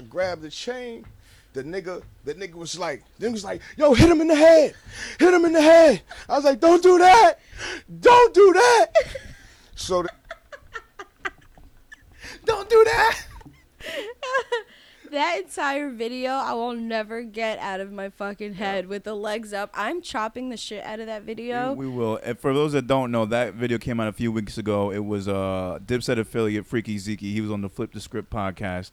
I grabbed the chain, the nigga, the nigga was like, then was like, yo, hit him in the head. Hit him in the head. I was like, don't do that. Don't do that. So the, don't do that. That entire video I will never get out of my fucking head with the legs up. I'm chopping the shit out of that video. We will. And for those that don't know, that video came out a few weeks ago. It was uh Dipset affiliate Freaky Zeke. He was on the Flip the Script podcast,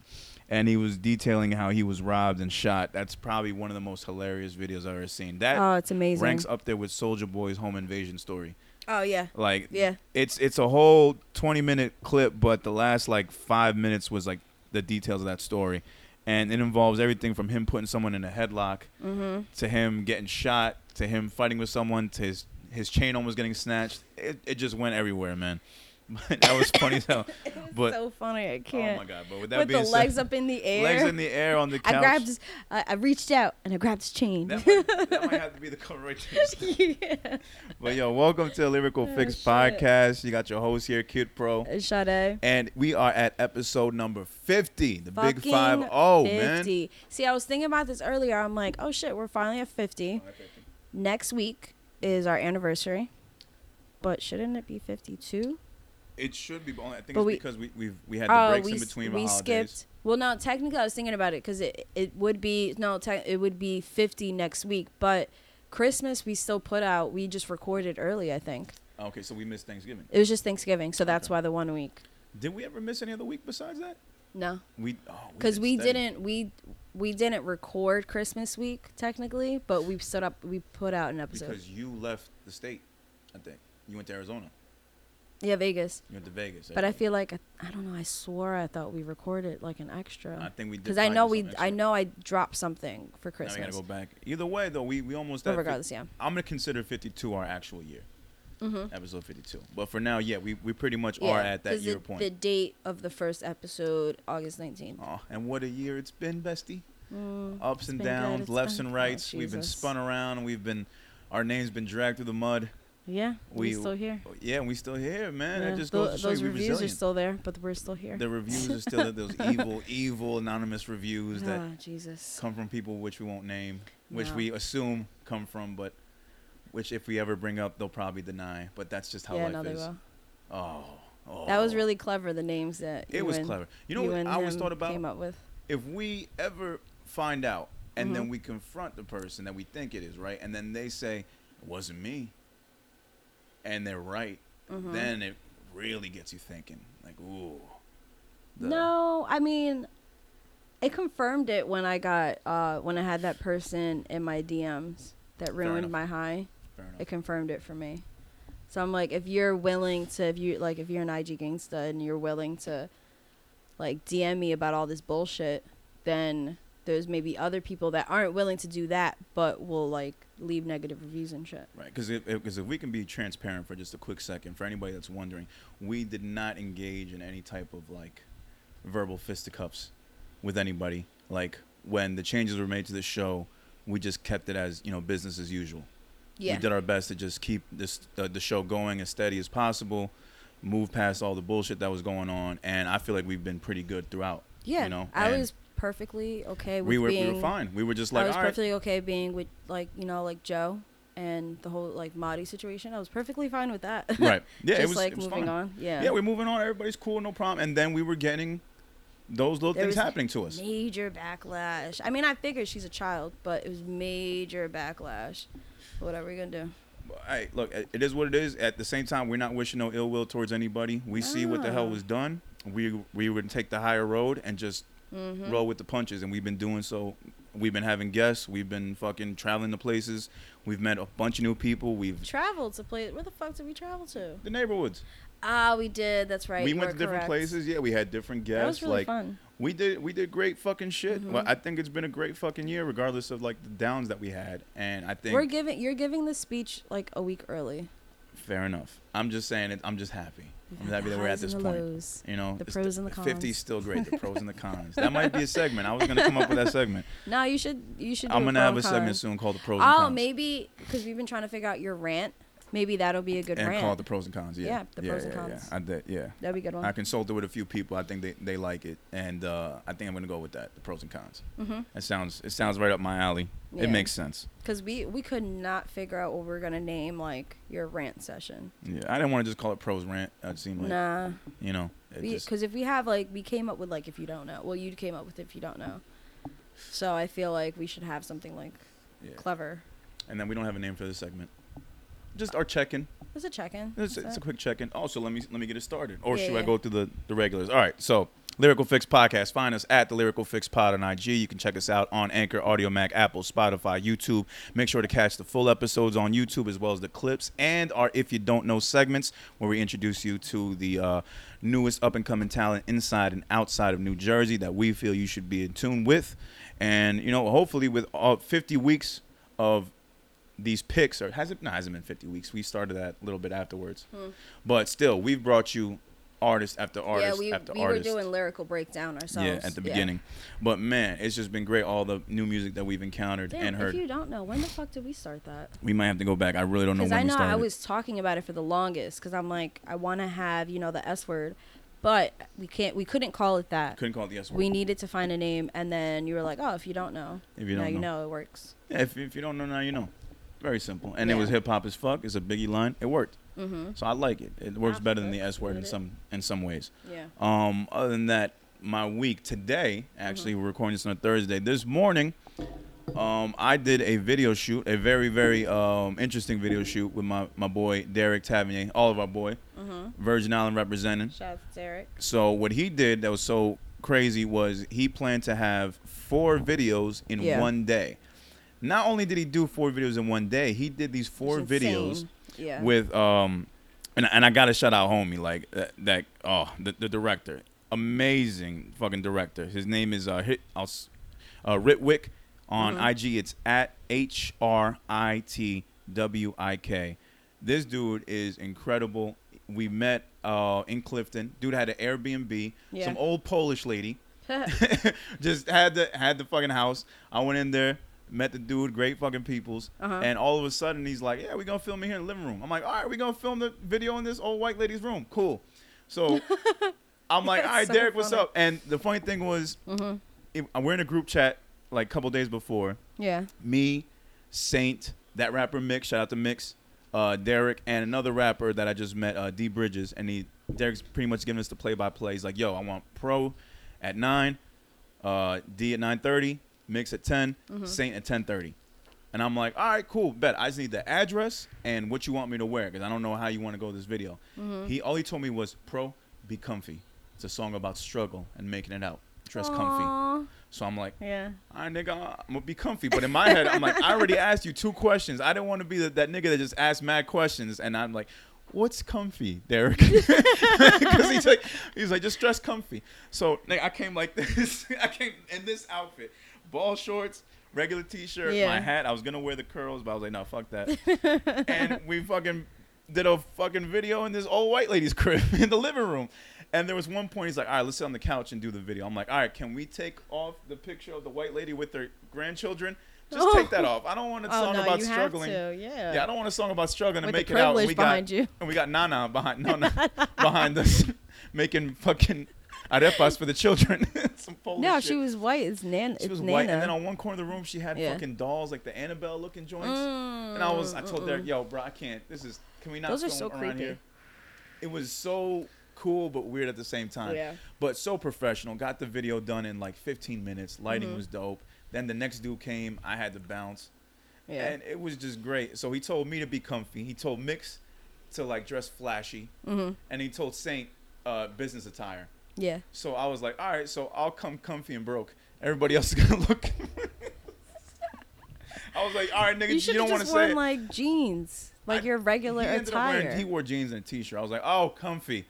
and he was detailing how he was robbed and shot. That's probably one of the most hilarious videos I've ever seen. That oh, it's amazing. ranks up there with Soldier Boy's home invasion story. oh yeah. Like Yeah. it's it's a whole 20 minute clip, but the last like five minutes was like the details of that story, and it involves everything from him putting someone in a headlock Mm-hmm. to him getting shot to him fighting with someone to his his chain almost getting snatched. It it just went everywhere, man. But that was funny as hell. But so funny. I oh can't. Oh my god! But with that With being the said, legs up in the air. legs in the air on the couch. I grabbed his, I I reached out and I grabbed his chain. that, might, that might have to be the cover right there. yeah. But yo, welcome to the Lyrical Oh, Fix podcast. You got your host here, Kid Pro. Uh, Sade. And we are at episode number 50, the big Fucking 5 0, man. 50. See, I was thinking about this earlier. I'm like, oh shit, we're finally at 50. Next week is our anniversary. But shouldn't it be 52? It should be, but only- I think But it's we- because we, we've, we had the Oh, breaks we in between we holidays. skipped. Well, no, technically I was thinking about it because it it would be no, te- it would be 50 next week. But Christmas we still put out. We just recorded early. I think Okay, so we missed Thanksgiving. it was just Thanksgiving, so that's Okay. why the one week. Did we ever miss any other week besides that? No, We oh, because did we steady. didn't we we didn't record Christmas week technically, but we stood up. We put out an episode. because you left the state. I think you went to Arizona. Yeah, Vegas. You went to Vegas. But I feel like I, I don't know. I swore I thought we recorded like an extra. I think we did. because I know we I know I dropped something for extra. Now we gotta go back. Either way, though, we we almost. But regardless, yeah. I'm gonna consider 52 our actual year, Mm-hmm. episode 52. But for now, yeah, we, we pretty much Yeah, are at that year point. The date of the first episode, August 19th. Oh, and what a year it's been, bestie. Mm, Ups and good, downs, lefts and oh, rights. we've been spun around. We've been, our names been dragged through the mud. Yeah, we, still here. Yeah, we still here, man. Yeah, just to those reviews are still there, but we're still here. the reviews are still there. those evil, evil anonymous reviews that Ah, Jesus. come from people which we won't name, which No. we assume come from, but which if we ever bring up, they'll probably deny. But that's just how yeah, life no, they is. will. Oh, oh, That was really clever. The names that It was and- clever. You know you what I always thought about? Came up with. if we ever find out and then Mhm. we confront the person that we think it is, right? And then they say, it wasn't me. And they're right. Mhm. Then it really gets you thinking, like, ooh. the- No, I mean, it confirmed it when I got uh when I had that person in my DMs that ruined my high. It confirmed it for me. So I'm like, if you're willing to, if you like, if you're an IG gangsta and you're willing to, like, DM me about all this bullshit, then there's maybe other people that aren't willing to do that, but will like leave negative reviews and shit. Right, because if, if, if we can be transparent for just a quick second, for anybody that's wondering, we did not engage in any type of like verbal fisticuffs with anybody. Like when the changes were made to the show, we just kept it as you know business as usual. Yeah. We did our best to just keep this uh, the show going as steady as possible, move past all the bullshit that was going on, and I feel like we've been pretty good throughout. yeah. you know, I and was perfectly okay with we were being. we were fine. We were just like I was right, perfectly okay being with like you know like Joe and the whole like Marty situation. I was perfectly fine with that. right, yeah, Just it was like it was moving fine. on. Yeah. Yeah, we're moving on. Everybody's cool, no problem. And then we were getting those little There things happening to us. Major backlash. I mean, I figured she's a child, but it was major backlash. What are we gonna do? Hey, look, it it is what it is. At the same time, we're not wishing no ill will towards anybody. We see what the hell ah. was done. We we would take the higher road and just Mm-hmm. roll with the punches, and we've been doing so. We've been having guests. We've been fucking traveling to places. We've met a bunch of new people. We've Traveled to places. Where the fuck did we travel to? the neighborhoods. Ah, we did. That's right. we you went to different correct. places. Yeah, we had different guests. That was really like fun. we did we did great fucking shit. Mhm. Well, I think it's been a great fucking year, regardless of like the downs that we had. And I think We're giving. You're giving the speech like a week early. fair enough. I'm just saying it. I'm just happy. I'm had happy the that we're at this point. lows. You know, The pros and the 50 cons. is still great. The pros and the cons. That might be a segment. I was gonna come up with that segment. No, you should. You should. I'm gonna have a and segment soon called the pros and Oh, cons. maybe because we've been trying to figure out your rant Maybe that'll be a good and rant. call it the pros and cons. Yeah, Yeah, the pros and cons. Yeah, I did. Yeah, That'd be a good one. I consulted with a few people. I think they, they like it, and uh, I think I'm gonna go with that. The pros and cons. mm-hmm. It sounds it sounds right up my alley. Yeah. It makes sense. Because we we could not figure out what we are gonna name like your rant session. Yeah, I didn't want to just call it pros rant. It seemed like nah, you know, because if we have like we came up with like if you don't know, well you came up with if you don't know. So I feel like we should have something like yeah. clever. And then we don't have a name for this segment. Just our check-in. It's a check-in. It's, it's a quick check-in. Also, let me let me get it started, or Yeah, should I go through the the regulars? All right. So, Lyrical Fix Podcast. Find us at the Lyrical Fix Pod on IG. You can check us out on Anchor, Audiomack, Apple, Spotify, YouTube. Make sure to catch the full episodes on YouTube as well as the clips and our If You Don't Know segments, where we introduce you to the uh, newest up and coming talent inside and outside of New Jersey that we feel you should be in tune with. And you know, hopefully, with all 50 weeks of these picks or has it no, hasn't been 50 weeks we started that a little bit afterwards Hmm. but still we've brought you artist after artist yeah, we, after we were doing lyrical breakdown ourselves. yeah at the beginning but man it's just been great all the new music that we've encountered Damn, and heard. if you don't know, when the fuck did we start that? we might have to go back i really don't know Because when I we know I was talking about it for the longest. Because I'm like, I want to have you know the S word, but we can't. We couldn't call it that. couldn't call it the S word. We needed to find a name, and then you were like, oh, if you don't know, if you now don't you know, know it works. Yeah, if, if you don't know now you know very simple and it was hip-hop as fuck it's a biggie line it worked Mm-hmm. so i like it it works better than the s word in some in some ways Yeah. Um, other than that, my week today, actually, Mm-hmm. we're recording this on a Thursday. This morning, um, I did a video shoot, a very, very um, interesting video shoot with my, my boy Derek Tavernier, all of our boy, Mm-hmm. Virgin Island representing. Shout out to Derek. So what he did that was so crazy was he planned to have four videos in Yeah. one day. Not only did he do four videos in one day, he did these four videos. Yeah. with um and and I gotta shout out homie like that, that oh the, the director. Amazing fucking director. His name is uh hit I'll, uh Ritwick on Mhm. IG it's at H R I T W I K. This dude is incredible. We met uh in Clifton. Dude had an Airbnb. Yeah. some old Polish lady. Just had the had the fucking house. I went in there met the dude great fucking peoples Uh-huh. and all of a sudden he's like, "Yeah, we're gonna film it here in the living room." I'm like, "All right, we're gonna film the video in this old white lady's room. Cool." So I'm like, "All right, So Derek, what's up?" And the funny thing was, mm-hmm. it, we're in a group chat like a couple days before. Yeah. Me, Saint, that rapper Mix, shout out to Mix, uh, Derek, and another rapper that I just met, uh, D Bridges, and he Derek's pretty much giving us the play-by-play. He's like, "Yo, I want Pro at nine, uh, D at nine thirty, Mix at 10 Mm-hmm. Saint at ten thirty. And I'm like, all right, cool, bet. I just need the address and what you want me to wear because I don't know how you want to go this video. Mm-hmm. He all he told me was, "Pro, be comfy." It's a song about struggle and making it out. Dress comfy. So I'm like, Yeah. all right, nigga, I'm gonna be comfy. But in my head, I'm like, I already asked you two questions. I didn't want to be the, that nigga that just asked mad questions. And I'm like, what's comfy, Derek? Because he's like, he's like, just dress comfy. So nigga, I came like this. I came in this outfit, ball shorts, regular t-shirt, my hat. I was gonna wear the curls, but I was like, no, fuck that. and we fucking did a fucking video in this old white lady's crib in the living room. And there was one point he's like, all right, let's sit on the couch and do the video. I'm like, all right, can we take off the picture of the white lady with her grandchildren? Just take that off. I don't want a song Oh song no, about you struggling. have to. Yeah. Yeah, I don't want a song about struggling to With the make it out. And we behind got, you. And we got Nana behind Nana behind us making fucking arepas for the children. Some Polish No, shit. she was white. It's Nan. She was Nana. white, and then on one corner of the room, she had Yeah. fucking dolls like the Annabelle looking joints. Mm, And I was, I told mm-mm. Derek, yo, bro, I can't. This is, can we not Those are so around creepy. here? It was so cool but weird at the same time. Yeah. But so professional. Got the video done in like 15 minutes. Lighting Mhm. was dope. Then the next dude came. I had to bounce. Yeah. And it was just great. So he told me to be comfy. He told Mix to like dress flashy. mm-hmm. And he told Saint uh, business attire. Yeah. So I was like, all right, so I'll come comfy and broke. Everybody else is gonna look. I was like, all right, nigga, You you, don't want to say worn like jeans, like I- your regular he ended up attire. wearing, he wore jeans and a t-shirt. I was like, oh, comfy.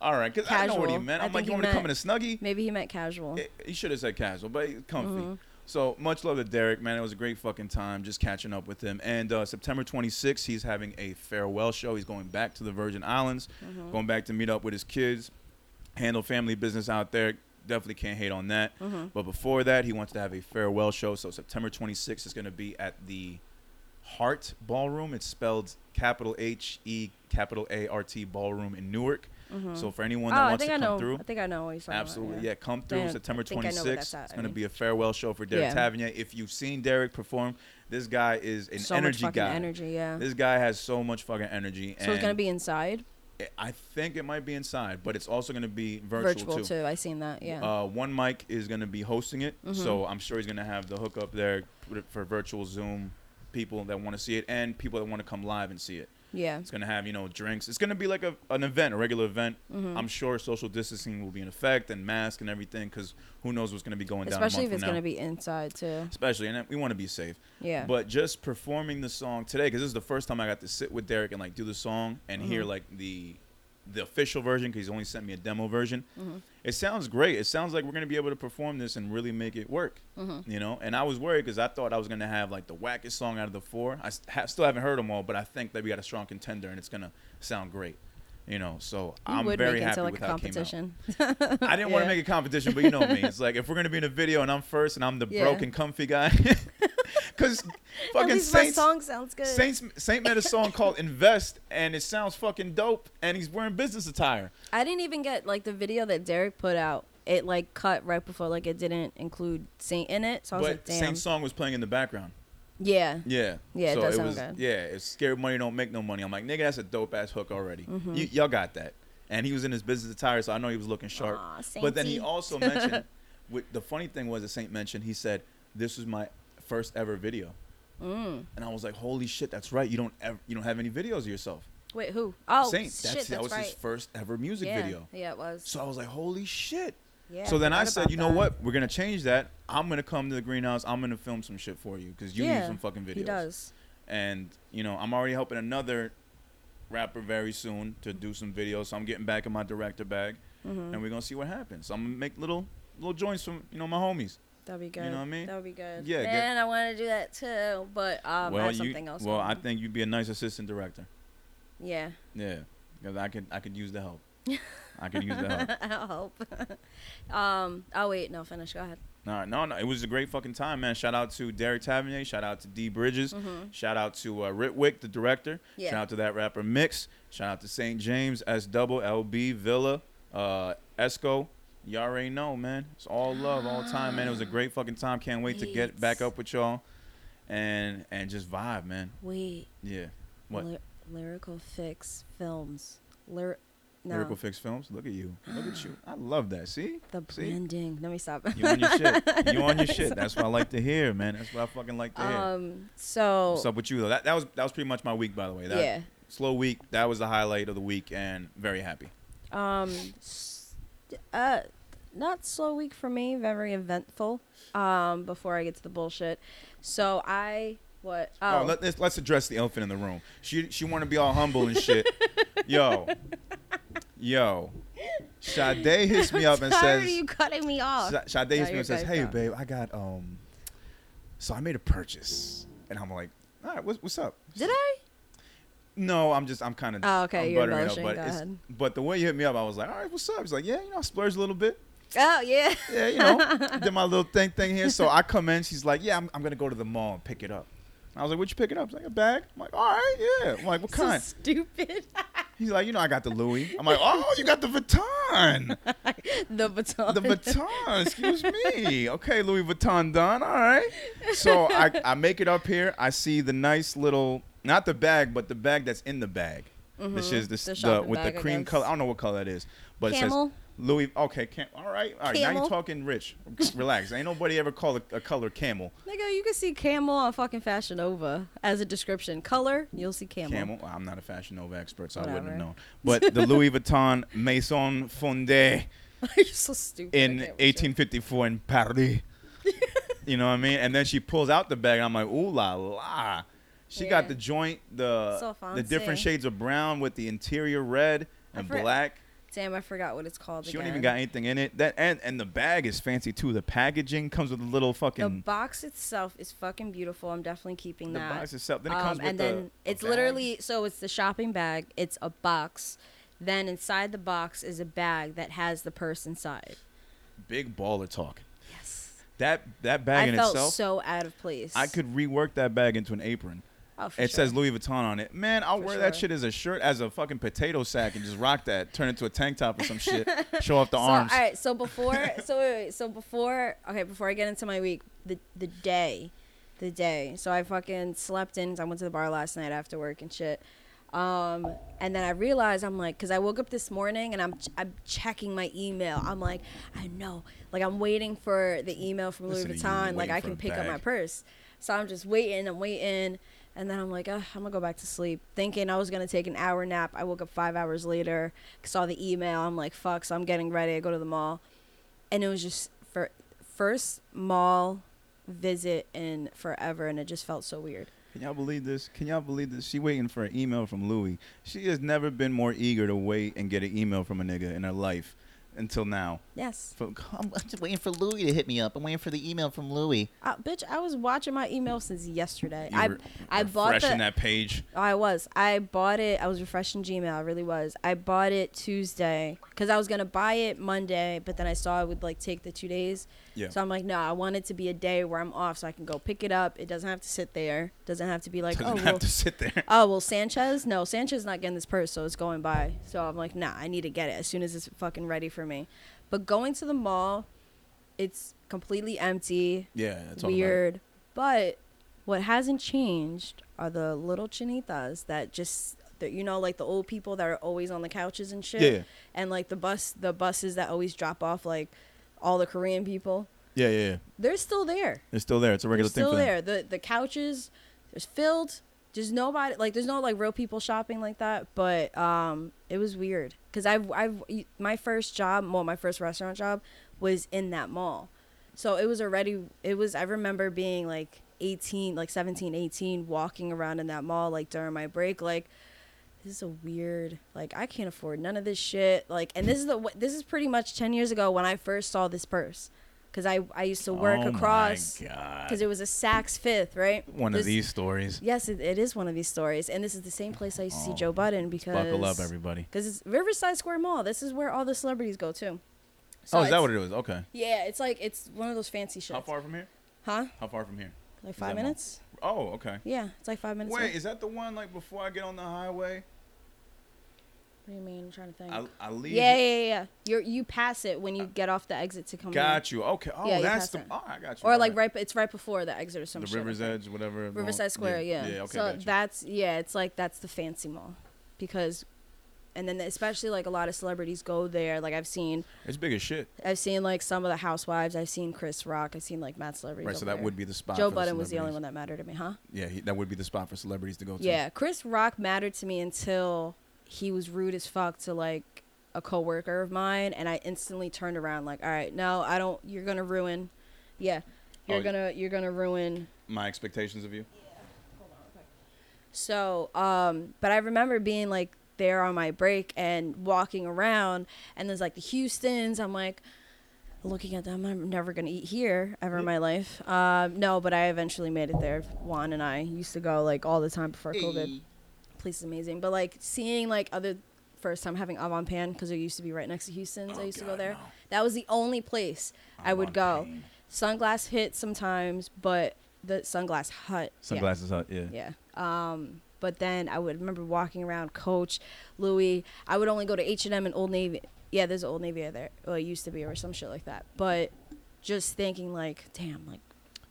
All right, because I know what he meant. I'm like, you want me to come in a snuggie? Maybe he meant casual. It- he should have said casual, but comfy. Mhm. So much love to Derek, man. It was a great fucking time just catching up with him. And uh, September 26th, he's having a farewell show. He's going back to the Virgin Islands, Mhm. going back to meet up with his kids, handle family business out there. Definitely can't hate on that. Mhm. But before that, he wants to have a farewell show. So September 26th is going to be at the Heart Ballroom. It's spelled capital H E capital A R T Ballroom in Newark. So for anyone oh, that I wants to I come know. through, I think I know what you're talking Absolutely, about. yeah. Come through Yeah, September I think I know where 26th. It's going to be a farewell show for Derek Yeah. Tavernier. If you've seen Derek perform, this guy is an So energy much fucking guy. energy, yeah. This guy has so much fucking energy. so it's gonna be inside, I think it might be inside, but it's also going to be virtual, virtual too. I seen that. Yeah. Uh, one mic is going to be hosting it, Mhm. so I'm sure he's going to have the hookup there for virtual Zoom people that want to see it and people that want to come live and see it. Yeah. It's gonna have you know drinks. It's gonna be like a, an event, a regular event. Mm-hmm. I'm sure social distancing will be in effect and mask and everything because who knows what's gonna be going down. Especially if it's gonna be inside too. Especially, and we want to be safe. Yeah. But just performing the song today, because this is the first time I got to sit with Derek and like do the song and hear Mhm. like the the official version because he's only sent me a demo version. Mhm. It sounds great. It sounds like we're gonna be able to perform this and really make it work. Mhm. You know, and I was worried because I thought I was gonna have like the wackest song out of the four. I ha- still haven't heard them all, but I think that we got a strong contender and it's gonna sound great. You know, so You I'm would very make it happy into like with a how it came out. competition. I didn't want to make a competition, but you know me. It's like if we're gonna be in a video and I'm first and I'm the Yeah. broken comfy guy, because fucking Saints song sounds good. Saints Saint made a song called Invest and it sounds fucking dope and he's wearing business attire. I didn't even get like the video that Derek put out. It like cut right before like it didn't include Saint in it. So I was but like, damn. Saint's song was playing in the background. Yeah. Yeah. Yeah, it so does it was, good. Yeah, it's scared money don't make no money. I'm like, nigga, that's a dope ass hook already. Mm-hmm. Y- y'all got that. And he was in his business attire, so I know he was looking sharp. Aw, but then he also mentioned, with the funny thing was, that Saint mentioned, he said, "This was my first ever video," Mm. and I was like, "Holy shit, that's right. You don't ever, you don't have any videos of yourself." Wait, who? Oh, Saint, shit, that's, that's that was right. his first ever music yeah. video. Yeah, it was. So I was like, "Holy shit." Yeah. so then I said, you know that. what? We're gonna change that. I'm gonna come to the greenhouse. I'm gonna film some shit for you because you need some fucking videos. He does. and you know I'm already helping another rapper very soon to do some videos. So I'm getting back in my director bag, hmm and we're gonna see what happens. So I'm gonna make little little joints from you know my homies. That'd be good. You know what I mean? That would be good. Yeah, And I want to do that too, but um, I well, have you something else. well I think you'd be a nice assistant director. Yeah. Yeah, because I could I could use the help. I could use the help. I'll help. um. Oh wait, no. Finish. Go ahead. No, no, no. It was a great fucking time, man. Shout out to Derek Tavernier. Shout out to D Bridges. Mhm. Shout out to uh, Ritwick, the director. Yeah. Shout out to that rapper Mix. Shout out to St. James, S Double, LB, Villa, uh, Esco. Y'all already know, man. It's all love, all time, man. It was a great fucking time. Can't wait to get back up with y'all, and and just vibe, man. Wait. Yeah. What? Ly- lyrical fix films. Lyr- no. Lyrical Fix Films. Look at you. Look at you. I love that. See? The See? branding. Let me stop. You on your shit. You on your shit. That's what I like to hear, man. That's what I fucking like to hear. Um. So. What's up with you though? That, that was that was pretty much my week, by the way. That yeah. slow week. That was the highlight of the week, and very happy. Um. Uh. Not slow week for me. Very eventful. Um. Before I get to the bullshit. So I. What? Oh, Oh. let, us let's address the elephant in the room. She she want to be all humble and shit. yo, yo, Sade hits me up and says, you cutting me off. Sade hits me and says, "Hey, babe, I got um, so I made a purchase," and I'm like, "All right, what's what's up?" Did I? No, I'm just I'm kind of Oh, okay, I'm you're buttering it but go it's- ahead. but the way you hit me up, I was like, "All right, what's up?" He's like, "Yeah, you know, I splurged a little bit." Oh yeah. Yeah, you know, did my little thing thing here. So I come in. She's like, "Yeah, I'm, I'm gonna go to the mall and pick it up." I was like, "What you picking up?" She's like, "A bag." I'm like, "All right, yeah." I'm like, "What So kind?" stupid. He's like, "You know, I got the Louis." I'm like, "Oh, you got the Vuitton." the Vuitton. The Vuitton. Excuse me. Okay, Louis Vuitton done. All right. So I I make it up here. I see the nice little not the bag, but the bag that's in the bag. This Mhm. is this The the, with the cream color. I don't know what color that is, but it says Louis. Okay, cam- all right, all right. Now you're talking rich. Relax. Ain't nobody ever called a, a color camel. Nigga, you can see camel on fucking Fashion Nova as a description. Color, you'll see camel. Camel. I'm not a Fashion Nova expert, so I wouldn't have known. But the Louis Vuitton Maison Fondé You're so stupid. In can't with you. 1854 in Paris. you know what I mean? And then she pulls out the bag, and I'm like, ooh la la. She Yeah. got the joint, the So the different shades of brown with the interior red and black. Damn, I forgot what it's called. She don't even got anything in it. That and and the bag is fancy too. The packaging comes with a little fucking. The box itself is fucking beautiful. I'm definitely keeping the that. box itself. Then it Um, comes with and the, then it's literally so it's the shopping bag. It's a box. Then inside the box is a bag that has the purse inside. big baller talk. Yes. That that bag I in felt itself, so out of place. I could rework that bag into an apron Oh, it sure. says Louis Vuitton on it. Man, I'll For wear that shit as a shirt, as a fucking potato sack, and just rock that. Turn it into a tank top or some shit. Show off the so, arms. All right. So before, so wait, wait, so before, okay, before I get into my week, the the day, the day. So I fucking slept in. I went to the bar last night after work and shit. Um, and then I realized I'm like, cause I woke up this morning and I'm I'm checking my email. I'm like, I know, like I'm waiting for the email from Louis Listen Vuitton. Like I can pick up my purse. So I'm just waiting. I'm waiting. And then I'm like, ah, I'm gonna go back to sleep, thinking I was gonna take an hour nap. I woke up five hours later, saw the email. I'm like, fuck. So I'm getting ready. I go to the mall, and it was just for first mall visit in forever, and it just felt so weird. Can y'all believe this? Can y'all believe this? She waiting for an email from Louis. She has never been more eager to wait and get an email from a nigga in her life until now. Yes, From, I'm just waiting for Louis to hit me up. I'm waiting for the email from Louis. uh, bitch. I was watching my email since yesterday. you I re- I bought refreshing the. that page. Oh, I was. I bought it. I was refreshing Gmail. I really was. I bought it Tuesday because I was gonna buy it Monday, but then I saw it would like take the two days. Yeah. So I'm like, no, I want it to be a day where I'm off, so I can go pick it up. It doesn't have to sit there. Doesn't have to be like, Doesn't oh, have well, to sit there. oh, well, Sanchez. No, Sanchez not getting this purse, so it's going by. So I'm like, nah, I need to get it as soon as it's fucking ready for me. But going to the mall, it's completely empty Yeah, it's all weird. But what hasn't changed are the little chinitas that just that you know like the old people that are always on the couches and shit. Yeah. And like the bus the buses that always drop off like all the Korean people. Yeah, yeah, yeah. They're still there. They're still there. It's a They're regular thing still there. The the couches there's filled. There's nobody like there's no like real people shopping like that, but um it was weird cuz I've I've my first job, well my first restaurant job was in that mall. So it was already it was I remember being like 18, like 17, 18 walking around in that mall like during my break like this is a weird like I can't afford none of this shit like and this is the this is pretty much 10 years ago when I first saw this purse cuz I I used to work oh across because it was a Saks Fifth, right? One of these stories. Yes, it, it is one of these stories, and this is the same place I used to see Oh, Joe Budden because Buckle up, everybody. Because it's Riverside Square Mall. This is where all the celebrities go too. oh, is that what it was? Okay. Yeah, it's like it's one of those fancy shit. How far from here? Huh? How far from here? Like five mall? minutes? Oh, okay. Yeah, it's like five minutes. Wait, away. is that the one like before I get on the highway? What do you mean? I'm trying to think. I, I leave. yeah, yeah, yeah. You you pass it when you uh, get off the exit to come. in. Got you. Okay. Oh, Yeah, you that's the. it. Oh, I got you. Or All like right, it's right before the exit or some the shit. River's. Edge, whatever. mall. Riverside Square, yeah. Yeah. Okay. so got you. that's yeah, it's like that's the fancy mall, because, and then especially like a lot of celebrities go there. Like I've seen, it's big as shit. I've seen like some of the housewives. I've seen Chris Rock. I've seen like mad celebrities. Right. So over that there. would be the spot. Joe for Budden was the only celebrities. one that mattered to me, huh? Yeah, he, that would be the spot for celebrities to go to. Yeah, Chris Rock mattered to me until he was rude as fuck to like a coworker of mine, and I instantly turned around like, all right, no, I don't. You're gonna ruin. Yeah, you're Oh, gonna you're gonna ruin My expectations of you. Yeah, hold on, So, um, but I remember being like there on my break and walking around, and there's like the Houston's. I'm like looking at them. I'm never gonna eat here ever in my life. Um, no, but I eventually made it there. Juan and I used to go like all the time before COVID. Place is amazing, but like seeing like other first time having Au Bon Pain because it used to be right next to Houston's. I Oh, used to go there. no. That was the only place I would go. Au Bon Pain. Sunglass Hit sometimes, but the Sunglass Hut. yeah. Sunglasses Hut. Yeah. Yeah. Um, but then I would remember walking around Coach, Louis. I would only go to H and M and Old Navy. Yeah, there's Old Navy there. Well, it used to be, or some shit like that. But just thinking like, damn, like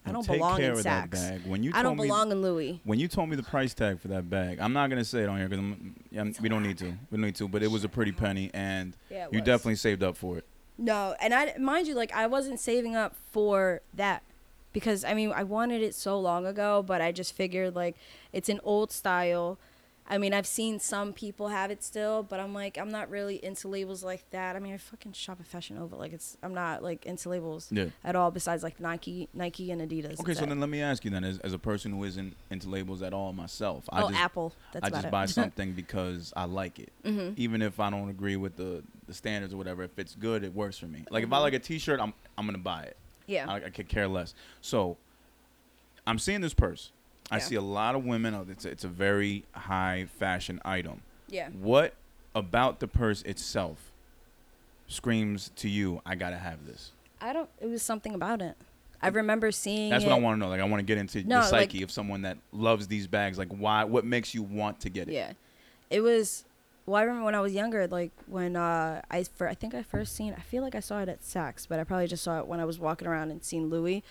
I don't take belong care in of that Saks. bag. When you I don't told me- in Louis. When you told me the price tag for that bag, I'm not gonna say it on here because yeah, we don't need to. We don't need to. But it was a pretty penny, and Yeah, you was. definitely saved up for it. No, and I mind you, like I wasn't saving up for that because I mean I wanted it so long ago, but I just figured like it's an old style. I mean, I've seen some people have it still, but I'm like, I'm not really into labels like that. I mean, I fucking shop at Fashion Nova. Like, it's I'm not like into labels Yeah. at all. Besides like Nike, Nike and Adidas. Okay, so then let me ask you then, as, as a person who isn't into labels at all myself, I oh, just Apple. That's I just it. buy something because I like it, Mhm. even if I don't agree with the, the standards or whatever. If it's good, it works for me. Like if I Mhm. like a T-shirt, I'm I'm gonna buy it. yeah. I, I could care less. So I'm seeing this purse. I Yeah. see a lot of women. Oh, it's a, it's a very high fashion item. yeah. What about the purse itself screams to you? I gotta have this. I don't. It was something about it. I remember seeing That's it. what I want to know. Like, I want to get into No, the like- psyche of someone that loves these bags. Like, why? What makes you want to get it? Yeah, it was. Well, I remember when I was younger, like when uh, I for I think I first seen. I feel like I saw it at Saks, but I probably just saw it when I was walking around and seen Louis.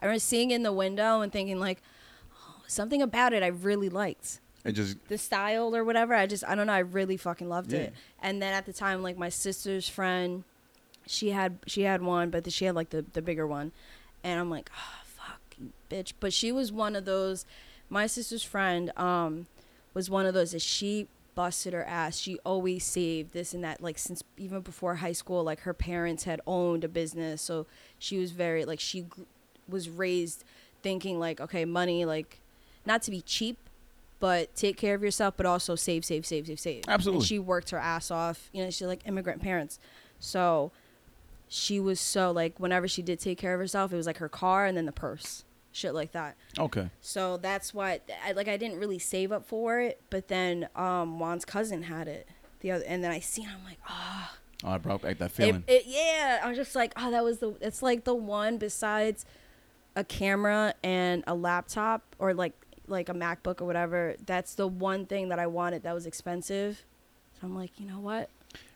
I remember seeing it in the window and thinking like, something about it I really liked. It just the style or whatever. I just I don't know. I really fucking loved it. And then at the time, like my sister's friend, she had she had one, but she had like the the bigger one, and I'm like, oh fuck you, bitch. But she was one of those. My sister's friend um was one of those that she busted her ass. She always saved this and that. Like since even before high school, like her parents had owned a business, so she was very like she gr- was raised thinking like okay, money like not to be cheap but take care of yourself, but also save, save, save, save, save. Absolutely. And she worked her ass off. You know, she's like immigrant parents. So she was so like whenever she did take care of herself, it was like her car and then the purse. Shit like that. okay. So that's why I like I didn't really save up for it, but then um Juan's cousin had it. The other and then I seen it, I'm like, oh Oh, I brought back that it, feeling. it, yeah, I was just like, oh, that was the. It's like the one besides a camera and a laptop, or like like a MacBook or whatever. That's the one thing that I wanted that was expensive. So I'm like, you know what?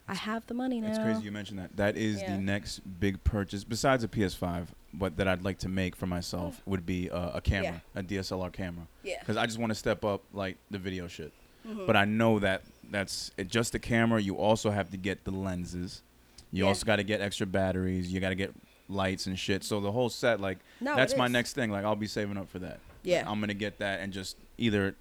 I have the money now. It's crazy you mentioned that. That is Yeah. the next big purchase besides a PS5, but that I'd like to make for myself would be uh, a camera, a DSLR camera, Yeah. because I just want to step up like the video shit. Mhm. But I know that that's it, just the camera. You also have to get the lenses. You Yeah. also got to get extra batteries. You got to get lights and shit. So the whole set, like, No, that's my next thing. Like, I'll be saving up for that. Yeah. I'm gonna get that and just either.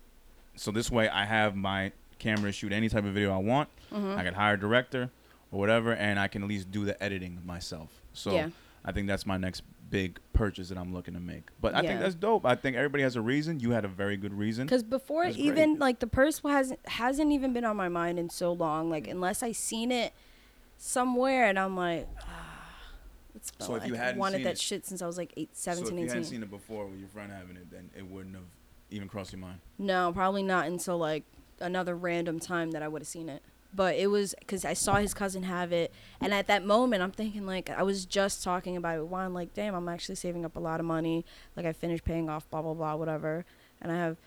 So this way, I have my camera shoot any type of video I want. Mhm. I can hire a director or whatever, and I can at least do the editing myself. So Yeah. I think that's my next big purchase that I'm looking to make. But I think that's dope. I think everybody has a reason. You had a very good reason. Because before even great. like the purse hasn't hasn't even been on my mind in so long. Like unless I seen it somewhere and I'm like, So if you I hadn't wanted seen that it- shit since I was like eight, so 17, if you 18. hadn't seen it before with your friend having it, then it wouldn't have even crossed your mind. No, probably not until like another random time that I would have seen it. But it was because I saw his cousin have it, and at that moment, I'm thinking like I was just talking about it with Juan, like, damn, I'm actually saving up a lot of money. Like I finished paying off, blah blah blah, whatever, and I have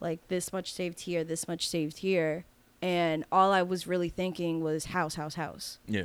like this much saved here, this much saved here, and all I was really thinking was house, house, house, Yeah.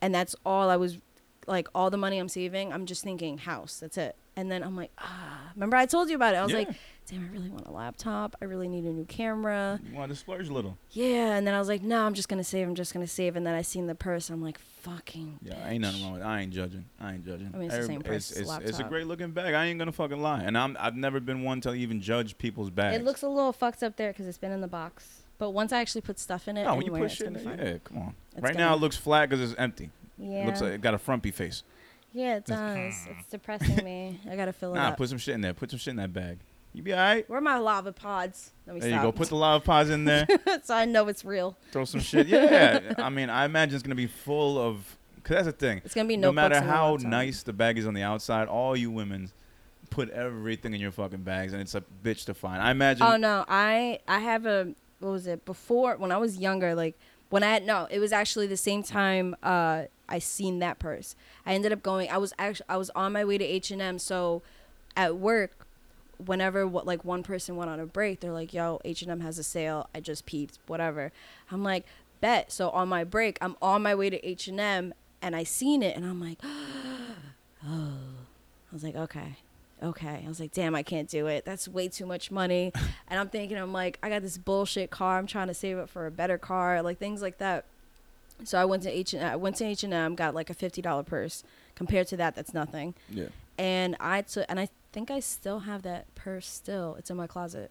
and that's all I was like. All the money I'm saving, I'm just thinking house. That's it. And then I'm like, ah, remember I told you about it? I was Yeah. like, damn, I really want a laptop. I really need a new camera. You want to splurge a little. Yeah, and then I was like, no, I'm just gonna save. I'm just gonna save. And then I seen the purse. I'm like, fucking. Yeah, ain't nothing wrong with. It. I ain't judging. I ain't judging. I mean, it's the same price It's, it's, it's a great looking bag. I ain't gonna fucking lie. And I'm I've never been one to even judge people's bags. It looks a little fucked up there because it's been in the box. But once I actually put stuff in it, No, when you anywhere, put it's in gonna it, yeah, come on. It's right now it looks flat because it's empty. Yeah. It looks like it got a frumpy face. yeah, it does. it's depressing me. I gotta fill it Nah, up. put some shit in there. Put some shit in that bag. You be alright. Where are my lava pods? Let me There you stop. go. Put the lava pods in there. so I know it's real. Throw some shit. Yeah. I mean, I imagine it's gonna be full of. Cause that's the thing. It's gonna be No notebooks matter and how laptop. nice the bag is on the outside, all you women put everything in your fucking bags, and it's a bitch to find. I imagine. Oh no, I I have a what was it before when I was younger? Like when I had no, it was actually the same time uh, I seen that purse. I ended up going. I was actually I was on my way to H and M. So at work, whenever what like one person went on a break, they're like, "Yo, H and M has a sale. I just peeped. Whatever." I'm like, "Bet." So on my break, I'm on my way to H and M, and I seen it, and I'm like, "Oh." I was like, "Okay." Okay. I was like, damn, I can't do it. That's way too much money. and I'm thinking, I'm like, I got this bullshit car. I'm trying to save up for a better car, like things like that. So I went to H and I went to H and M, got like a fifty dollar purse. Compared to that, that's nothing. Yeah. And I took, and I think I still have that purse. Still, it's in my closet.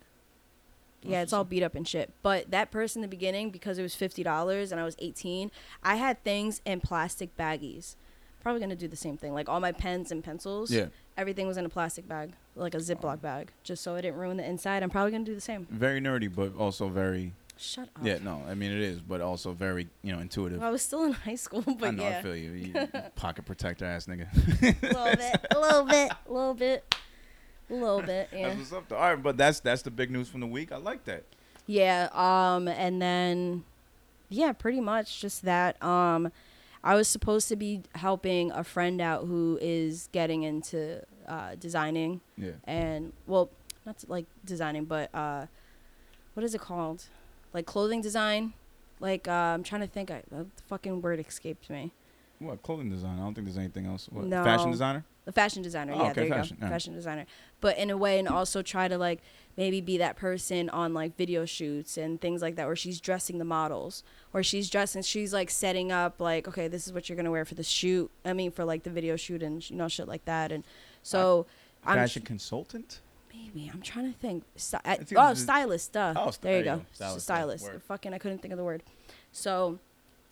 Yeah, it's all beat up and shit. But that purse in the beginning, because it was fifty dollars and I was eighteen, I had things in plastic baggies. Probably gonna do the same thing. Like all my pens and pencils Yeah. Everything was in a plastic bag, like a Ziploc bag, just so it didn't ruin the inside. I'm probably gonna do the same. Very nerdy, but also very. Shut up. Yeah. No, I mean it is, but also very you know intuitive. Well, I was still in high school, but I know. yeah, I feel you. you pocket protector ass nigga. a little bit, a little bit, a little bit, a little bit. Yeah. That's what's up. Though. All right, but that's that's the big news from the week. I like that. Yeah. Um, and then, yeah, pretty much just that. Um, I was supposed to be helping a friend out who is getting into uh, designing Yeah. and well, not to, like designing, but uh, what is it called? Like clothing design. Like uh, I'm trying to think. I, the fucking word escaped me. What clothing design? I don't think there's anything else. What, No. Fashion designer? The fashion designer. Oh, yeah, okay, there you fashion, go. yeah. Fashion designer. But in a way, and also try to like maybe be that person on like video shoots and things like that, where she's dressing the models, or she's dressing, she's like setting up like, okay, this is what you're gonna wear for the shoot. I mean, for like the video shoot and you know shit like that. And so I'm Fashion consultant? maybe I'm trying to think. Sty- I- oh, stylist. Duh. Oh, st- there you go. Stylist. Stylist, stylist. yeah, word. Fucking, I couldn't think of the word. So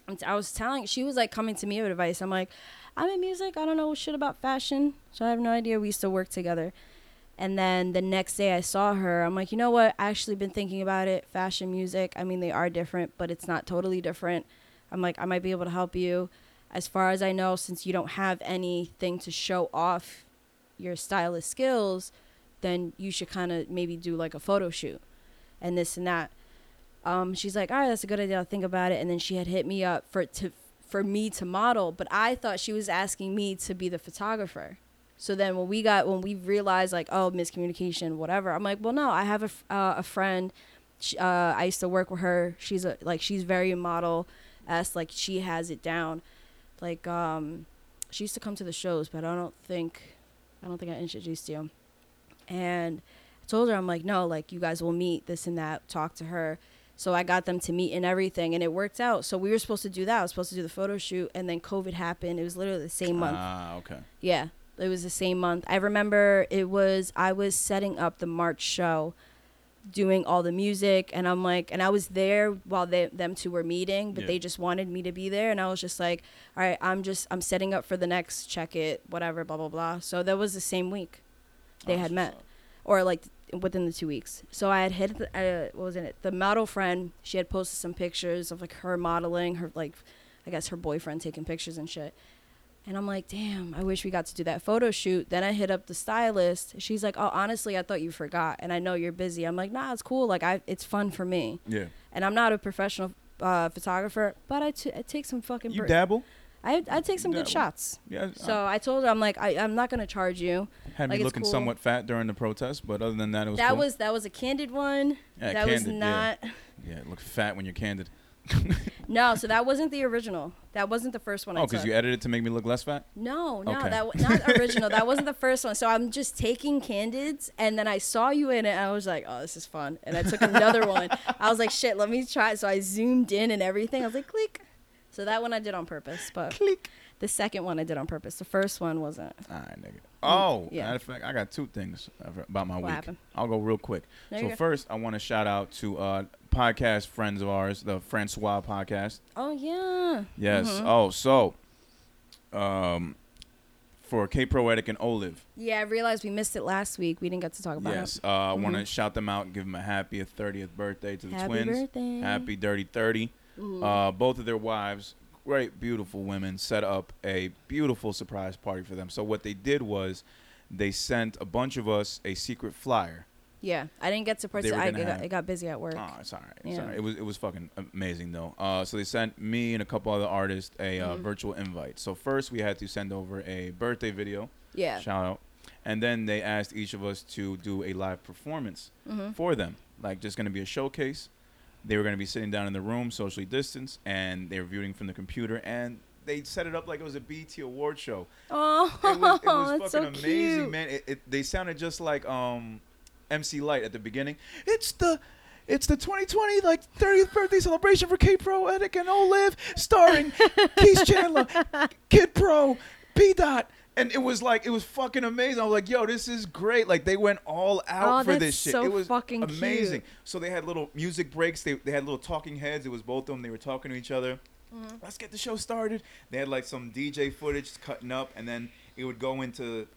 I'm I was telling, she was like coming to me with advice. I'm like, I'm in music. I don't know shit about fashion. So I have no idea. We used to work together. And then the next day I saw her. I'm like, you know what? I actually been thinking about it. Fashion, music. I mean, they are different, but it's not totally different. I'm like, I might be able to help you. As far as I know, since you don't have anything to show off your stylist skills, then you should kind of maybe do like a photo shoot and this and that. Um, she's like, all right, that's a good idea. I'll think about it. And then she had hit me up for to for me to model, but I thought she was asking me to be the photographer. So then when we got when we realized like oh miscommunication whatever, I'm like, well no, I have a uh, a friend. She, uh, I used to work with her. She's a like she's very model s like she has it down. Like um, she used to come to the shows, but I don't think I don't think I introduced you. And told her, I'm like, no, like you guys will meet this and that, talk to her. So I got them to meet and everything, and it worked out. So we were supposed to do that. I was supposed to do the photo shoot, and then COVID happened. It was literally the same month. Ah, okay. Yeah, it was the same month. I remember it was I was setting up the March show, doing all the music, and I'm like, and I was there while they them two were meeting, but Yeah. they just wanted me to be there, and I was just like, all right, I'm just I'm setting up for the next check it, whatever, blah blah blah. So that was the same week they Oh, had met, or like within the two weeks. So I had hit the, uh, what was in it? The model friend. She had posted some pictures of like her modeling, her like, I guess her boyfriend taking pictures and shit. And I'm like, damn, I wish we got to do that photo shoot. Then I hit up the stylist. She's like, oh, honestly, I thought you forgot, and I know you're busy. I'm like, nah, it's cool. Like, I, it's fun for me. Yeah. And I'm not a professional uh, photographer, but I, t- I take some fucking. You dabble? I, I take some good shots. Yeah. So I told her, I'm like, I, I'm not gonna charge you. had like, me looking cool. somewhat fat during the protest, but other than that, it was that cool. was that was a candid one. Yeah, that was candid, yeah. not. Yeah, it looked fat when you're candid. No, so that wasn't the original. That wasn't the first one. Oh, because you edited to make me look less fat? No, no, Okay. that w- not original. that wasn't the first one. So I'm just taking candids, and then I saw you in it, and I was like, "Oh, this is fun." And I took another one. I was like, "Shit, let me try." it." So I zoomed in and everything. I was like, "Click." So that one I did on purpose, but Click. the second one I did on purpose. The first one wasn't. All right, nigga. Oh, Mm, yeah. matter of fact, I got two things about my What week. happened? I'll go real quick. There so first, I want to shout out to uh, podcast friends of ours, the Francois podcast. Oh yeah. Yes. Mhm. Oh, so um, for K Poetic and Olive. Yeah, I realized we missed it last week. We didn't get to talk about Yes. it. Uh, I want to shout them out and give them a happy 30th birthday to the Happy twins. birthday. Happy Dirty 30. Ooh. Uh, both of their wives, great, beautiful women, set up a beautiful surprise party for them. So what they did was they sent a bunch of us a secret flyer. yeah, I didn't get to participate. I, got, have- I got busy at work. Oh, it's all right. It's Yeah. all right. It was it was fucking amazing though. Uh, so they sent me and a couple other artists a uh, Mhm. virtual invite. So first we had to send over a birthday video, yeah. shout out, and then they asked each of us to do a live performance hmm for them. Like just gonna be a showcase. They were gonna be sitting down in the room, socially distanced, and they were viewing from the computer and. They set it up like it was a BT award show. Oh, It was, it was that's fucking so amazing, cute. man. It, it, they sounded just like um, MC Lyte at the beginning. It's the it's the 2020 like 30th birthday celebration for K Poetic, and Olive, starring Keith Chandler, Kid Pro, P Dot. And it was like it was fucking amazing. I was like, "Yo, this is great!" Like they went all out Oh, for this shit. so it was fucking amazing. cute. So they had little music breaks. They they had little talking heads. It was both of them. They were talking to each other. Mm-hmm. Let's get the show started. They had like some DJ footage cutting up, and then it would go into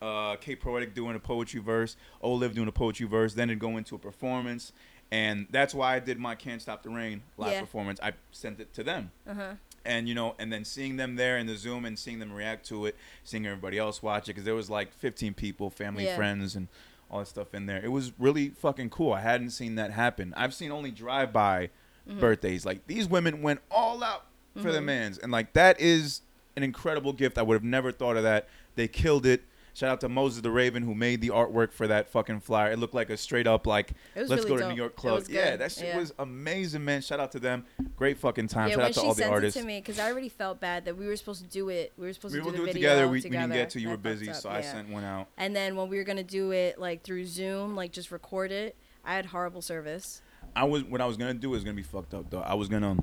uh, K Poetic doing a poetry verse, Olive doing a poetry verse. Then it'd go into a performance, and that's why I did my "Can't Stop the Rain" live Yeah. performance. I sent it to them Uh-huh. And you know, and then seeing them there in the Zoom and seeing them react to it, seeing everybody else watch it, because there was like 15 people, family, Yeah. friends, and all that stuff in there. It was really fucking cool. I hadn't seen that happen. I've seen only drive-by Mm-hmm. birthdays. Like these women went all out for their mans, and like that is an incredible gift. I would have never thought of that. They killed it. Shout out to Moses the Raven who made the artwork for that fucking flyer. It looked like a straight up like let's really go to dope. New York Club. Yeah, that shit Yeah. was amazing, man. Shout out to them. Great fucking time. yeah, Shout out to she all the sent artists. it to me, because I already felt bad that we were supposed to do it. We were supposed we to do do it video together. We, we didn't get to. You That were busy, so I sent one out. And then when we were gonna do it like through Zoom, like just record it, I had horrible service. I was what I was gonna do was gonna be fucked up though. I was gonna.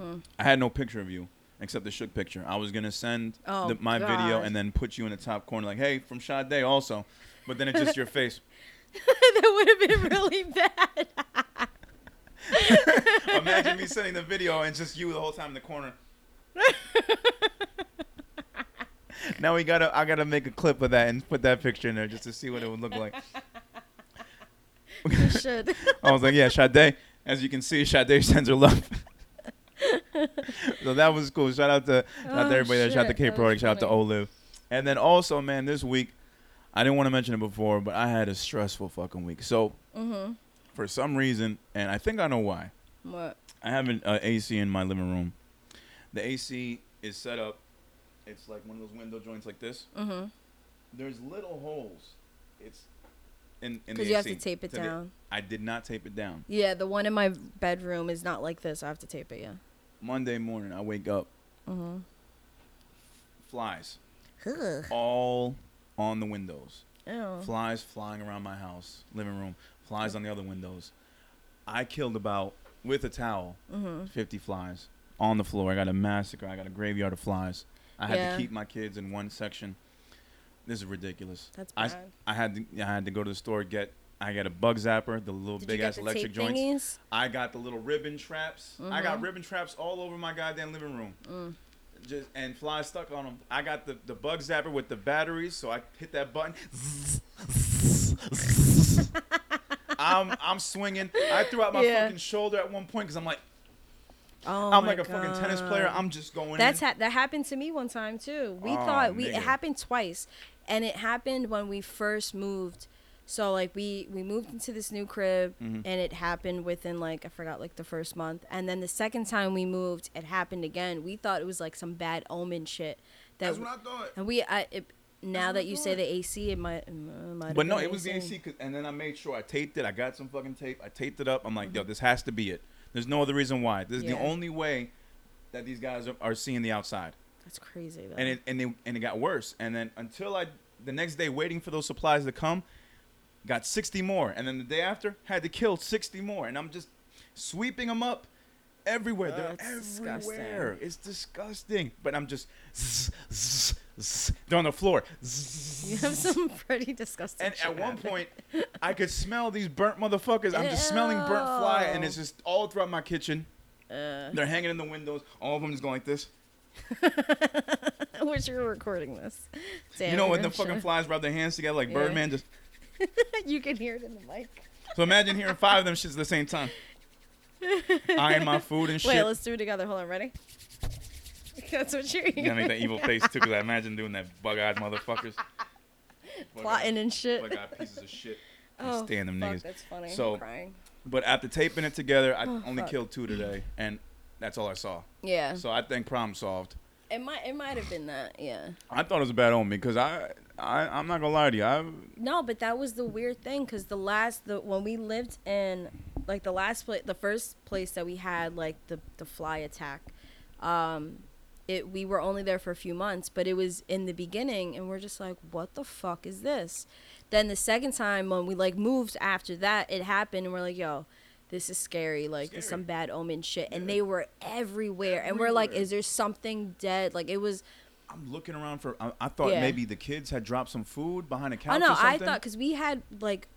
Hmm. I had no picture of you except the shook picture. I was gonna send Oh, the, my video and then put you in the top corner like, hey, from Sade also. But then it's just your face. that would have been really bad. Imagine me sending the video and just you the whole time in the corner. now we gotta I gotta make a clip of that and put that picture in there just to see what it would look like. you should. I was like, yeah, Sade. As you can see, Sade sends her love. So that was cool. Shout out to shout out to Oh, everybody there. Shout out to. K Pro. Shout out to. Olive. And then also, man, this week, I didn't want to mention it before, but I had a stressful fucking week. So Mhm. for some reason, and I think I know why. What? I have an uh, AC in my living room. The AC is set up. It's like one of those window joints like this. Mhm. There's little holes. It's in in the Because you have to tape it to the- down. I did not tape it down. Yeah, the one in my bedroom is not like this. I have to tape it. Yeah. Monday morning, I wake up, Mhm. flies Ugh. all on the windows. Ew. Flies flying around my house, living room. Flies on the other windows. I killed about with a towel, Mhm. 50 flies on the floor. I got a massacre. I got a graveyard of flies. I had Yeah. to keep my kids in one section. This is ridiculous. That's I, bad. I had to I had to go to the store get I got a bug zapper, the little Did big ass electric joints. thingies? I got the little ribbon traps. I got Mhm. ribbon traps all over my goddamn living room. Mm. Just and flies stuck on them. I got the, the bug zapper with the batteries, so I hit that button. I'm I'm swinging. I threw out my Yeah. fucking shoulder at one point because I'm like Oh I'm like a fucking tennis player. I'm just going. That's in. ha- that happened to me one time too. We Oh, thought we nigga. it happened twice, and it happened when we first moved. So like we we moved into this new crib, Mhm. and it happened within like I forgot like the first month, and then the second time we moved, it happened again. We thought it was like some bad omen shit. That That's what I thought. and we I it, now that you say the AC, it might. uh, might But no, it was the AC, 'cause- and then I made sure I taped it. I got some fucking tape. I taped it up. I'm like, yo, this has to be it. There's no other reason why. This is the Mm-hmm. Only way that these guys are, are seeing the outside. That's crazy. Though. And it and it and it got worse. And then until I the next day waiting for those supplies to come, got 60 more. And then the day after had to kill 60 more. And I'm just sweeping them up everywhere. They're That's everywhere. It's disgusting. But I'm just zzz, zzz, zzz. they're on the floor. you have some pretty disgusting. And at one point, I could smell these burnt motherfuckers. I'm just smelling burnt fly, and it's just all throughout my kitchen. Uh, They're hanging in the windows. All of them just going like this. I wish you were recording this. Damn, you know when the fucking flies rub their hands together like Yeah. Birdman? Just you can hear it in the mic. so imagine hearing five of them shits at the same time. Eyeing my food and shit. Wait, let's do it together. Hold on, ready? That's what you're You gotta make that evil face too, because I imagine doing that bug-eyed motherfuckers. Plotting and shit. Bug-eyed pieces of shit. Oh, stand them fuck, niggas. that's funny. So- I'm crying. But after taping it together, I Oh, only fuck. killed two today, and that's all I saw. Yeah, So I think problem solved. it might it might have been that. Yeah. I thought it was a bad omen because I, I I'm not gonna lie to you. I No, but that was the weird thing because the last the when we lived in like the last place the first place that we had like the the fly attack, um, it we were only there for a few months, but it was in the beginning, and we're just like, what the fuck is this? Then the second time when we like moved after that, it happened, and we're like, yo. This is scary, like there's Scary. some bad omen shit, and they were everywhere. And we're like, is there something dead? Like it was. I'm looking around for. I, I thought Yeah. maybe the kids had dropped some food behind a couch. Oh no, or something. I thought because we had like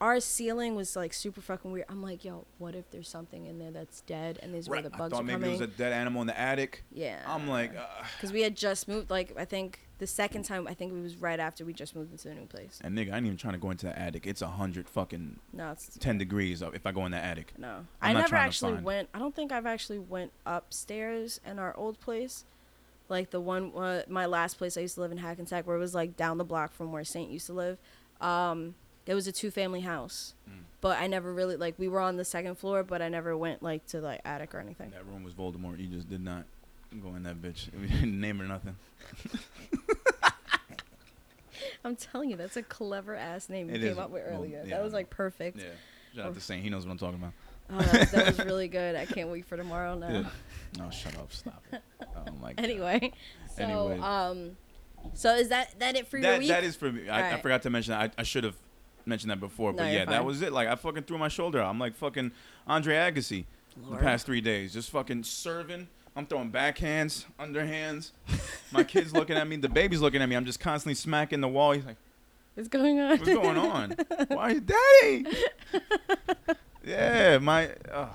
our ceiling was like super fucking weird. I'm like, yo, what if there's something in there that's dead and these Right, where the I bugs thought are maybe coming? it was a dead animal in the attic. yeah, I'm like, uh, because we had just moved. Like I think the second time, I think it was right after we just moved into the new place. and nigga, I ain't even trying to go into the attic. It's a hundred fucking No, it's ten degrees up if I go in the attic. no. I'm I never actually went. I don't think I've actually went upstairs in our old place. Like the one, uh, my last place I used to live in Hackensack, where it was like down the block from where Saint used to live. Um, it was a two-family house, Mm. but I never really like. We were on the second floor, but I never went like to like attic or anything. That room was Voldemort. You just did not go in that bitch. Name or nothing. I'm telling you, that's a clever ass name you It came is. up with Well, earlier. yeah, that was like perfect. Yeah. Shout out to Saint. He knows what I'm talking about. Oh, that, that was really good. I can't wait for tomorrow now. Yeah. No, shut up. Stop it. Oh my god. Anyway, so Anyway. um, so is that that it for your that week? that is for me. I, I forgot to mention. that. I, I should have mentioned that before, but you're yeah, that was it. Like I fucking threw my shoulder out. I'm like fucking Andre Agassi Lord. the past three days, just fucking serving. I'm throwing backhands, underhands. My kid's looking at me. The baby's looking at me. I'm just constantly smacking the wall. He's like, What's going on? "What's going on? Why, daddy?" yeah, my uh,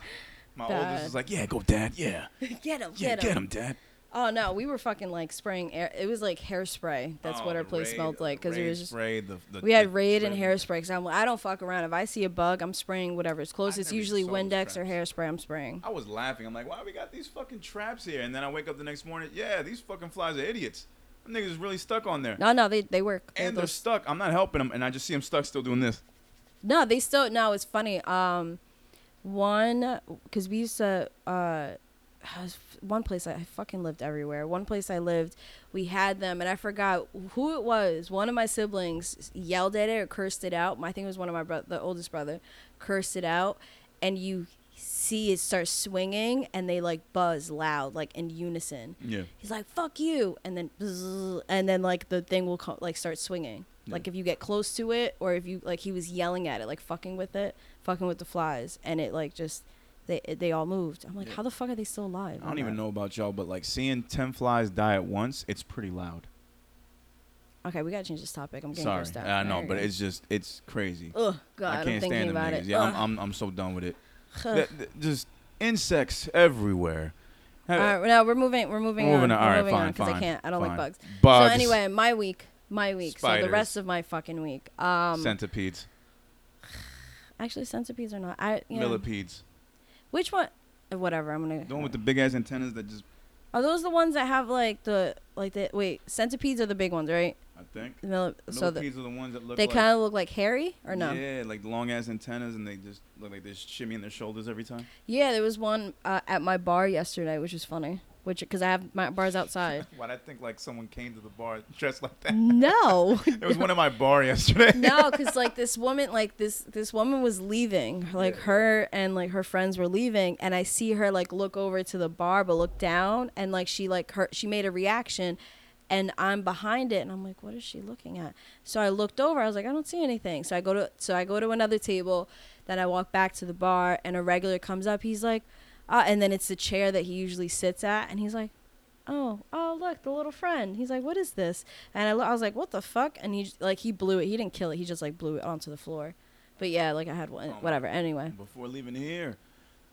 my Dad. oldest is like, "Yeah, go, dad. Yeah, get him, yeah, get him. get him, dad." Oh no, we were fucking like spraying air. It was like hairspray. That's Oh, what our place Raid- smelled like because it was just. spray, the, the, We had Raid and hairspray. Cause I'm like, I don't fuck around. If I see a bug, I'm spraying whatever. It's close. I It's usually Windex or hairspray. I'm spraying. I was laughing. I'm like, why we got these fucking traps here? And then I wake up the next morning. Yeah, these fucking flies are idiots. Them niggas is really stuck on there. No, no, they they work. They're and they're those- stuck. I'm not helping them, and I just see them stuck still doing this. No, they still no. It's funny. Um, one because we used to uh, one place I, I fucking lived everywhere. One place I lived, we had them, and I forgot who it was. One of my siblings yelled at it or cursed it out. I think it was one of my bro- the oldest brother, cursed it out, and you see it start swinging, and they like buzz loud, like in unison. Yeah. He's like, "Fuck you," and then and then like the thing will co- like start swinging. Yeah. Like if you get close to it, or if you like he was yelling at it, like fucking with it, fucking with the flies, and it like just they they all moved. I'm like, Yeah. how the fuck are they still alive? I don't even know about y'all, but like seeing ten flies die at once, it's pretty loud. Okay, we gotta change this topic. I'm getting Sorry, grossed out. I know, There but it's just it's crazy. ugh, God, I I'm can't thinking stand them about niggas. it. Yeah, I'm, I'm I'm so done with it. Ugh. Th- th- just insects everywhere. all right, now we're moving. We're moving Moving on. on. We're All right, moving fine, on because I can't. I don't fine. like bugs. Bugs, So anyway, my week. My week. So the rest of my fucking week. Um, centipedes, actually, centipedes are not. I yeah. millipedes, Which one? uh, Whatever. I'm gonna. the one with the big ass antennas that just Are those the ones that have like the like the wait centipedes are the big ones, right? I think. The mil- so the, Millipedes are the ones that look like they like kind of look like hairy or no? Yeah, like long ass antennas, and they just look like they're shimmying their shoulders every time. Yeah, there was one uh, at my bar yesterday, which was funny. Which because I have my bars outside. Why'd I think like someone came to the bar dressed like that? no, It was one of my bar yesterday. no, because like this woman, like this this woman was leaving, like her and like her friends were leaving, and I see her like look over to the bar, but look down, and like she like her she made a reaction, and I'm behind it, and I'm like, what is she looking at? So I looked over, I was like, I don't see anything. So I go to so I go to another table, then I walk back to the bar, and a regular comes up, he's like, uh, and then it's the chair that he usually sits at, and he's like. Oh, oh! Look, the little friend. He's like, "What is this?" And I, lo- I was like, "What the fuck?" And he like he blew it. He didn't kill it. He just like blew it onto the floor. But yeah, like I had one. Oh whatever. Anyway, Before leaving here,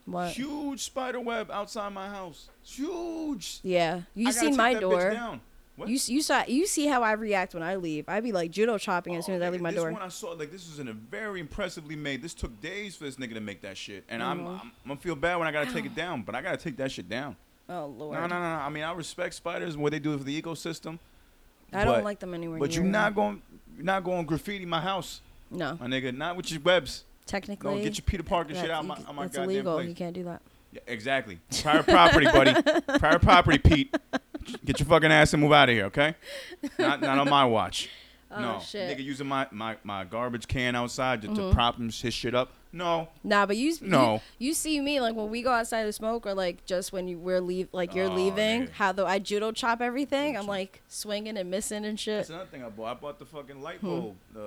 what? huge spider web outside my house. Huge. Yeah, you seen my door. What? You you saw you see how I react when I leave. I'd be like judo chopping as soon Oh, as I leave my door. this one I saw, like this was in a very impressively made. This took days for this nigga to make that shit, and I'm, Mhm. I'm I'm gonna feel bad when I gotta take it down, but I gotta take that shit down. Oh lord, No, no, no, no. I mean, I respect spiders and what they do for the ecosystem. I don't like them anywhere. But you're not going, you're not going to graffiti my house, No, my nigga. Not with your webs. technically. No, get your Peter Parker shit out my, out my that's goddamn illegal. place. You can't do that. Yeah, exactly. Private property, buddy. Private property, Pete. Get your fucking ass and move out of here, okay? Not, not on my watch. Oh, no, shit. Mm-hmm. nigga using my, my, my garbage can outside to, to prop him his shit up. No, Nah, but you No. you, you see me like when we go outside to smoke or like just when you we're leave like you're Oh, leaving. How though I judo chop everything. I'm like swinging and missing and shit. that's another thing I bought. I bought the fucking light bulb. Uh,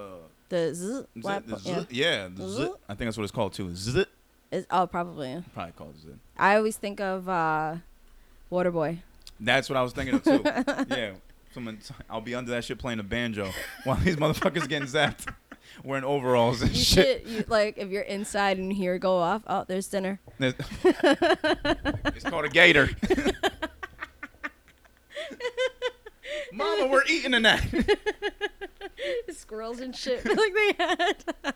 The zzz, zit- light the bulb, zit- yeah, the Zit? zit. I think that's what it's called too. Zit. Is, oh, probably. Probably called zit. I always think of uh, Waterboy. That's what I was thinking of too. yeah. Someone, I'll be under that shit playing a banjo while these motherfuckers getting zapped, wearing overalls and You shit. should you, like if you're inside and you hear it go off. Oh, there's dinner. it's called a gator. Mama, we're eating tonight. Squirrels and shit like they had. that,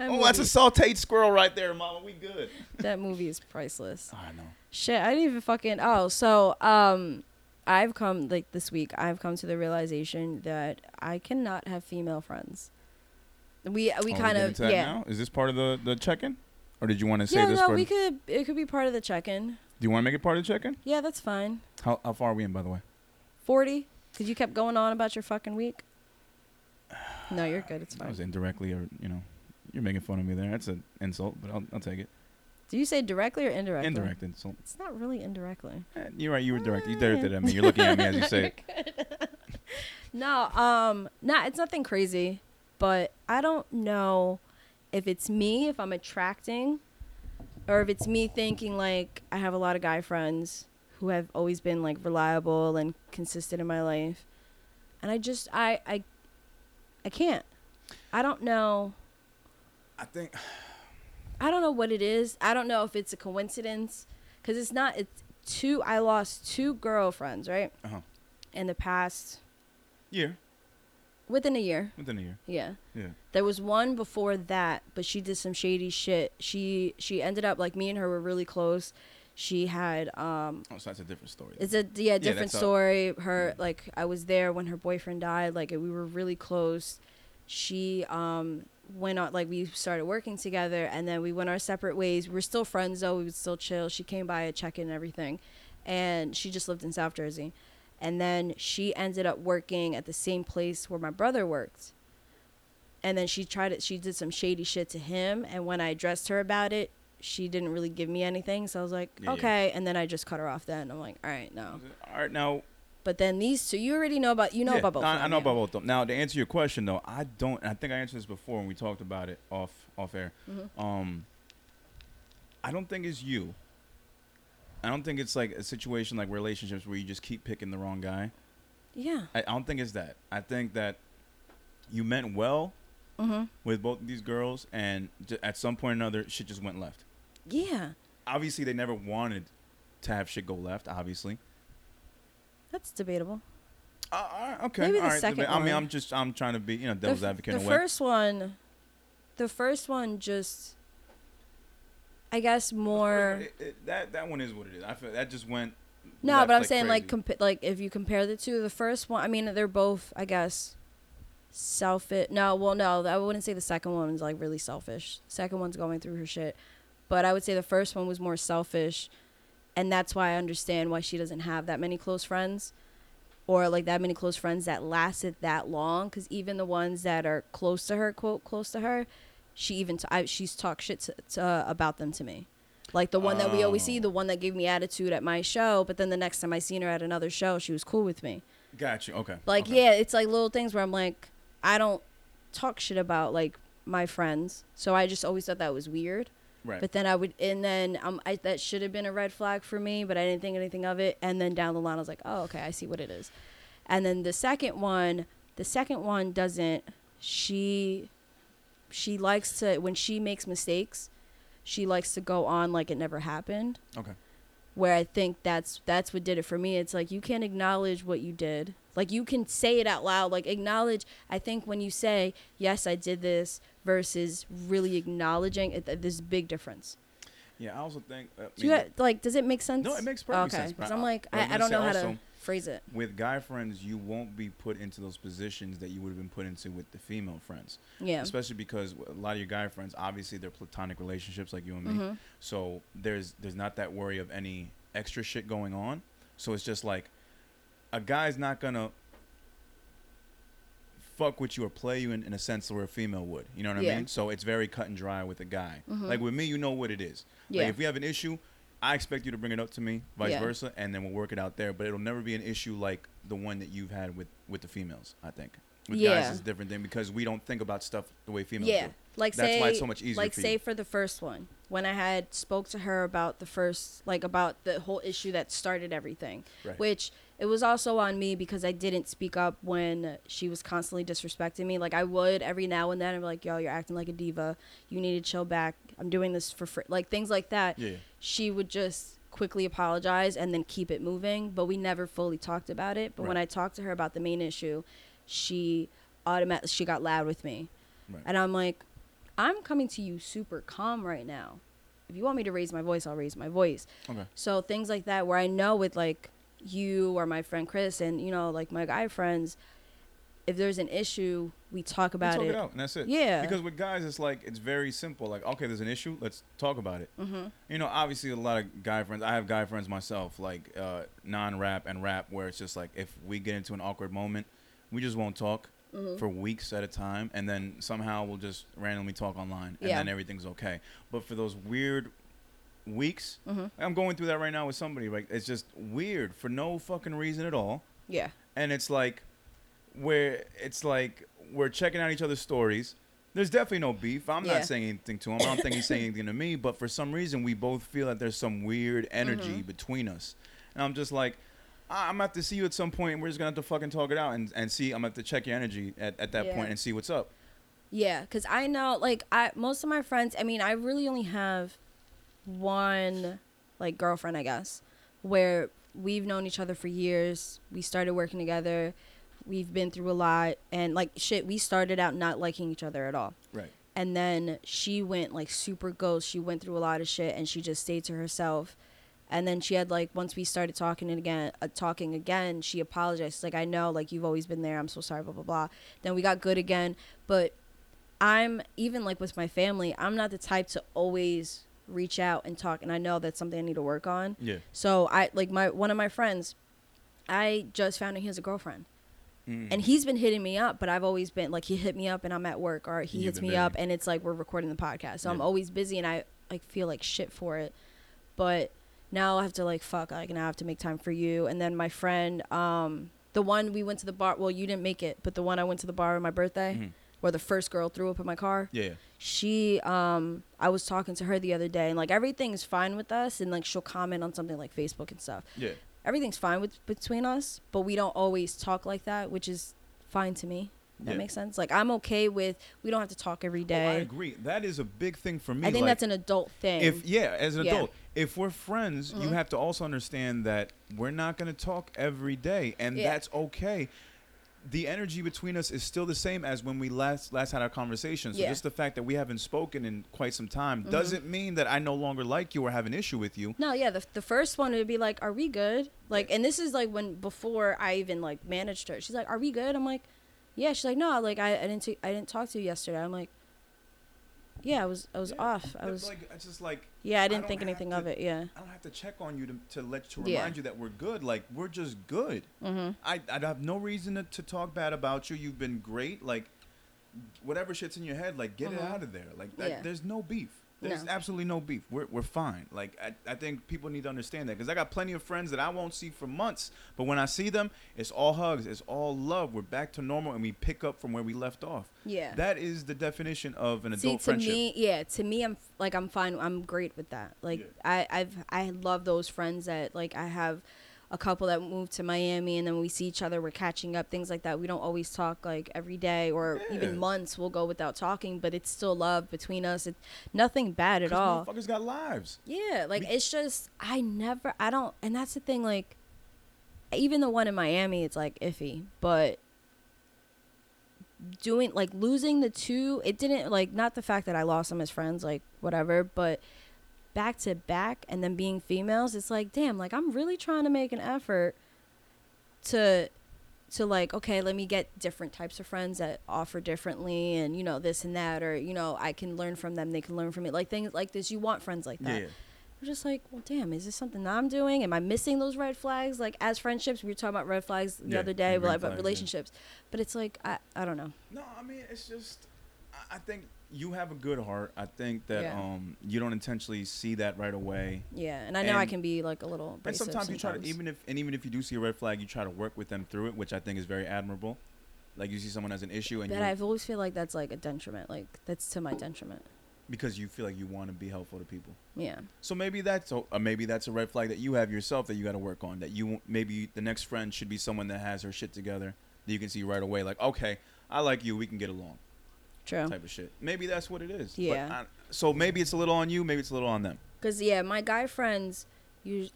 oh, that's a sauteed squirrel right there, Mama. We good. that movie is priceless. I know. Shit, I didn't even fucking. Oh, so um, I've come like this week. I've come to the realization that I cannot have female friends. We we Oh, kind of yeah Now? Is this part of the the check-in, or did you want to say yeah this no we could it could be part of the check-in. Do you want to make it part of the check-in? Yeah, that's fine. How how far are we in, by the way? Forty, because you kept going on about your fucking week. No, you're good. It's fine. was indirectly, or you know, you're making fun of me there. That's an insult, but I'll, I'll take it. Do you say directly or indirectly? Indirect insult. It's not really indirectly. Eh, You're right. You were direct. You directed at me. You're looking at me as you say it. No, um, nah, it's nothing crazy, but I don't know if it's me, if I'm attracting, or if it's me thinking like I have a lot of guy friends who have always been like reliable and consistent in my life, and I just I I I can't. I don't know. I think I don't know what it is. I don't know if it's a coincidence because it's not. It's two. I lost two girlfriends right Uh-huh. in the past year within a year. within a year. Yeah. Yeah. There was one before that, but she did some shady shit. She she ended up like me and her were really close. She had um Oh, so that's a different story. it's a yeah, different a- story. Her like I was there when her boyfriend died. Like we were really close. She um went on like we started working together and then we went our separate ways. We're still friends though. We would still chill. She came by a check in and everything. And she just lived in South Jersey. And then she ended up working at the same place where my brother worked. And then she tried it she did some shady shit to him and when I addressed her about it, she didn't really give me anything. So I was like, Yeah, yeah. okay. And then I just cut her off then. I'm like, all right, no. All right, now But then these two, you already know about you know yeah, about both. I, I know yeah. about both of them. Now, to answer your question though, I don't. I think I answered this before when we talked about it off off air. Mhm. Um, I don't think it's you. I don't think it's like a situation like relationships where you just keep picking the wrong guy. Yeah. I, I don't think it's that. I think that you meant well Mm-hmm. with both of these girls, and j- at some point or another, shit just went left. Yeah. Obviously, they never wanted to have shit go left. Obviously. That's debatable. Uh, okay. Maybe the right. second I mean. I'm just I'm trying to be you know The devil's f- advocate The first one, the first one just, I guess more. It- it- that that one is what it is. I feel that just went. No, but I'm like saying like crazy. compa- like if you compare the two, the first one, I mean they're both I guess selfish. No, well no, I wouldn't say the second one is like really selfish. Second one's going through her shit, but I would say the first one was more selfish, and that's why I understand why she doesn't have that many close friends, or like that many close friends that lasted that long. Because even the ones that are close to her, quote close to her, she even t- I, she's talked shit to, to, uh, about them to me. Like the one that we always see, Oh. the one that gave me attitude at my show, but then the next time I seen her at another show, she was cool with me. Got you. Okay. Like, okay. yeah, it's like little things where I'm like, I don't talk shit about like my friends, so I just always thought that was weird. Right. But then I would, and then um, I, that should have been a red flag for me, but I didn't think anything of it. And then down the line, I was like, oh, okay, I see what it is. And then the second one, the second one doesn't. She, she likes to when she makes mistakes, she likes to go on like it never happened. okay. Where I think that's that's what did it for me. It's like you can't acknowledge what you did. Like you can say it out loud. Like acknowledge. I think when you say yes, I did this versus really acknowledging it, there's a big difference. Yeah, I also think. Uh, Do you have, like? Does it make sense? No, it makes perfect okay. sense, but 'cause I'm like, I I, I don't know how to phrase it. with guy friends, you won't be put into those positions that you would have been put into with the female friends. Yeah. Especially because a lot of your guy friends, obviously, they're platonic relationships like you and me. Mhm. So there's there's not that worry of any extra shit going on. So it's just like a guy's not gonna fuck with you or play you in, in a sense where a female would. You know what I Yeah. mean? So it's very cut and dry with a guy. Mhm. Like with me, you know what it is. Yeah. Like if we have an issue, I expect you to bring it up to me, vice Yeah. versa, and then we'll work it out there. But it'll never be an issue like the one that you've had with with the females. I think with Yeah. guys it's a different thing because we don't think about stuff the way females yeah. do. Like That's say, why it's so much easier like for say you. for the first one, when I had spoke to her about the first, like about the whole issue that started everything, Right. which it was also on me because I didn't speak up when she was constantly disrespecting me. Like I would every now and then, I'm like, "Yo, you're acting like a diva. You need to chill back. I'm doing this for free." Like things like that. Yeah. She would just quickly apologize and then keep it moving, but we never fully talked about it. But when I talked to her about the main issue, she automatically she got loud with me. Right. And I'm like, I'm coming to you super calm right now. If you want me to raise my voice, I'll raise my voice. Okay. So things like that where I know with like you or my friend Chris and you know like my guy friends, if there's an issue, we talk We about talk it. it out, and that's it. Yeah. Because with guys, it's like it's very simple. Like, okay, there's an issue. Let's talk about it. hmm You know, obviously, a lot of guy friends. I have guy friends myself, like uh, non-rap and rap, where it's just like if we get into an awkward moment, we just won't talk. Mm-hmm. for weeks at a time, and then somehow we'll just randomly talk online, and Yeah. then everything's okay. But for those weird weeks, Mhm. I'm going through that right now with somebody. Like it's just weird for no fucking reason at all, Yeah. and it's like where it's like we're checking out each other's stories. There's definitely no beef. I'm Yeah. not saying anything to him. I don't think he's saying anything to me. But for some reason, we both feel that there's some weird energy Mm-hmm. between us. And I'm just like, I- I'm gonna have to see you at some point, and we're just gonna have to fucking talk it out and, and see. I'm gonna have to check your energy at, at that Yeah. point and see what's up. Yeah, because I know, like, I most of my friends. I mean, I really only have one, like, girlfriend, I guess, where we've known each other for years. We started working together. We've been through a lot, and like, shit, we started out not liking each other at all. Right. And then she went like super ghost. She went through a lot of shit, and she just stayed to herself. And then she had like once we started talking and again, uh, talking again, she apologized. She's like, I know, like you've always been there. I'm so sorry, blah blah blah. Then we got good again, but I'm even like with my family. I'm not the type to always reach out and talk, and I know that's something I need to work on. Yeah. So I like my one of my friends. I just found out he has a girlfriend Mm. and he's been hitting me up but i've always been like he hit me up and i'm at work or he You've hits me up and it's like we're recording the podcast so i'm always busy and i like feel like shit for it but now i have to like fuck like now i have to make time for you and then my friend um the one we went to the bar well you didn't make it but the one i went to the bar on my birthday Mhm. Where the first girl threw up in my car Yeah. she um i was talking to her the other day and like everything's fine with us and like she'll comment on something like facebook and stuff Yeah. everything's fine with between us, but we don't always talk like that, which is fine to me. That Yeah. makes sense. Like I'm okay with we don't have to talk every day. Oh, I agree. That is a big thing for me. I think like, that's an adult thing. if yeah, as an Yeah. adult, if we're friends, you Mhm. have to also understand that we're not going to talk every day, and Yeah. that's okay. The energy between us is still the same as when we last last had our conversation. So Yeah. just the fact that we haven't spoken in quite some time Mhm. doesn't mean that I no longer like you or have an issue with you. no, yeah, the the first one would be like, "Are we good?" Like, and this is like when before I even like managed her. She's like, "Are we good?" I'm like, "Yeah." She's like, "No, like I, I didn't t- I didn't talk to you yesterday." I'm like, "Yeah, I was I was Yeah. off. I was like just like yeah, I I didn't don't think anything to- of it. Yeah." I don't have to check on you to to let to Yeah. remind you that we're good. Like we're just good. Mm-hmm. I I have no reason to, to talk bad about you. You've been great. Like whatever shit's in your head, like get it Mhm. out of there. Like that, Yeah. there's no beef. There's No. absolutely no beef. We're we're fine. Like I, I think people need to understand that because I got plenty of friends that I won't see for months, but when I see them, it's all hugs, it's all love. We're back to normal and we pick up from where we left off. Yeah. That is the definition of an See, adult to friendship. me, yeah, to me, I'm like I'm fine. I'm great with that. Like Yeah. I, I've I love those friends that like I have a couple that moved to Miami and then we see each other. We're catching up, things like that. We don't always talk like every day or Yeah. even months. We'll go without talking, but it's still love between us. It's nothing bad at all. Motherfuckers got lives. Yeah, like We- it's just I never I don't and that's the thing like even the one in Miami it's like iffy, but doing like losing the two it didn't like not the fact that I lost them as friends like whatever, but back to back and then being females it's like damn like I'm really trying to make an effort to to like okay let me get different types of friends that offer differently and you know this and that or you know i can learn from them they can learn from me like things like this you want friends like that Yeah. we're just like, well, damn, is this something I'm doing? Am I missing those red flags? Like as friendships, we were talking about red flags the Yeah, other day, like, about flags, yeah. relationships. But it's like, I, I don't know. No, I mean it's just. I think you have a good heart. I think that Yeah. um you don't intentionally see that right away. Yeah, and I know I can be like a little. And abrasive sometimes you try to even if and even if you do see a red flag, you try to work with them through it, which I think is very admirable. Like you see someone has an issue and But I've always feel like that's like a detriment. Like that's to my detriment. because you feel like you want to be helpful to people. Yeah. So maybe that's a, uh, maybe that's a red flag that you have yourself that you got to work on. That you maybe the next friend should be someone that has her shit together. That you can see right away, like okay, I like you, we can get along, True. type of shit. Maybe that's what it is. But Yeah. I, so maybe it's a little on you, maybe it's a little on them. Cause yeah, my guy friends, you,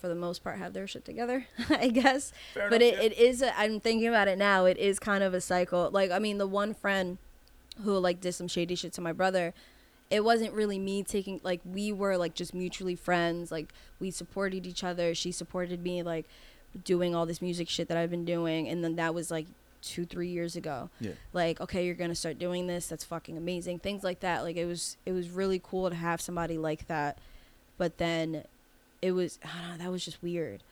for the most part, have their shit together. I guess. Fair but enough, it, it is a, i'm thinking about it now it is kind of a cycle like i mean the one friend who like did some shady shit to my brother it wasn't really me taking like we were like just mutually friends like we supported each other she supported me like doing all this music shit that i've been doing and then that was like two three years ago Yeah. like okay you're gonna start doing this that's fucking amazing things like that like it was it was really cool to have somebody like that but then it was i don't know that was just weird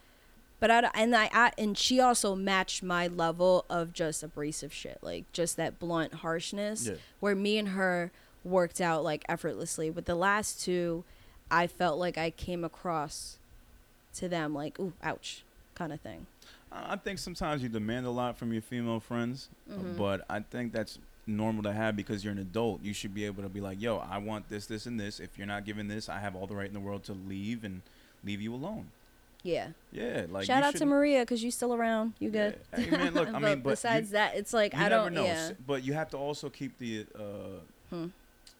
But I and I, I and she also matched my level of just abrasive shit, like just that blunt harshness. Yeah. Where me and her worked out like effortlessly. With the last two, I felt like I came across to them like ooh ouch kind of thing. I think sometimes you demand a lot from your female friends, Mhm. but I think that's normal to have because you're an adult. You should be able to be like, "Yo, I want this, this, and this. If you're not giving this, I have all the right in the world to leave and leave you alone." Yeah. Yeah, like Shout out to Maria because you're still around. You good? Yeah. Hey, man, look, I mean, but besides you- that, it's like I never don't. know. Yeah. But you have to also keep the uh, Hmm.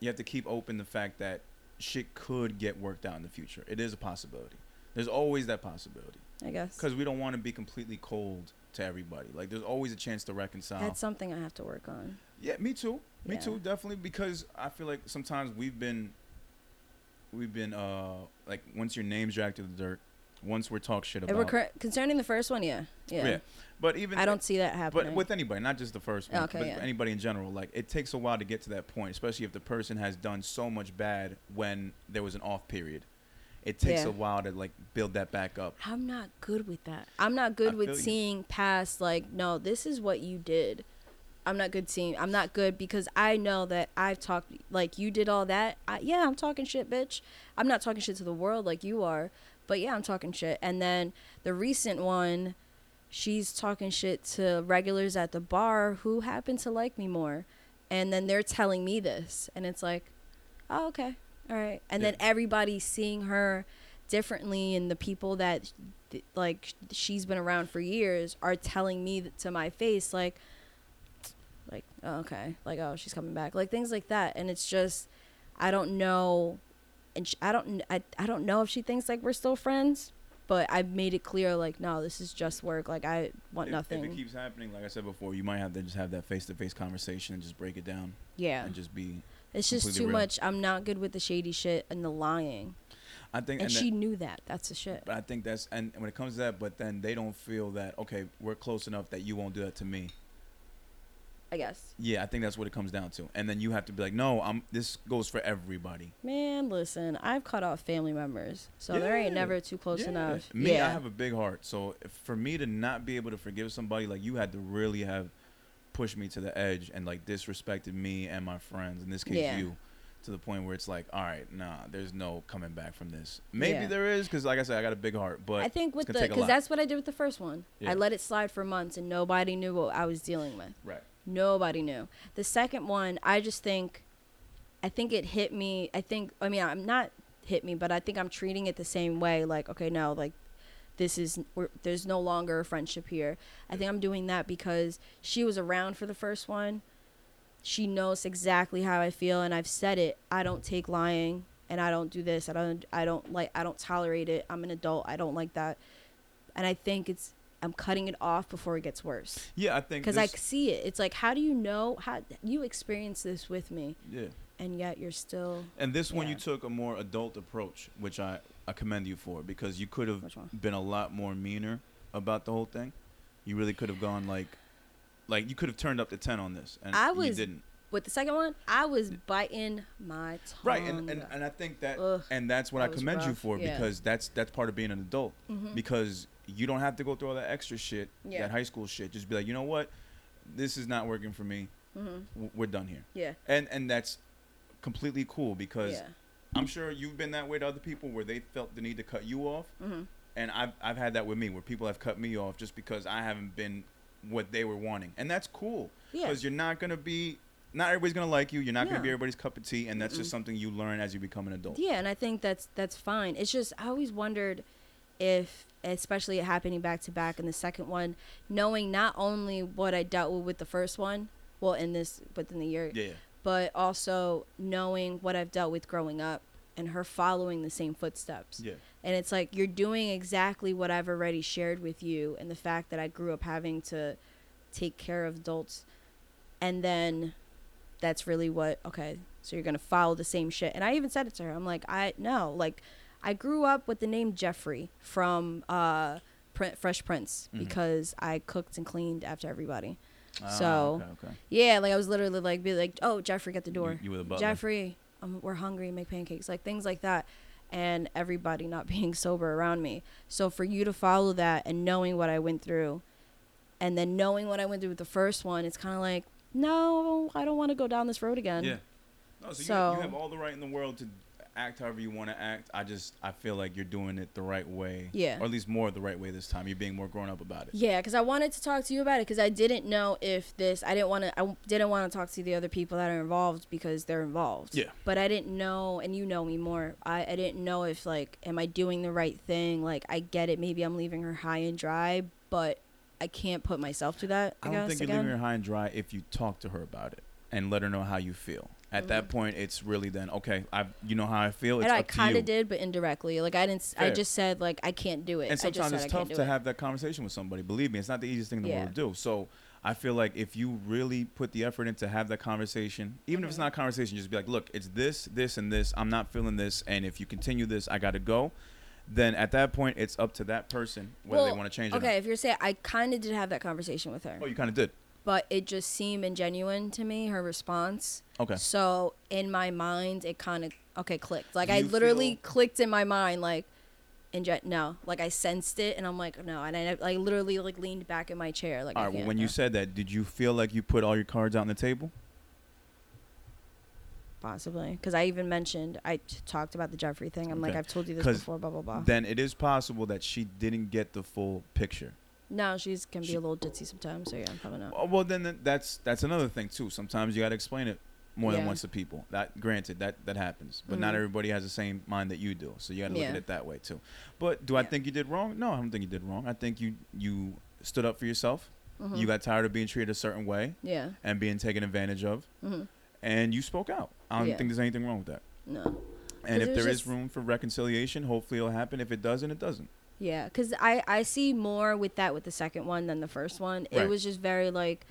you have to keep open the fact that shit could get worked out in the future. It is a possibility. There's always that possibility I guess. because we don't want to be completely cold to everybody. Like there's always a chance to reconcile. That's something I have to work on. Yeah, me too. Me Yeah. too, definitely. Because I feel like sometimes we've been, we've been uh like once your name's dragged to the dirt, once we're talk shit about. recur- concerning the first one, yeah, yeah. Yeah. But even I don't see that happening. But with anybody, not just the first one, Okay, but yeah. anybody in general, like it takes a while to get to that point, especially if the person has done so much bad when there was an off period. It takes Yeah. a while to like build that back up. I'm not good with that. I'm not good I with feel you. seeing past like, no, this is what you did. I'm not good seeing. I'm not good because I know that I've talked like you did all that. I, yeah, I'm talking shit, bitch. I'm not talking shit to the world like you are, but yeah, I'm talking shit. And then the recent one, she's talking shit to regulars at the bar who happen to like me more, and then they're telling me this, and it's like, oh okay, all right. And then Yeah. everybody's seeing her differently, and the people that like she's been around for years are telling me to my face like like oh, okay like oh she's coming back like things like that and it's just i don't know and sh- i don't I, I don't know if she thinks like we're still friends but i've made it clear like no this is just work like i want If- nothing If it keeps happening, like I said before, you might have to just have that face to face conversation and just break it down yeah and just be. It's just too real. much i'm not good with the shady shit and the lying I think, and, and, she that- knew that that's the shit but I think that's and when it comes to that, but then they don't feel that okay, we're close enough that you won't do that to me. i guess Yeah, I think that's what it comes down to. And then you have to be like, no, I'm. This goes for everybody. man listen i've cut off family members so there ain't never too close Yeah. enough Me, yeah I have a big heart. So if, for me to not be able to forgive somebody, like you had to really have pushed me to the edge and like disrespected me and my friends. In this case, Yeah. you, to the point where it's like, all right, nah, there's no coming back from this. Maybe Yeah. there is, because like I said, I got a big heart. But I think with the because that's what I did with the first one. Yeah. I let it slide for months and nobody knew what I was dealing with. right, Nobody knew. The second one, I just think, I think it hit me. I think I mean I'm not hit me, but I think I'm treating it the same way. Like okay, no, like this is we're, there's no longer a friendship here. I think I'm doing that because she was around for the first one. She knows exactly how I feel, and I've said it. I don't take lying, and I don't do this. I don't. I don't like. I don't tolerate it. I'm an adult. I don't like that. And I think it's. I'm cutting it off before it gets worse yeah, I think because I see it. It's like, how do you know? How you experience this with me, yeah. and yet you're still And this one, you took a more adult approach, which I, I commend you for because you could have been a lot more meaner about the whole thing. You really could have gone like, like you could have turned up the ten on this, and I you was didn't. with the second one. I was biting my tongue. Right, and, and, and I think that, Ugh, and that's what that I was commend you for yeah. because that's that's part of being an adult Mhm. because you don't have to go through all that extra shit, Yeah. that high school shit. Just be like, you know what, this is not working for me. Mhm. We're done here, yeah, and and that's completely cool because yeah, I'm sure you've been that way to other people where they felt the need to cut you off, Mhm. and I've I've had that with me where people have cut me off just because I haven't been what they were wanting, and that's cool yeah. because you're not gonna be. Not everybody's gonna like you. You're not gonna be everybody's cup of tea, and that's just Mm-mm. something you learn as you become an adult. Yeah, and I think that's that's fine. It's just I always wondered if, especially it happening back to back in the second one, knowing not only what I dealt with with the first one, well, in this within the year, Yeah, but also knowing what I've dealt with growing up and her following the same footsteps. yeah. And it's like you're doing exactly what I've already shared with you, and the fact that I grew up having to take care of adults, and then that's really what okay. So you're gonna follow the same shit. And I even said it to her. I'm like, I no, like I grew up with the name Geoffrey from uh, Fresh Prince Mhm. because I cooked and cleaned after everybody. Ah, So, okay, okay. Yeah, like I was literally like, be like, oh Geoffrey, get the door. You, you were the butler. Geoffrey, um, we're hungry, make pancakes, like things like that. and everybody not being sober around me. So for you to follow that and knowing what I went through and then knowing what I went through with the first one, it's kind of like, no, I don't want to go down this road again. Yeah. No, so, you, So- you have all the right in the world to act however you want to act. I just I feel like you're doing it the right way. Yeah. Or at least more the right way this time. You're being more grown up about it. Yeah, because I wanted to talk to you about it because I didn't know if this. I didn't want to. I didn't want to talk to the other people that are involved because they're involved. Yeah. But I didn't know, and you know me more. I I didn't know if like, am I doing the right thing? Like, I get it. Maybe I'm leaving her high and dry, but I can't put myself to that. I, I don't guess think you're again. leaving her high and dry if you talk to her about it and let her know how you feel. At that point, it's really then okay. I you know how I feel. It's and I kind of did, but indirectly. Like I didn't. s I Fair. just said like I can't do it. And sometimes it's tough to it. have that conversation with somebody. Believe me, it's not the easiest thing in the Yeah. world to do. So I feel like if you really put the effort into have that conversation, even if it's Mhm. not a conversation, just be like, look, it's this, this, and this. I'm not feeling this, and if you continue this, I got to go. Then at that point, it's up to that person whether they want to change it. Okay, if you're saying I kind of did have that conversation with her. Oh, you kind of did. But it just seemed ingenuine to me her response Okay. so in my mind it kind of okay clicked like Do i literally feel- clicked in my mind like inge- no like i sensed it and i'm like no and i, I literally like leaned back in my chair like All right. Well, when no. you said that, did you feel like you put all your cards out on the table? possibly because i even mentioned i t- talked about the geoffrey thing i'm like i've told you this before blah blah blah Then it is possible that she didn't get the full picture. No she's can be She- a little ditzy sometimes so yeah I'm probably not Oh, well, then th- that's that's another thing too. Sometimes you got to explain it more than once to people. That granted, that that happens, but not Mhm. everybody has the same mind that you do. So you got to look at it that way too. But do I think you did wrong? No, I don't think you did wrong. I think you you stood up for yourself. Mhm. You got tired of being treated a certain way yeah and being taken advantage of, hmm and you spoke out. I don't Yeah. think there's anything wrong with that. no And if there is room for reconciliation, hopefully it'll happen. If it doesn't, it doesn't. Yeah, because I I see more with that with the second one than the first one. It was just very like,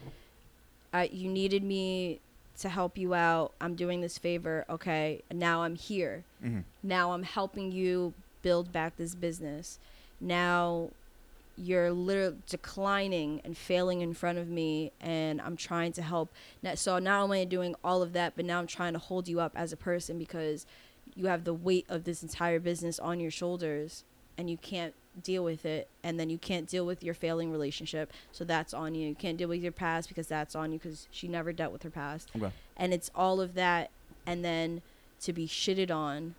I you needed me to help you out. I'm doing this favor. Okay, now I'm here. hmm Now I'm helping you build back this business. Now you're literally declining and failing in front of me and I'm trying to help. So not only am I doing all of that, but now I'm trying to hold you up as a person because you have the weight of this entire business on your shoulders and you can't deal with it and then you can't deal with your failing relationship so that's on you you can't deal with your past because that's on you because she never dealt with her past Okay. and it's all of that and then to be shitted on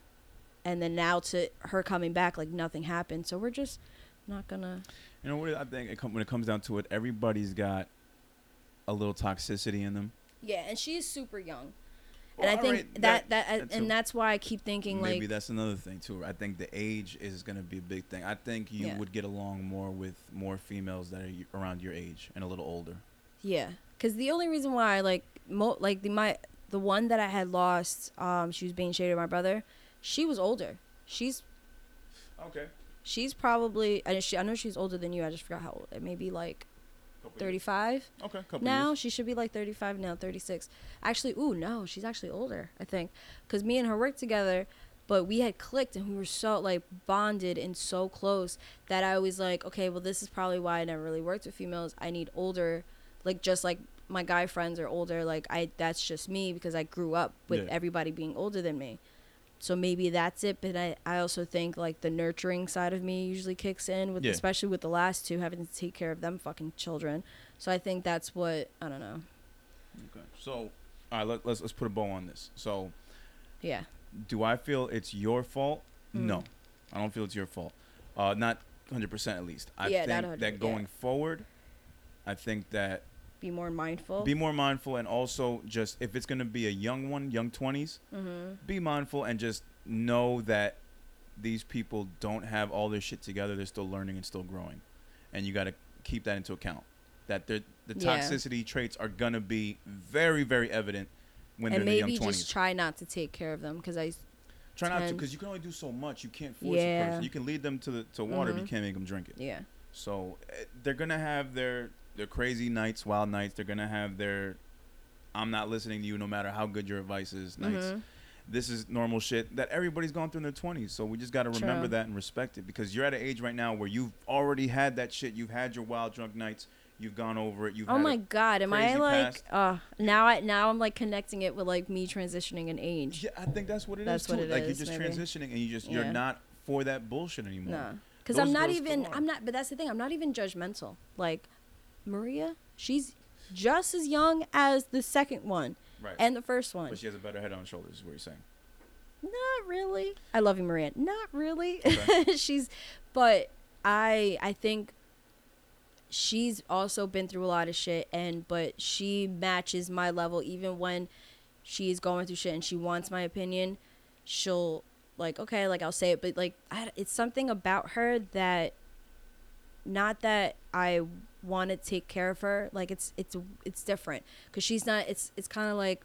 and then now to her coming back like nothing happened so we're just not gonna You know what? I think it com- when it comes down to it, everybody's got a little toxicity in them. yeah and she's super young Well, and i think alright, that that, that too. and that's why i keep thinking Maybe like maybe that's another thing too. I think the age is going to be a big thing. I think you Yeah. would get along more with more females that are around your age and a little older. Yeah, because the only reason why, like, mo- like the my the one that I had lost, um, she was being shaded by my brother. She was older. She's Okay. she's probably I, she, I know she's older than you. I just forgot how old. It may be like thirty five Okay. Couple now. years. She should be like thirty five now, thirty six. Actually, ooh no, she's actually older. I think because me and her worked together. But we had clicked and we were so like bonded and so close that I was like, okay, well, this is probably why I never really worked with females. I need older, like just like my guy friends are older. Like I, that's just me because I grew up with Yeah. everybody being older than me. So maybe that's it. But I, I also think like the nurturing side of me usually kicks in with, Yeah. especially with the last two having to take care of them fucking children. So I think that's what I don't know. Okay. So, all right. Let, let's let's put a bow on this. So, Yeah. do I feel it's your fault? Mm. No, I don't feel it's your fault. Uh, not 100% at least. I Yeah, think 100, that yeah. going forward, I think that Be more mindful. be more mindful and also just if it's gonna be a young one, young 20s, mm-hmm. be mindful and just know that these people don't have all their shit together. They're still learning and still growing, and you got to keep that into account. That the Yeah. toxicity traits are gonna be very, very evident when and they're in the maybe young 20s. just try not to take care of them because I Try not to, because you can only do so much. You can't force a person. You can lead them to the to water, but you Mhm. can't make them drink it. yeah So eh, they're gonna have their their crazy nights, wild nights. They're gonna have their I'm not listening to you no matter how good your advice is nights. Mhm. This is normal shit that everybody's gone through in their 20s. So we just got to remember that and respect it because you're at an age right now where you've already had that shit. You've had your wild drunk nights. You've gone over it. You've Oh my god, am I like uh now I now I'm like connecting it with like me transitioning in age. Yeah, I think that's what it is That's what it like is, you're just maybe. transitioning and you just Yeah. you're not for that bullshit anymore. No. Cuz I'm not even. I'm not but that's the thing. I'm not even judgmental. Like Maria, she's just as young as the second one Right. and the first one. but she has a better head on her shoulders. Is what you're saying. Not really. I love you, Maria. Not really. Okay. she's, but I I think she's also been through a lot of shit, and but she matches my level even when she's going through shit and she wants my opinion. She'll like okay, like I'll say it, but like I, it's something about her that, not that I want to take care of her. Like it's it's it's different because she's not. It's it's kind of like.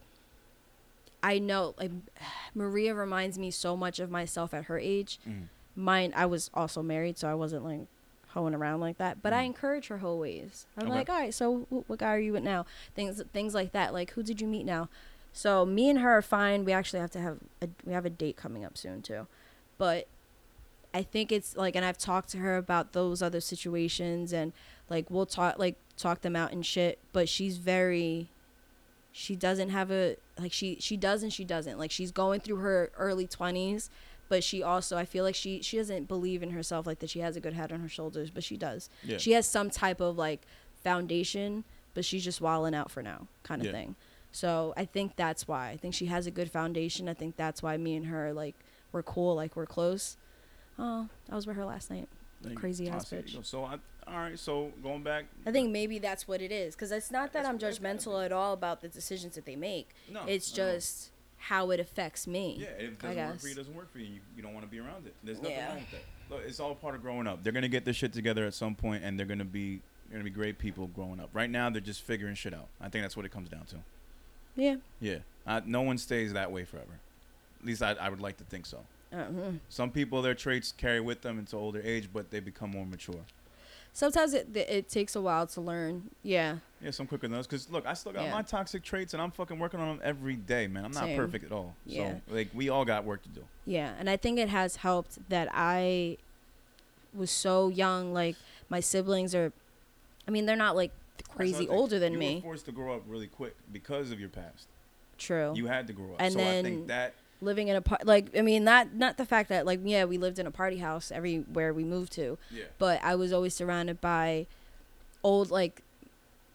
I know, like Maria reminds me so much of myself at her age. Mhm. Mine, I was also married, so I wasn't like hoeing around like that. But I Mhm. encourage her whole ways. I'm Okay. like, all right, so wh- what guy are you with now? Things, things like that. Like, who did you meet now? So me and her are fine. We actually have to have a we have a date coming up soon too, but I think it's like, and I've talked to her about those other situations, and like we'll talk like talk them out and shit. But she's very she doesn't have a like she she does and she doesn't like she's going through her early 20s but she also i feel like she she doesn't believe in herself like that she has a good head on her shoulders but she does Yeah. she has some type of like foundation but she's just walling out for now kind of Yeah. thing so i think that's why i think she has a good foundation i think that's why me and her like we're cool like we're close oh i was with her last night you- crazy I ass bitch. So I, all right. So going back. I think maybe that's what it is, because it's not that I'm what it's gotta judgmental at all about the decisions that they make. No. it's just how it affects me. Yeah, if it doesn't work for you, it doesn't work for you. You, you don't want to be around it. There's nothing Yeah. wrong with that. Look, it's all part of growing up. They're gonna get this shit together at some point, and they're gonna be they're gonna be great people growing up. Right now, they're just figuring shit out. I think that's what it comes down to. Yeah. Yeah, I, no one stays that way forever. At least I, I would like to think so. Uh-huh. Some people, their traits carry with them into older age, but they become more mature. Sometimes it it takes a while to learn. Yeah. Yeah, some quicker than others. Cause look, I still got Yeah. my toxic traits, and I'm fucking working on them every day, man. I'm not Same. perfect at all. Yeah. So like, we all got work to do. Yeah, and I think it has helped that I was so young. Like my siblings are, I mean, they're not like crazy older than you me. were forced to grow up really quick because of your past. True. You had to grow up. And so I then- think that Living in a par- like I mean not not the fact that like yeah we lived in a party house everywhere we moved to, yeah. but I was always surrounded by old like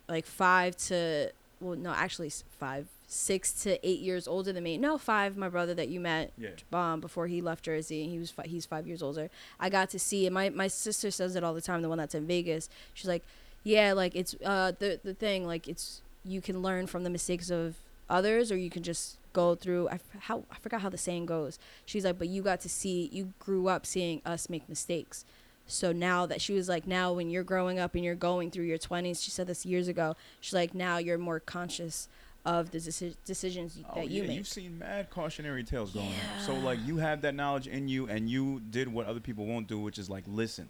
like five to well no actually five six to eight years older than me. No five my brother that you met Yeah. um, before he left Jersey. He was fi- he's five years older. I got to see and my my sister says it all the time. The one that's in Vegas. She's like, yeah, like it's uh the the thing like it's you can learn from the mistakes of others or you can just go through I, f- how I forgot how the saying goes. She's like, but you got to see you grew up seeing us make mistakes. So now that she was like, now when you're growing up and you're going through your 20s, she said this years ago. She's like, now you're more conscious of the deci- decisions Oh, that you yeah, make. You've seen mad cautionary tales going on. So like you have that knowledge in you, and you did what other people won't do, which is like listen.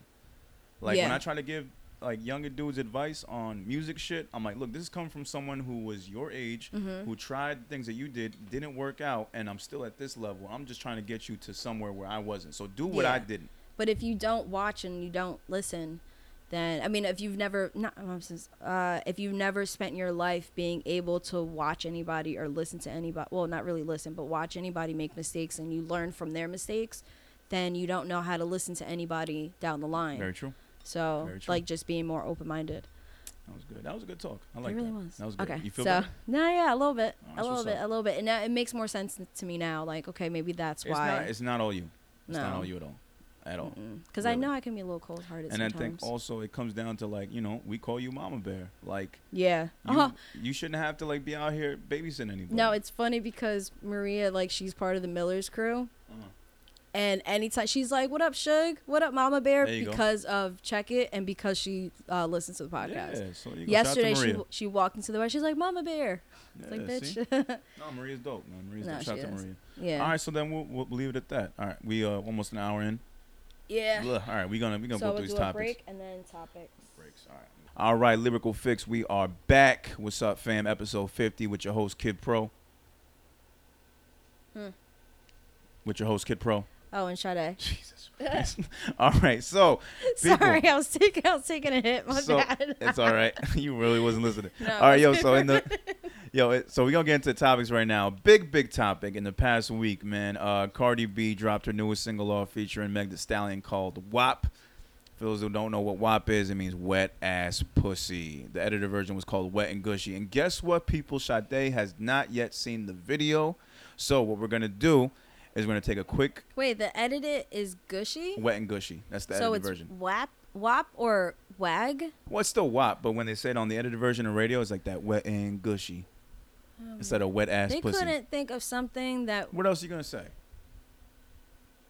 Like when I try to give like younger dudes advice on music shit, I'm like, look, this is coming from someone who was your age, Mhm. who tried things that you did, didn't work out, and I'm still at this level. I'm just trying to get you to somewhere where I wasn't. So do what I didn't. But if you don't watch and you don't listen, then I mean, if you've never not uh, if you've never spent your life being able to watch anybody or listen to anybody, well, not really listen, but watch anybody make mistakes and you learn from their mistakes, then you don't know how to listen to anybody down the line. Very true. So, like, just being more open minded. That was good. That was a good talk. I like it really that. was. That was good. Okay. You feel so, better? no, yeah, a little bit, Oh, a little bit, up. a little bit, and now it makes more sense to me now. Like, okay, maybe that's It's why. not. It's not all you. It's not all you at all. At all. Because I know I can be a little cold hearted And I think also it comes down to like you know we call you Mama Bear. Like yeah. you, Uh-huh. you shouldn't have to like be out here babysitting anybody. No, it's funny because Maria, like, she's part of the Miller's crew. Uh-huh. And anytime she's like, "What up, Shug? What up, Mama Bear?" You go. Because of Check It and because she uh, listens to the podcast. Yeah, so. Yesterday, she to Maria. w- she walked into the bar. She's like, "Mama Bear." It's like, Yeah, see? bitch. No, Maria's dope. Man, Maria's No, dope. Shout out to. Maria. yeah. All right, so then we'll, we'll leave it at that. All right, we uh almost an hour in. Yeah. Ugh, All right, we're gonna we're gonna so go we'll through do these a topics. break and then topics. Breaks. All right. All right, lyrical fix. We are back. What's up, fam? Episode fifty with your host Kid Pro. Hmm. With your host Kid Pro. Oh, and Sade. Jesus Christ. all right, so people- Sorry, I was taking I was taking a hit. My so bad. it's all right. you really wasn't listening. No, all right, yo. So in the yo, it, so we gonna get into topics right now. Big, big topic in the past week, man. Uh, Cardi B dropped her newest single off featuring Meg The Stallion called "WAP." For those who don't know what WAP is, it means wet ass pussy. The edited version was called Wet and Gushy. And guess what, people? Sade has not yet seen the video. So what we're gonna do is we're gonna take a quick Wait, the edited is gushy. Wet and Gushy. That's the so edited it's version. wap wap or wag. Well, it's still WAP, but when they say it on the edited version of radio, it's like that wet and gushy um, instead of wet ass They pussy. couldn't think of something that What else are you gonna say?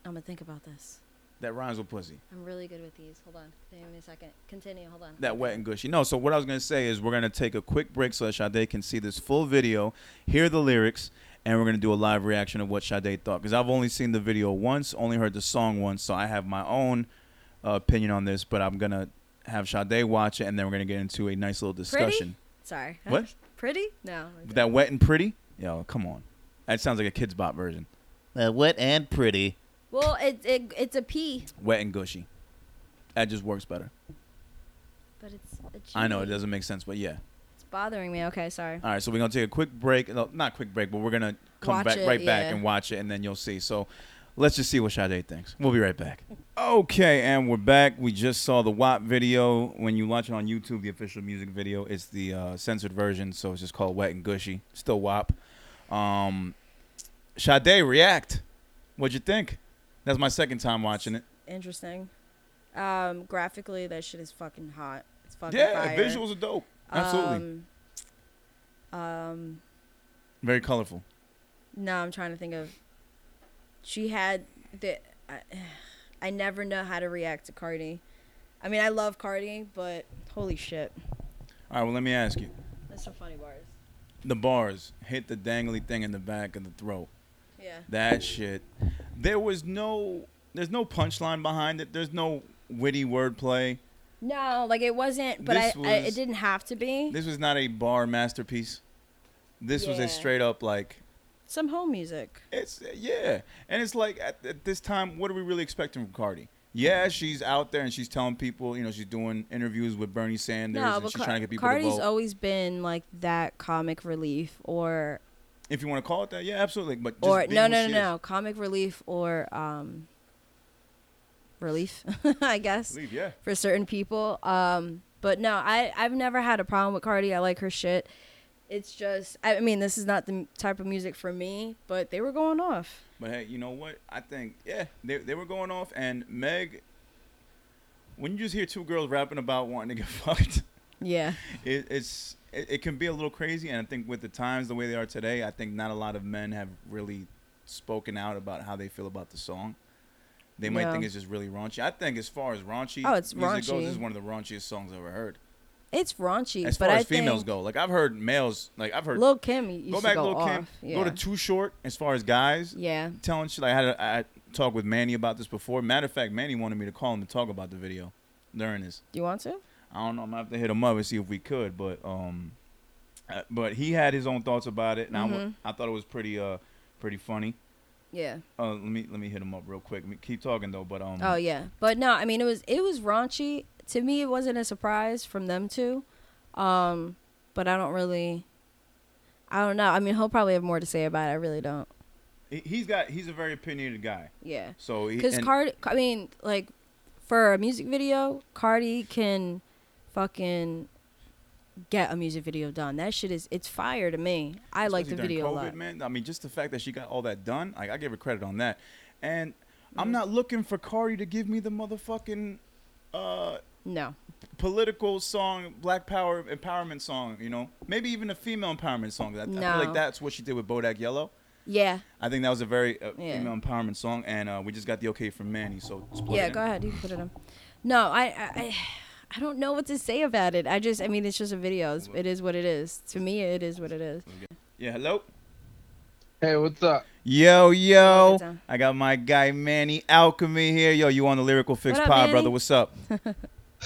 I'm gonna think about this. That rhymes with pussy. I'm really good with these. Hold on. Give me a second. Continue. Hold on. That wet and gushy. No, so what I was gonna say is we're gonna take a quick break so that Sade can see this full video, hear the lyrics, and we're gonna do a live reaction of what Sade thought. Because I've only seen the video once, only heard the song once, so I have my own uh, opinion on this. But I'm gonna have Sade watch it, and then we're gonna get into a nice little discussion. Sorry. What? Pretty? No. That wet and pretty? Yo, come on. That sounds like a Kidz Bop version. Uh, wet and pretty. Well, it, it it's a P, Wet and gushy. That just works better. but it's a G. I know it doesn't make sense, but yeah. It's bothering me. Okay, sorry. All right, so we're gonna take a quick break. No, not quick break, but we're gonna come Watch back it, right back and watch it, and then you'll see. So let's just see what Sade thinks. We'll be right back. Okay, and we're back. We just saw the WAP video. When you watch it on YouTube, the official music video, it's the uh, censored version, so it's just called Wet and Gushy. Still WAP. Um, Sade, react. What'd you think? That's my second time watching it. Interesting. Um, graphically, that shit is fucking hot. It's fucking Yeah, fire. visuals are dope. Absolutely, Um, um, very colorful. no, I'm trying to think of. She had the. I, I never know how to react to Cardi. I mean, I love Cardi, but holy shit, All right, well, let me ask you. that's some funny bars. The bars hit the dangly thing in the back of the throat. Yeah. That shit. There was no. There's no punchline behind it. There's no witty wordplay. No, like it wasn't, but I, This I it didn't have to be. This was not a bar masterpiece. This was a straight up like Some home music. it's yeah, and it's like at, at this time, what are we really expecting from Cardi? Yeah, she's out there and she's telling people, you know, she's doing interviews with Bernie Sanders No, and she's Car- trying to get people Cardi's to vote. Cardi's always been like that comic relief or if you want to call it that, yeah, absolutely. But just or no no no no comic relief or um relief I guess Leave, yeah. for certain people. Um, but no, I I've never had a problem with Cardi. I like her shit. It's just I mean this is not the type of music for me, but they were going off. But hey, you know what? I think yeah, they they were going off, and Meg. When you just hear two girls rapping about wanting to get fucked, Yeah. it, it's it, it can be a little crazy. And I think with the times the way they are today, I think not a lot of men have really spoken out about how they feel about the song. They might Yeah. think it's just really raunchy. I think as far as raunchy Oh, it's music goes, this is one of the raunchiest songs I've ever heard. It's raunchy, As but far I as females think go, like I've heard males, like I've heard Lil Kim used go to back, go Lil off. Kim, Yeah. go to Too Short. As far as guys, yeah. telling shit. Like, I had a, I talked with Manny about this before. Matter of fact, Manny wanted me to call him to talk about the video during this. You want to? I don't know. I'm gonna have to hit him up and see if we could, but um, uh, but he had his own thoughts about it, and I wa- Mhm. I thought it was pretty uh pretty funny. Yeah. Uh, let me let me hit him up real quick. Keep talking though, but um, Oh yeah, but no, I mean it was it was raunchy. To me, it wasn't a surprise from them too, um, but I don't really, I don't know. I mean, he'll probably have more to say about it. I really don't. he, he's got he's a very opinionated guy. Yeah, So because Cardi, I mean, like for a music video, Cardi can fucking get a music video done. That shit is it's fire to me. I like the especially video a lot. man. I mean, just the fact that she got all that done, like I give her credit on that. And I'm Mhm. not looking for Cardi to give me the motherfucking uh No, political song, Black Power empowerment song. You know, maybe even a female empowerment song. I, I feel No. like that's what she did with Bodak Yellow. yeah, I think that was a very uh, Yeah. female empowerment song, and uh, we just got the okay from Manny. So yeah. Go ahead, you can put it on. No, I, I, I, I don't know what to say about it. I just, I mean, it's just a video. It's, it is what it is. To me, it is what it is. Yeah, hello. Hey, what's up? Yo, yo. Good time. I got my guy Manny Alchemy here. Yo, you on the Lyrical Fix What up, Pod, Manny? brother? What's up?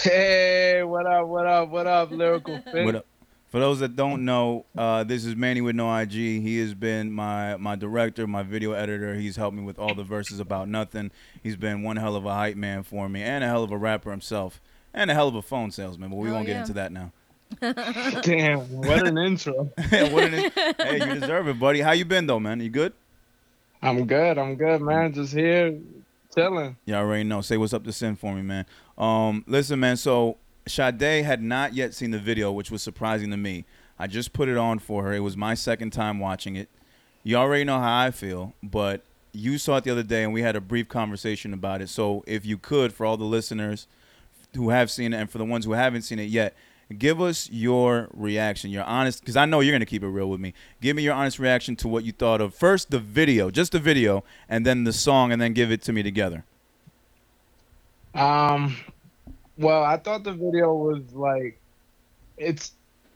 Hey, what up? What up? What up? Lyrical Fix? What up? For those that don't know, uh, this is Manny with no IG. He has been my my director, my video editor. He's helped me with all the verses about nothing. He's been one hell of a hype man for me, and a hell of a rapper himself, and a hell of a phone salesman. But we Hell won't get into that now. Damn, what an intro. What it is- hey, you deserve it, buddy. How you been though, man? You good? I'm good. I'm good, man. Just here chilling. Yeah, I already know. Say what's up to Sin for me, man. Um, listen, man. So Sade had not yet seen the video, which was surprising to me. I just put it on for her. It was my second time watching it. You already know how I feel, but you saw it the other day, and we had a brief conversation about it. So if you could, for all the listeners who have seen it, and for the ones who haven't seen it yet, give us your reaction, your honest, because I know you're gonna keep it real with me. Give me your honest reaction to what you thought of first the video, just the video, and then the song, and then give it to me together. Um, well, I thought the video was like, it's,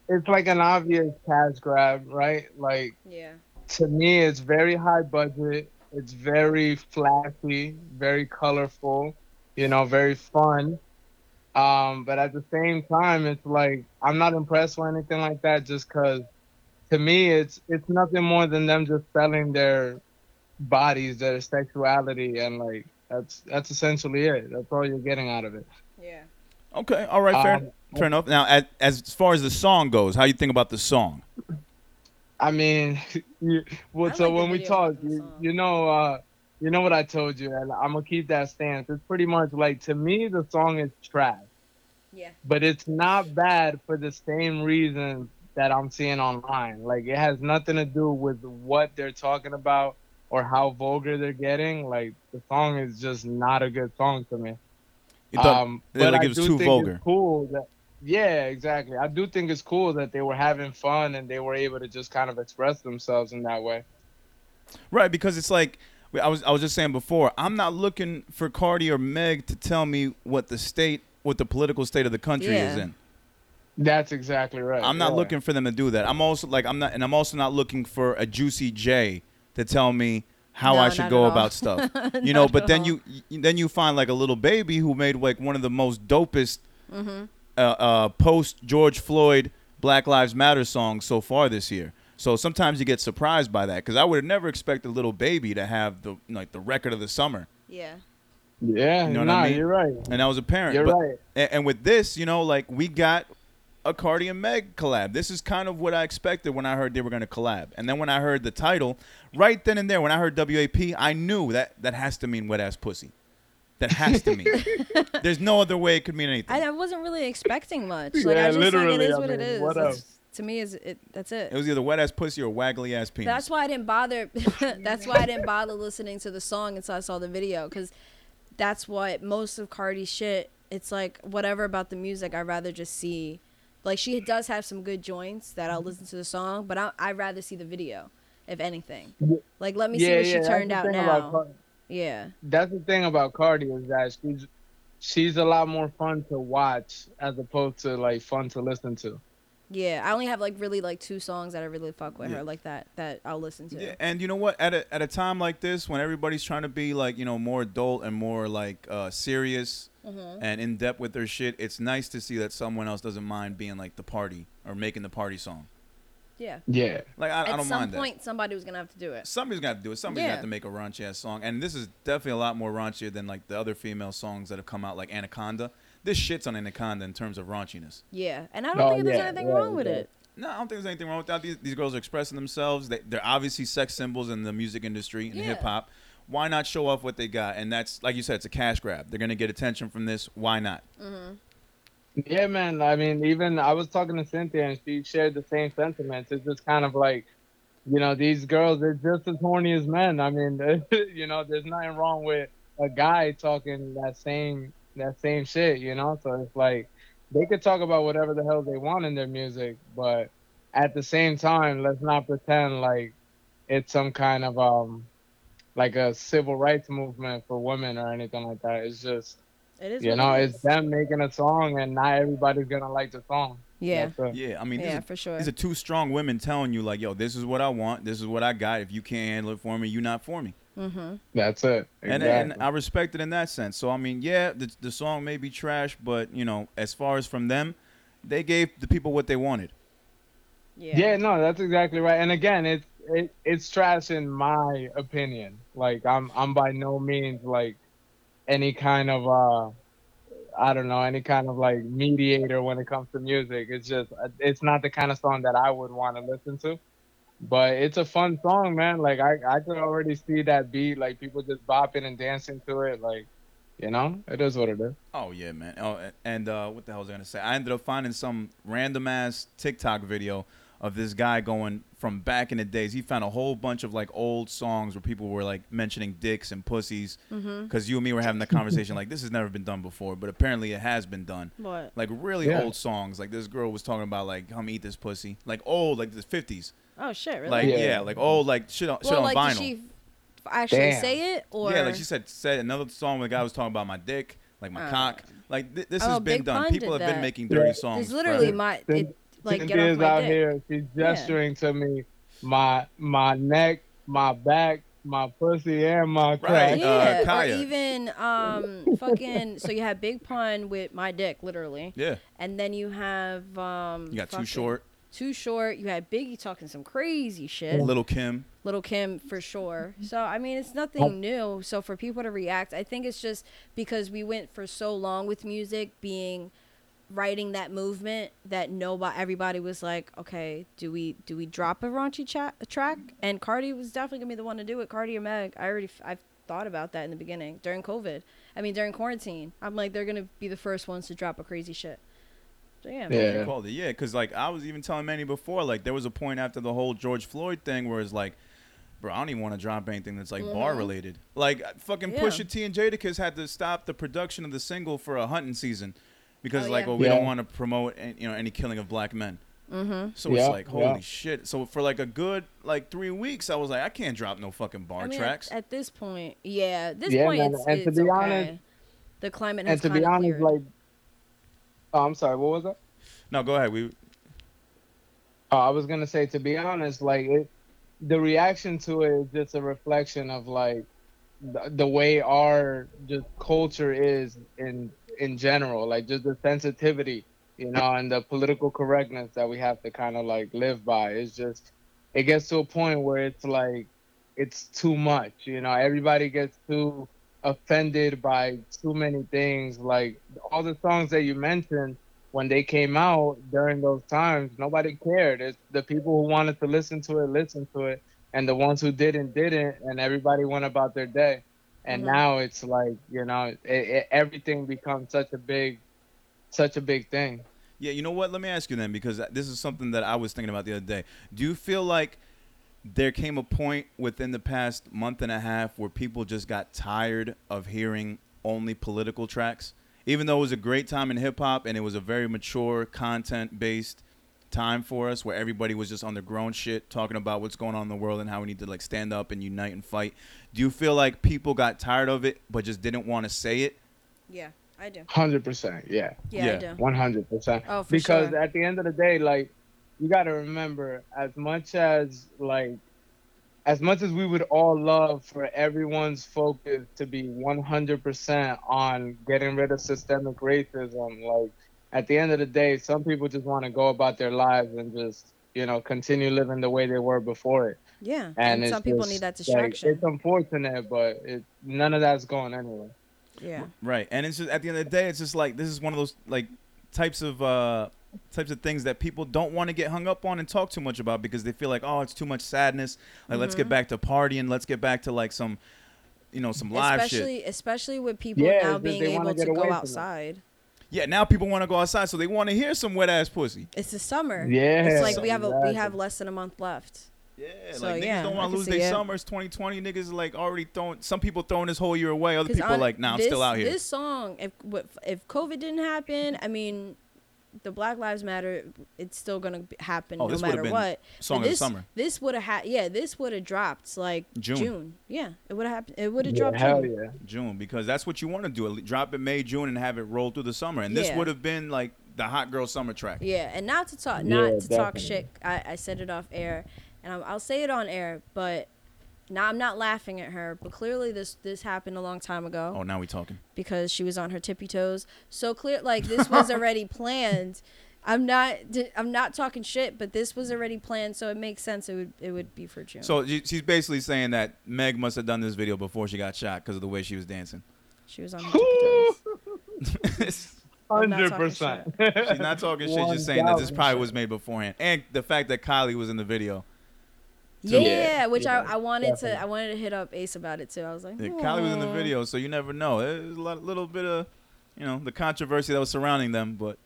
it's like an obvious cash grab, right? Like Yeah. to me, it's very high budget. It's very flashy, very colorful, you know, very fun. Um, but at the same time, it's like I'm not impressed or anything like that. Just because, to me, it's it's nothing more than them just selling their bodies, their sexuality, and like that's that's essentially it. That's all you're getting out of it. Yeah. Okay, all right, fair, Um, fair enough. Now, as, as far as the song goes, how you think about the song? I mean, you, well, I so like the when we talk, more than the you, you know, uh, you know what I told you, and I'm gonna keep that stance. It's pretty much like to me, the song is trash, Yeah. but it's not bad for the same reasons that I'm seeing online. Like it has nothing to do with what they're talking about or how vulgar they're getting. Like the song is just not a good song to me. You thought um, that, but like I it was do too think vulgar. It's cool that yeah, exactly. I do think it's cool that they were having fun and they were able to just kind of express themselves in that way. Right, because it's like I was I was just saying before, I'm not looking for Cardi or Meg to tell me what the state what the political state of the country is in. That's exactly right. I'm not yeah. looking for them to do that. I'm also like I'm not and I'm also not looking for a juicy J to tell me how No, I should go about stuff. You know, but then all. you you- then you find like a little baby who made like one of the most dopest Mm-hmm. uh, uh, post George Floyd Black Lives Matter songs so far this year. So sometimes you get surprised by that because I would have never expected little baby to have the like the record of the summer, Yeah. Yeah, You know what nah, I mean? you're right. and that was apparent. You're but, right. And, and with this, you know, like we got a Cardi and Meg collab. This is kind of what I expected when I heard they were going to collab. And then when I heard the title, right then and there, when I heard WAP, I knew that that has to mean wet ass pussy. That has to mean. There's no other way it could mean anything. I, I wasn't really expecting much. Like Yeah, I just like it literally, is I what it mean, is. what else? To me is it that's it. it was either wet ass pussy or waggly ass penis. That's why I didn't bother. that's why I didn't bother listening to the song until I saw the video because that's what most of Cardi's shit. It's like whatever about the music. I'd rather just see. Like she does have some good joints that I'll listen to the song, but I, I'd rather see the video, if anything. Like let me see what yeah, she turned out thing about now. Yeah, that's the thing about Cardi is that she's she's a lot more fun to watch as opposed to like fun to listen to. Yeah. I only have like really like two songs that I really fuck with Yeah. her like that that I'll listen to. Yeah, and you know what? At a at a time like this, when everybody's trying to be like you know more adult and more like uh, serious Mm-hmm. and in depth with their shit, it's nice to see that someone else doesn't mind being like the party or making the party song. Yeah. Yeah. Like I, I At don't some mind point, that. At some point, somebody was gonna have to do that. it. Somebody's got to do it. Somebody's got Yeah. to make a raunchy ass song, and this is definitely a lot more raunchier than like the other female songs that have come out, like Anaconda. This shits on Anaconda in terms of raunchiness. Yeah, and I don't Oh, think there's yeah, anything yeah, wrong with yeah. it. No, I don't think there's anything wrong with that. These, these girls are expressing themselves. They, they're obviously sex symbols in the music industry and Yeah. hip hop. Why not show off what they got? And that's like you said, it's a cash grab. They're gonna get attention from this. Why not? Mm-hmm. Yeah, man. I mean, even I was talking to Cynthia and she shared the same sentiments. It's just kind of like, you know, these girls are just as horny as men. I mean, you know, there's nothing wrong with a guy talking that same that same shit, you know? So it's like they could talk about whatever the hell they want in their music, but at the same time, let's not pretend like it's some kind of um like a civil rights movement for women or anything like that. It's just It is. you know, it it's them making a song, and not everybody's gonna like the song. Yeah. Yeah, I mean, Yeah, these, are, for sure. these are two strong women telling you like, yo, this is what I want. This is what I got. If you can't handle it for me, you're not for me. Mm-hmm. That's it. And, Exactly. and I respect it in that sense. So I mean, yeah, the, the song may be trash, but you know, as far as from them, they gave the people what they wanted. Yeah. Yeah, no, that's exactly right. And again, it's it, it's trash in my opinion. Like I'm I'm by no means like any kind of uh I don't know any kind of like mediator when it comes to music. It's just uh, it's not the kind of song that I would want to listen to. But it's a fun song, man. Like I I could already see that beat, like people just bopping and dancing to it. Like you know, it is what it is. Oh yeah, man. Oh, and uh, what the hell was I gonna say? I ended up finding some random ass TikTok video of this guy going from back in the days. He found a whole bunch of like old songs where people were like mentioning dicks and pussies. Mm-hmm. Because you and me were having that conversation like this has never been done before, but apparently it has been done. What? Like really Yeah. old songs. Like this girl was talking about like come eat this pussy. Like old, like the fifties. Oh shit! Really? Like yeah. Yeah. like oh, like shit on shit on like vinyl. did she actually Damn. say it or? Yeah, like she said, said another song where the guy was talking about my dick, like my Oh. cock. Like th- this Oh, has been Big done. Pun People did have been making dirty Yeah. songs. There's literally forever. my it, like get off my out dick. here. She's gesturing to me, my my neck, my back, my pussy, and my crack. Right. uh, Yeah, or even um fucking. So you have Big Pun with my dick, literally, Yeah, and then you have um. you got too short. Too short. You had Biggie talking some crazy shit. Little Kim. Little Kim for sure. So I mean, it's nothing new. So for people to react, I think it's just because we went for so long with music being writing that movement that nobody everybody was like okay do we do we drop a raunchy chat track and cardi was definitely gonna be the one to do it cardi or meg i already I've thought about that in the beginning during covid i mean during quarantine i'm like they're gonna be the first ones to drop a crazy shit so yeah, man. Yeah. You called it. Yeah, because like I was even telling Manny before, like there was a point after the whole George Floyd thing where it's like, bro, I don't even want to drop anything that's like bar related. Like fucking Yeah. Pusha T and Jadakiss had to stop the production of the single for a hunting season because Oh, like, yeah. well, we Yeah. don't want to promote an- you know any killing of black men. mm-hmm. So Yeah, it's like holy yeah. shit. So for like a good like three weeks, I was like, I can't drop no fucking bar I mean, tracks. At, at this point, yeah, this Yeah, point, man, it's, and to be okay. honest- the climate And has to be honest, cleared. like, oh, I'm sorry, what was that? no, go ahead. We Oh, I was gonna say, to be honest, like it, the reaction to it is just a reflection of like the, the way our just culture is in in general, like just the sensitivity, you know, and the political correctness that we have to kind of like live by. It's just it gets to a point where it's like it's too much, you know. Everybody gets too offended by too many things. Like all the songs that you mentioned when they came out during those times, nobody cared. It's the people who wanted to listen to it, listened to it, and the ones who didn't, didn't, and everybody went about their day. And Mhm. now it's like you know, it, it, everything becomes such a big, such a big thing. Yeah, you know what? Let me ask you then, because this is something that I was thinking about the other day. Do you feel like there came a point within the past month and a half where people just got tired of hearing only political tracks? Even though it was a great time in hip hop and it was a very mature, content based time for us where everybody was just on their grown shit talking about what's going on in the world and how we need to like stand up and unite and fight. Do you feel like people got tired of it but just didn't want to say it? yeah, I do. Hundred percent, yeah. Yeah, Yeah. I do. One hundred percent. Oh, for Because sure. at the end of the day, like you got to remember, as much as like, as much as we would all love for everyone's focus to be one hundred percent on getting rid of systemic racism, like at the end of the day, some people just want to go about their lives and just you know continue living the way they were before it. Yeah, And, and, some people just, need that like, distraction. it's unfortunate, but it none of that's going anywhere. yeah, Right. And it's just at the end of the day, it's just like this is one of those like types of uh types of things that people don't want to get hung up on and talk too much about because they feel like, oh, it's too much sadness. Like let's get mm-hmm. back to partying, let's get back to like some you know, some live shit. especially especially with people Yeah, now being they wanna able to go from it. outside. Yeah, now people want to go outside so they want to hear some wet ass pussy. It's the summer. Yeah, it's like we have a, we have less than a month left. Yeah, So, like niggas yeah, don't want to lose see their summers 2020. Niggas like already throwing some people throwing this whole year away. Other people on- like, nah, I'm this, still out here. This song, if what- if COVID didn't happen, I mean, the Black Lives Matter, it's still gonna happen Oh, no this matter been what. Song But of the this, summer. This would have had, yeah, this would have dropped like June. June. Yeah, it would have happened. It would have Yeah, dropped. hell June. yeah. June because that's what you want to do. At Drop it May, June, and have it roll through the summer. And this Yeah. would have been like the hot girl summer track. Yeah, and not to talk, Yeah, not to talk shit. I, I said it off air, and I'll, I'll say it on air. But now I'm not laughing at her. But clearly, this this happened a long time ago Oh, now we talking. because she was on her tippy toes. So clear, like this was already planned. I'm not. I'm not talking shit, but this was already planned, so it makes sense. It would. It would be for June. So she's basically saying that Meg must have done this video before she got shot because of the way she was dancing. she was on. her tippy toes. she's not Hundred talking percent. not talking shit. She's just saying that this probably was made beforehand, and the fact that Kylie was in the video. Yeah, Yeah, which yeah, I, I wanted definitely. to. I wanted to hit up Ace about it too. I was like, Yeah, Kylie was in the video, so you never know. There's a lot, little bit of, you know, the controversy that was surrounding them, but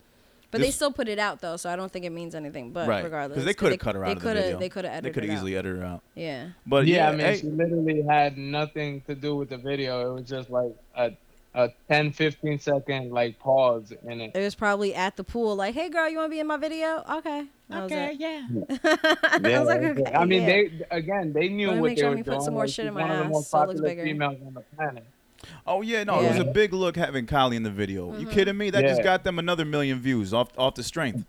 But they still put it out though, so I don't think it means anything. But right regardless, because they could have cut her out of the coulda- video. They could have They could have out. easily edited her out. Yeah. But yeah, yeah, I mean, hey, she literally had nothing to do with the video. It was just like a a 10, 15 second like pause in it. It was probably at the pool, like, "Hey, girl, you want to be in my video?" Okay. That was it. yeah. I was like, okay. I mean, yeah. they again, they knew what make they sure were let me put doing. some more shit in my one of the ass most so it looks popular bigger. females on the planet. oh yeah, no, it was a big look having Kylie in the video. You Mhm. kidding me? That just got them another million views off off the strength.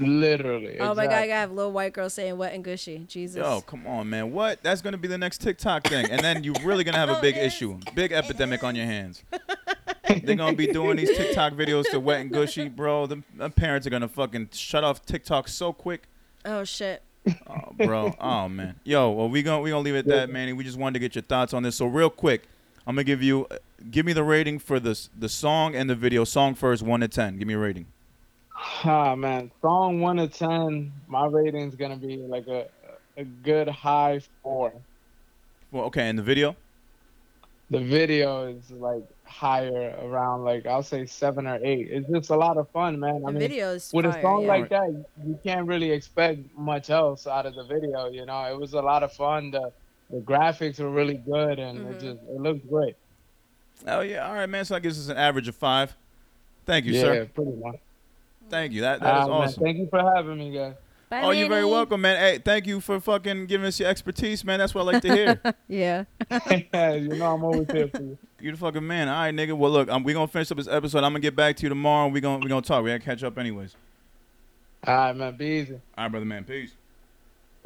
Literally. Oh my god, I exactly. have little white girl saying wet and gushy. Jesus. Yo, come on, man. What? That's gonna be the next TikTok thing, and then you're really gonna have a big issue, big epidemic on your hands. They're gonna be doing these TikTok videos to wet and gushy, bro. The, the parents are gonna fucking shut off TikTok so quick. Oh shit. Oh, bro. Oh man. Yo, well we gonna we gonna leave it at that, Manny. We just wanted to get your thoughts on this. So real quick, I'm gonna give you, uh, give me the rating for the s- the song and the video. Song first, one to ten. Give me a rating. Ah man, song one to ten. My rating's gonna be like a a good high four. Well, okay, and the video. The video is like higher, around like I'll say seven or eight. It's just a lot of fun, man. The I mean, video is with a song yeah. like that, you can't really expect much else out of the video. You know, it was a lot of fun. The the graphics were really good, and it Mhm. just it looked great. Oh yeah. All right, man. So I guess it's an average of five. Thank you, yeah, sir. pretty much. Thank you. That that is man, awesome. thank you for having me, guys. Bye, Oh, you're very welcome, man. Hey, thank you for fucking giving us your expertise, man. That's what I like to hear. Yeah. you know, I'm always here for you. You're the fucking man. All right, nigga. Well, look, um, we gonna finish up this episode. I'm gonna get back to you tomorrow. We gonna we gonna talk. We gotta catch up anyways. All right, man. Be easy. All right, brother, man. Peace.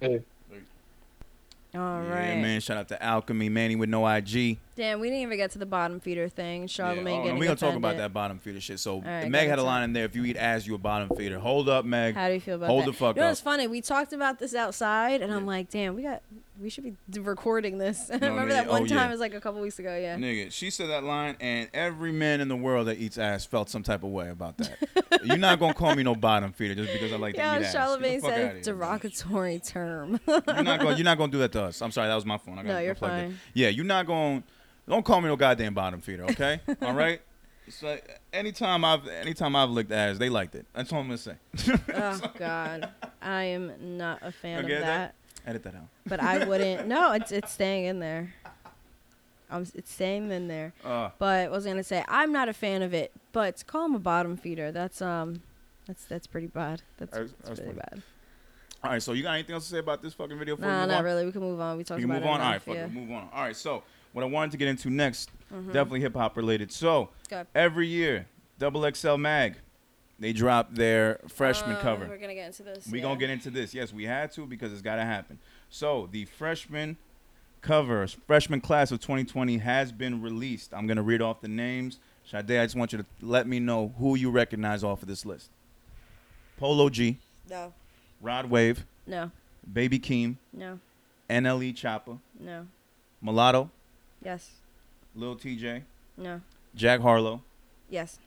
Hey. All yeah, right. man. Shout out to Alchemy, Manny with no IG. Damn, we didn't even get to the bottom feeder thing. Yeah, Charlemagne oh, no, getting we gonna talk about that bottom feeder shit. So right, Meg had a line in there. If you eat ass, you a bottom feeder. Hold up, Meg. How do you feel about Hold that? the fuck you know up. what's funny? We talked about this outside, and I'm like, damn, we got, we should be recording this. No, Remember no, that oh, yeah. one Oh, time? yeah. It was like a couple weeks ago. Yeah. Nigga, she said that line, and every man in the world that eats ass felt some type of way about that. You're not gonna call me no bottom feeder just because I like to Yeah, eat ass. Get the Charlemagne fuck said derogatory term. You're not gonna You're not going to do that to us. I'm sorry. That was my phone. I got No, you're unplugged it. fine. Yeah, you're not going. Don't call me no goddamn bottom feeder. Okay. All right. So anytime I've anytime I've licked ass, they liked it. That's all I'm gonna say. oh God, I am not a fan of that. that- Edit that out. But I wouldn't. No, it's it's staying in there. I'm, it's staying in there. Uh, But I was gonna say I'm not a fan of it. But call him a bottom feeder, that's um, that's that's pretty bad. That's, That's- really funny. bad. all right. So you got anything else to say about this fucking video? Nah, not on? really. We can move on. We talked We can about move it on. All right. Fuck yeah. it. Move on. All right. So what I wanted to get into next, Mhm. definitely hip hop related. So every year, Double XL Mag, they drop their freshman Uh, cover. We're gonna get into this. We yeah. gonna get into this. Yes, we had to because it's gotta happen. So the freshman cover, freshman class of 2020 has been released. I'm gonna read off the names. Sade, I just want you to let me know who you recognize off of this list. Polo G, No, Rod Wave, no, Baby Keem, no, NLE Choppa, no. Mulatto, Yes, Lil Tjay, no, Jack Harlow, yes,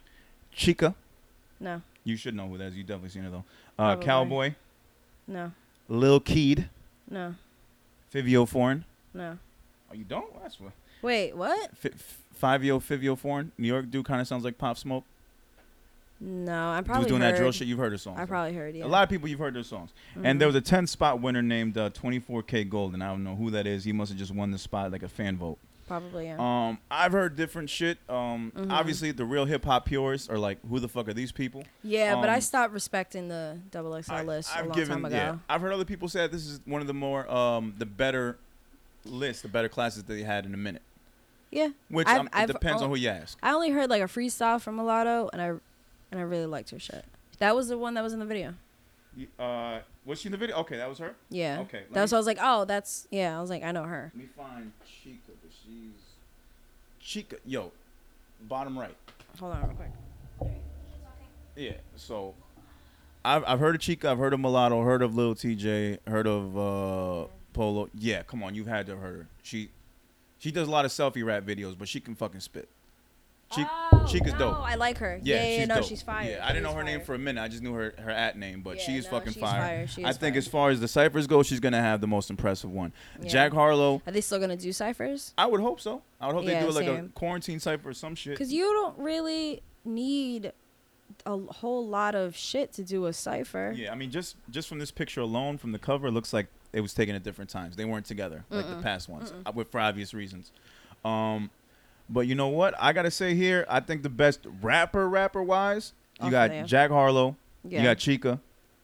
Chika. no, You should know who that is. You definitely seen her though. Uh, Probably. Calboy, no, Lil Keed, no, Fivio Foreign. no. Oh, you don't? That's what. Wait, what? F- five yo, Fivio Foreign, New York dude kind of sounds like Pop Smoke. No, I Dude's probably doing heard. that drill shit. You've heard his songs. I probably heard. Yeah. A lot of people you've heard their songs. And there was a 10 spot winner named uh, 24kGoldn, and I don't know who that is. He must have just won the spot like a fan vote. Probably yeah. Um, I've heard different shit. Um, Mhm. obviously the real hip hop purists are like, who the fuck are these people? yeah, but I um, stopped respecting the double XL I, list a I've long given, time ago. yeah. I've heard other people say that this is one of the more, um, the better lists, the better classes that they had in a minute. Yeah. Which I've- um, it I've depends al- on who you ask. I only heard like a freestyle from Mulatto, and I and I really liked her shit. That was the one that was in the video. Uh, was she in the video? Okay, that was her. Yeah. Okay, That's why I was like, oh, that's yeah. I was like, I know her. Let me find Chika, she's Chika. Yo, bottom right. Hold on, real quick. Yeah. So I've I've heard of Chika, I've heard of Mulatto, heard of Lil Tjay, heard of uh, Polo. Yeah, come on, you've had to have heard her. She she does a lot of selfie rap videos, but she can fucking spit. She, oh, Chika's no, dope. I like her. Yeah, Yeah, yeah, she's no, dope. she's fire. Yeah, I didn't know her name for a minute. I just knew her her at name, but Yeah, is no, fucking she's fire. fire. She I think fire. as far as the ciphers go, she's gonna have the most impressive one. Yeah. Jack Harlow, Are they still gonna do ciphers? I would hope so. I would hope they do like a quarantine cipher or some shit. Because you don't really need a whole lot of shit to do a cipher. Yeah, I mean, just just from this picture alone, from the cover, it looks like it was taken at different times. They weren't together like the past ones, uh, with for obvious reasons. Um, but you know what? I gotta say here, I think the best rapper, rapper wise, you got there. Jack Harlow, Yeah. you got Chika,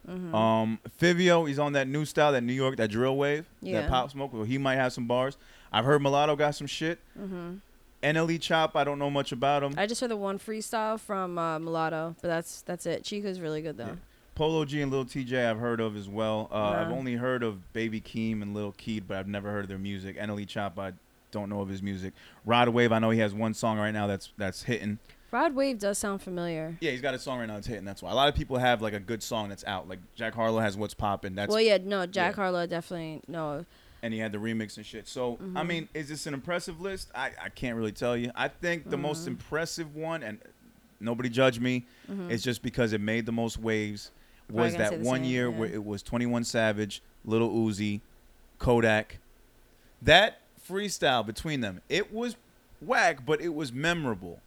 um, Fivio. He's on that new style, that New York, that drill wave, Yeah. that pop smoke. Well, he might have some bars. I've heard Mulatto got some shit. Mm-hmm. NLE Chop, I don't know much about him. I just heard the one freestyle from uh, Mulatto, but that's that's it. Chika's really good though. Yeah. Polo G and Lil Tjay I've heard of as well. Uh, I've only heard of Baby Keem and Lil Keed, but I've never heard of their music. NLE Chop, I don't know of his music. Rod Wave, I know he has one song right now that's that's hitting. Rod Wave does sound familiar. Yeah, he's got a song right now that's hitting. That's why a lot of people have like a good song that's out. Like Jack Harlow has What's Poppin'. That's well, yeah, no, Jack yeah. Harlow definitely no. and he had the remix and shit. So Mm-hmm. I mean, is this an impressive list? I, I can't really tell you. I think the Mm-hmm. most impressive one, and nobody judge me, it's just because it made the most waves. Mm-hmm. Was that one same, year yeah. where it was Twenty One Savage, Little Uzi, Kodak, that freestyle between them, it was whack, but it was memorable.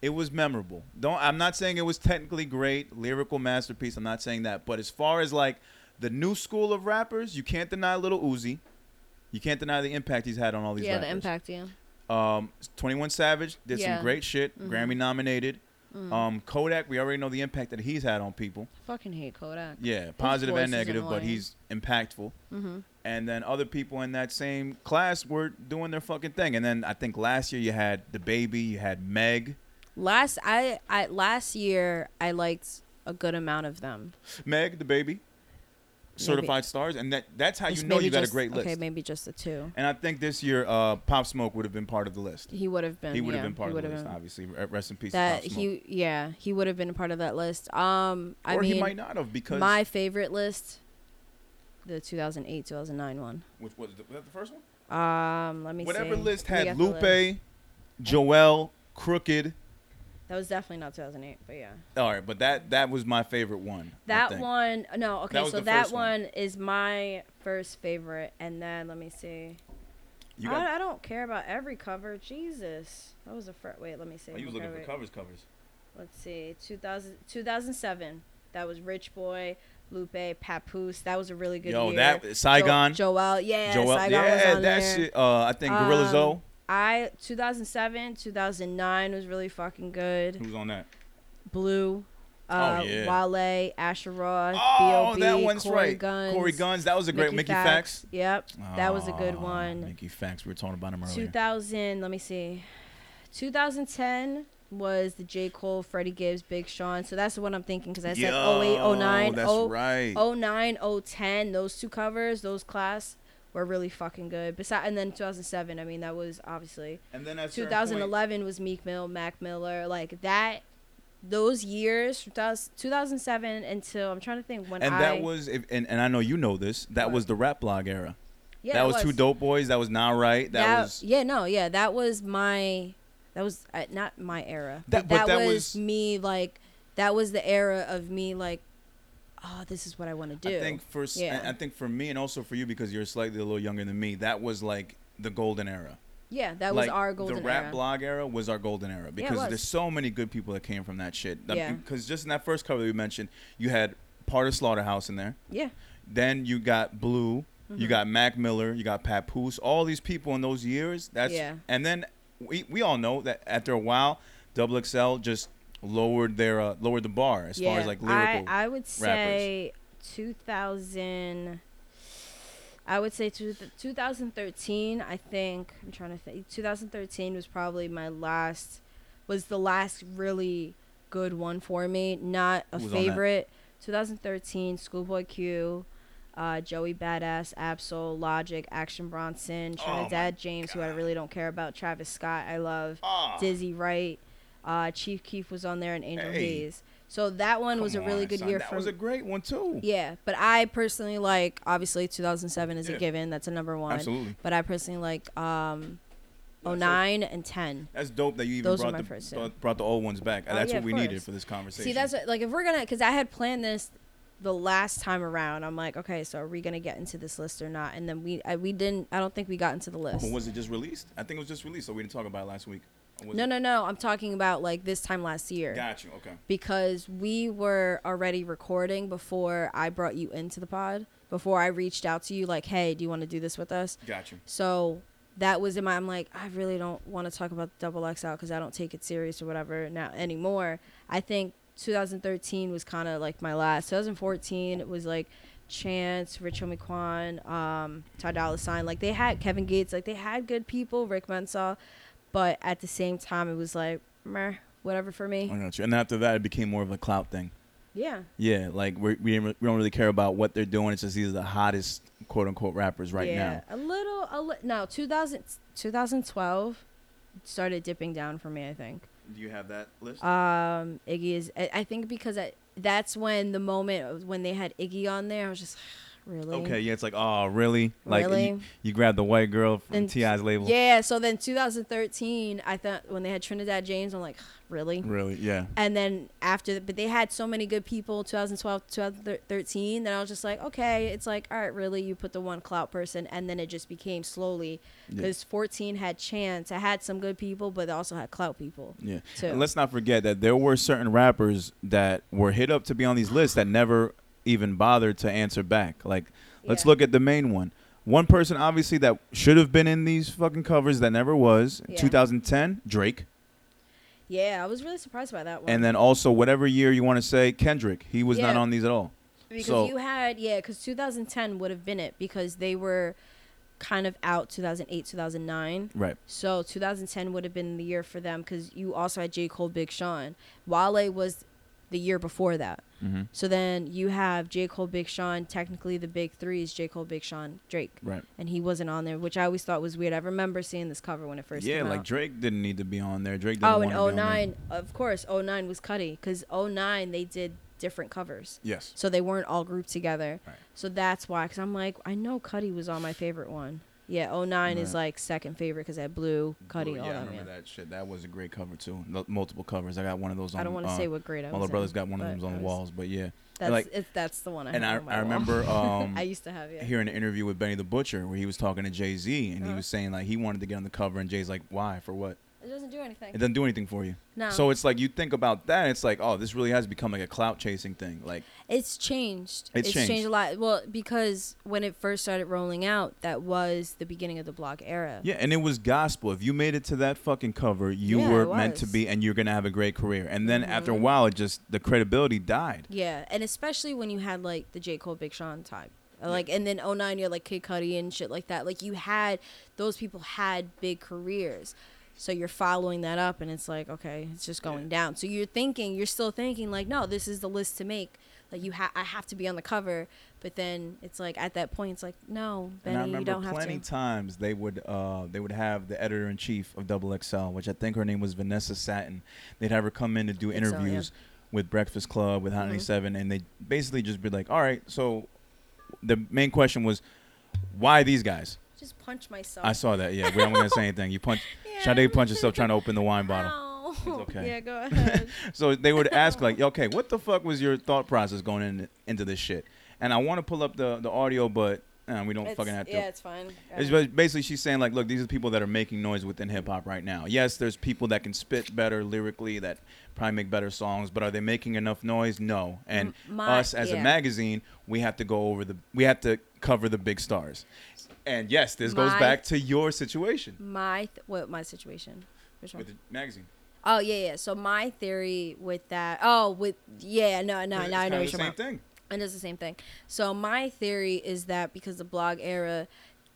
It was memorable. Don't I'm not saying it was technically great, lyrical masterpiece. I'm not saying that. But as far as like the new school of rappers, you can't deny Little Uzi. You can't deny the impact he's had on all these Yeah, rappers. the impact, yeah. Um, 21 Savage did Yeah. Mm-hmm. some great shit, Grammy nominated. Um, Kodak, we already know the impact that he's had on people. Fucking hate Kodak. Yeah, and negative, but he's impactful. Mm-hmm. And then other people in that same class were doing their fucking thing. And then I think last year you had the baby, you had Meg. Last I I last year I liked a good amount of them. Meg, the baby, certified stars, and that that's how you know you got just- a great list. Okay, maybe just the two. And I think this year, uh, Pop Smoke would have been part of the list. He would have been. He would have yeah, been part of the list, been. obviously. Rest in peace, That he yeah he would have been a part of that list. Um, I or mean, he might not have because my favorite list, the 2008 2009 one. which was, the, was that the first one? Um, let me see. Whatever see. list had Lupe, list. Joel, Crooked. That was definitely not 2008, but yeah. All right, but that that was my favorite one. That one, no, okay, That so that one. one is my first favorite, and then let me see. You got, I, I don't care about every cover. Jesus, that was a fir- wait. Let me see. oh, you looking for covers, covers. Let's see, 2000, 2007. That was Rich Boy, Lupe, Papoose. That was a really good Yo, year. that Saigon, Jo- Joel, yeah, Joel, Saigon yeah, was on that there. shit. Uh, I think Gorilla Um, Zoe. I 2007, 2009 was really fucking good. Who's on that? Blu, uh, Oh, yeah. Wale, Asher Roth, Oh, B.O.B., that one's Corey right. Guns, Cory Gunz. That was a great Mickey, Facts. Yep, that was a good one. Mickey Factz. We were talking about him earlier. 2000, let me see. 2010 was the J. Cole, Freddie Gibbs, Big Sean. So that's what I'm thinking because I said Yo, 08, 09, That's 0, right. 09, 010. Those two covers, those class were really fucking good. Besides, and then 2007, I mean, that was obviously. and then at a certain point- 2011 was Meek Mill, Mac Miller. Like that, those years, 2000 2007 until, I'm trying to think when and I. that was, if, and, and I know you know this. That What? was the rap blog era. yeah, that it was, two dope boys. That was not right. That, That- was yeah no yeah that was my that was uh, not my era That- that, that was, was- me like that was the era of me like oh this is what i want to do I think for Yeah. I think for me and also for you because you're slightly a little younger than me. That was like the golden era. yeah that like was our golden the rap era blog era was our golden era because was. there's so many good people that came from that shit. Yeah. Because just in that first cover that we mentioned, you had part of Slaughterhouse in there. yeah Then you got Blu. Mm-hmm. You got Mac Miller. You got Papoose. All these people in those years. That's Yeah. and then we we all know that after a while, Double XL just lowered their uh, lowered the bar as yeah far as like lyrical. I, I would say 2000 I would say two, 2013 I think I'm trying to think 2013 was probably my last was the last really good one for me not a Who was on that? favorite 2013 Schoolboy Q uh, Joey Badass, Ab-Soul, Logic, Action Bronson, Oh Trinidad James, who I really don't care about, Travis Scott, I love, Ah. Dizzy Wright, uh, Chief Keef was on there, and Angel Hey. Haze. So that one was a really on, good son. year That for That was a great one too. Yeah, but I personally like obviously 2007 is Yeah. a given. That's a number one. Absolutely. But I personally like um, That's 09 and 10. That's dope that you even Those brought the brought- brought the old ones back. Oh, That's yeah, what we needed for this conversation. See, that's what, like if we're gonna, because I had planned this the last time around. I'm like, okay, so are we gonna get into this list or not? And then we I, we didn't. I don't think we got into the list. Was it just released? I think it was just released, so we didn't talk about it last week. No, it- no, no. I'm talking about like this time last year. Got you. Okay. because we were already recording before I brought you into the pod. Before I reached out to you, like, hey, do you want to do this with us? Got you. So that was in my. I'm like, I really don't want to talk about the double XL because I don't take it serious or whatever now anymore. I think 2013 was kind of like my last. 2014 it was like Chance, Rich Homie Quan, um, Ty Dolla Sign. Like they had Kevin Gates. Like they had good people. Vic Mensa, but at the same time it was like, meh, whatever for me. I got you. And after that, it became more of a clout thing. Yeah. Yeah, like we're, we we don't really care about what they're doing. It's just these are the hottest quote unquote rappers right yeah, now. a little, a li- no, 2000, 2012 started dipping down for me. I think. Do you have that list? Um, Iggy is. I, I think because I, that's when the moment when they had Iggy on there, I was just really okay, yeah, it's like, oh, really? Like Really? You, you grabbed the white girl from And- Ti's label. Yeah. So then 2013, I thought when they had Trinidad James, I'm like, really. Really? Yeah. And then after, but they had so many good people, 2012, 2013, that I was just like, okay, it's like, all right, really, you put the one clout person, and then it just became slowly Yeah. because 14 had chance. I had some good people, but they also had clout people. Yeah. too. And let's not forget that there were certain rappers that were hit up to be on these lists that never even bothered to answer back. Like, let's Yeah. look at the main one. One person, obviously, that should have been in these fucking covers that never was. Yeah. 2010, Drake. Yeah, I was really surprised by that one. And then also, whatever year you want to say, Kendrick. He was not on these at all. because so- you had yeah, because 2010 would have been it because they were kind of out 2008, 2009. Right. So 2010 would have been the year for them because you also had J Cole, Big Sean. Wale was the year before that. Mm-hmm. So then you have J Cole, Big Sean. Technically, the big three is J Cole, Big Sean, Drake, Right. and he wasn't on there, which I always thought was weird. I remember seeing this cover when it first Yeah, came like out. Drake didn't need to be on there. Drake didn't Oh, and to be on there. 09, of course, 09 was Cudi because 09 they did different covers. Yes. So they weren't all grouped together. Right. So that's why, because I'm like, I know Cudi was on my favorite one. Yeah, 09 is like second favorite because that Blu, Cudi, Blu, all yeah, I that. remember man. that shit. That was a great cover too. No- multiple covers. I got one of those on. I don't want to uh, say what grade I My was little brother's got one of them on the walls, but yeah. That's like- it, that's the one I and have I, on my I remember um, I used to have yeah. hearing an interview with Benny the Butcher where he was talking to Jay Z and he Uh-huh. was saying like he wanted to get on the cover and Jay's like, why? For what? It doesn't do anything. It doesn't do anything for you. no, So it's like you think about that, it's like, oh, this really has become like a clout chasing thing. Like, it's changed. It's changed. a lot. Well, because when it first started rolling out, that was the beginning of the blog era. yeah, and it was gospel. If you made it to that fucking cover, you Yeah, were meant to be, and you're gonna have a great career. And then after a Mhm. while, it just the credibility died. Yeah, and especially when you had like the J Cole, Big Sean time, Uh, like, and then 09 you're like Kid Cudi and shit like that. Like you had those people had big careers, so you're following that up, and it's like okay, it's just going down. So you're thinking, you're still thinking like, no, this is the list to make. Like you have, I have to be on the cover, but then it's like at that point, it's like, no, Benny, you don't have to. plenty times they would uh they would have the editor in chief of Double XL, which I think her name was Vanessa Satten. They'd have her come in to do think so, yeah. interviews with Breakfast Club with Hot Mhm. 97, and they basically just be like, "All right, so the main question was, why these guys?" Just punch myself. I saw that. Yeah, we aren't gonna say anything. You punch. Yeah. Sade punched herself trying to open the wine bottle. Ow. It's okay. Yeah, go ahead. So they would ask like, "Okay, what the fuck was your thought process going in, into this shit?" And I want to pull up the the audio, but uh, we don't It's- fucking have to. Yeah, it's fine. It's basically she's saying like, look, these are people that are making noise within hip hop right now. Yes, there's people that can spit better lyrically, that probably make better songs, but are they making enough noise? No. And my- us as a magazine, we have to go over the, we have to cover the big stars. And yes, this goes back to your situation my th- what my situation. Which one? with the magazine. Oh yeah, yeah. So my theory with that. Oh, with yeah, no, no, It's now I know what the you're same about. thing. And it's the same thing. So my theory is that because the blog era,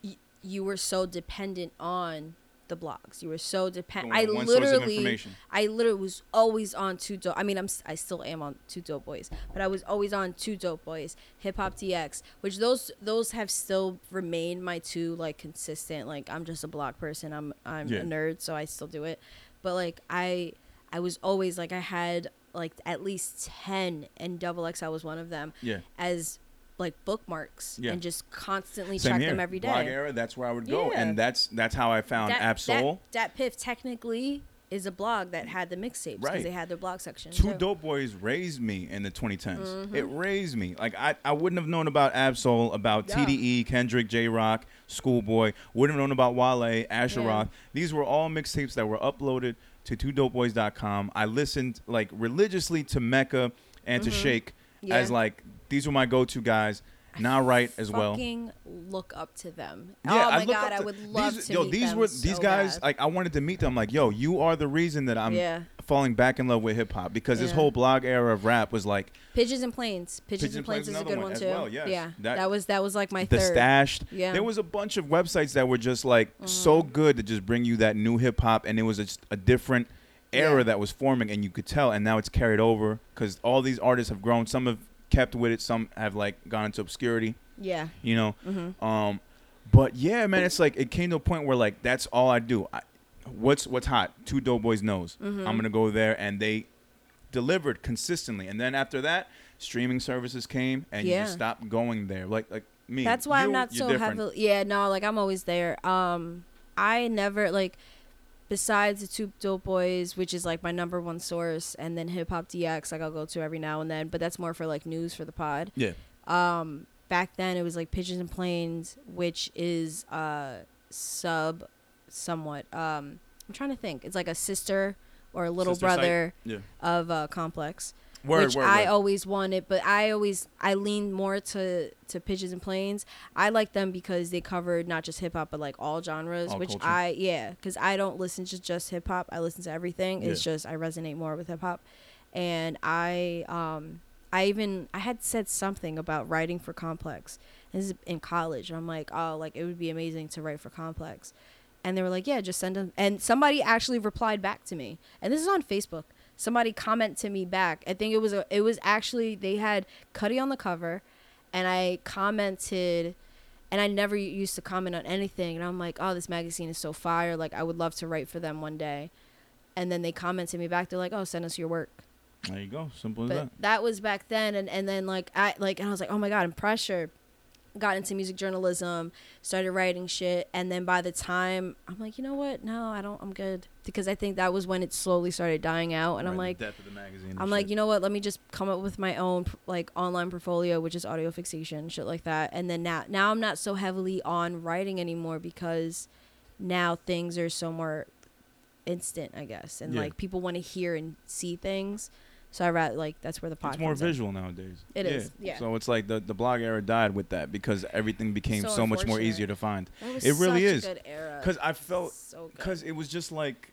y- you were so dependent on the blogs. You were so dependent. I on one source of literally. I literally was always on two dope. I mean, I'm I still am on two dope boys, but I was always on two dope boys, hip hop DX, which those those have still remained my two like consistent. Like I'm just a blog person. I'm I'm Yeah. a nerd, so I still do it. But like I I was always like I had like at least ten, and Double XL was one of them, Yeah. as like bookmarks, Yeah. and just constantly Same check here. them every day. Blog era, that's where I would go, Yeah. and that's that's how I found that, Ab-Soul. That, that Piff technically is a blog that had the mixtapes because Right. they had their blog section. Two too. Dope Boys raised me in the 2010s. Mm-hmm. It raised me. Like I, I wouldn't have known about Ab-Soul, about Yeah. TDE, Kendrick, Jay Rock, Schoolboy. Wouldn't have known about Wale, Asher Yeah. Roth. These were all mixtapes that were uploaded to twodopeboys.com. I listened like religiously to Meka and to Shake Mm-hmm. Yeah. as like these were my go-to guys. Now right as well. Fucking look up to them. Yeah, oh I my look god, up I to- would love these, to Yo, meet these them were so these guys. bad. Like I wanted to meet them. Like, yo, you are the reason that I'm Yeah. falling back in love with hip hop because this Yeah. whole blog era of rap was like Pigeons and Planes. Pigeons, Pigeons and and Planes Planes is a another good one one as too. well, yes. Yeah, That- that, was that was like my the third. stashed. Yeah. There was a bunch of websites that were just like so Mm-hmm. good to just bring you that new hip hop, and it was just a different era Yeah. that was forming, and you could tell. And now it's carried over because all these artists have grown. Some have kept with it. Some have like gone into obscurity. Yeah. You know. Mm-hmm. Um, but yeah, man, it's like it came to a point where like that's all I do. I, what's what's hot? Two Doughboys Boys knows. Mm-hmm. I'm gonna go there, and they delivered consistently. And then after that, streaming services came, and you Yeah. just stopped going there. Like like me. That's why I'm not so different. heavily. Yeah, no, like I'm always there. Um, I never like. Besides the two dope boys, which is like my number one source, and then Hip Hop DX, like I'll go to every now and then, but that's more for like news for the pod. Yeah. Um, back then it was like Pigeons and Planes, which is uh sub, somewhat. Um, I'm trying to think. It's like a sister or a little Sister brother Yeah. of uh, Complex Word, which word, I word. always wanted, but I always I lean more to to Pigeons and Planes. I like them because they covered not just hip hop but like all genres, All which culture. I yeah, because I don't listen to just hip hop. I listen to everything. It's just I resonate more with hip hop, and I um I even I had said something about writing for Complex. This is in college, and I'm like, oh, like it would be amazing to write for Complex. And they were like, yeah, just send them. And somebody actually replied back to me, and this is on Facebook somebody comment to me back. I think it was a, it was actually they had Cudi on the cover, and I commented, and I never used to comment on anything, and I'm like, oh, this magazine is so fire. Like I would love to write for them one day, and then they commented me back. They're like, oh, send us your work. There you go. Simple as that. that was back then, and and then like I like and I was like, oh my god, I'm pressure. Got into music journalism, started writing shit, and then by the time I'm like, you know what? No, I don't. I'm good because I think that was when it slowly started dying out, and I'm like, the depth of the magazine. I'm like, shit. you know what? Let me just come up with my own like online portfolio, which is audio fixation, shit like that. And then now, now I'm not so heavily on writing anymore because now things are so more instant, I guess, and Yeah. like people want to hear and see things. So I rather like that's where the pod it's more comes in. visual nowadays. It It is, is, yeah. So it's like the the blog era died with that because everything became So so, much more easier to find. That was It really such a is. good era. Because I felt so because it was just like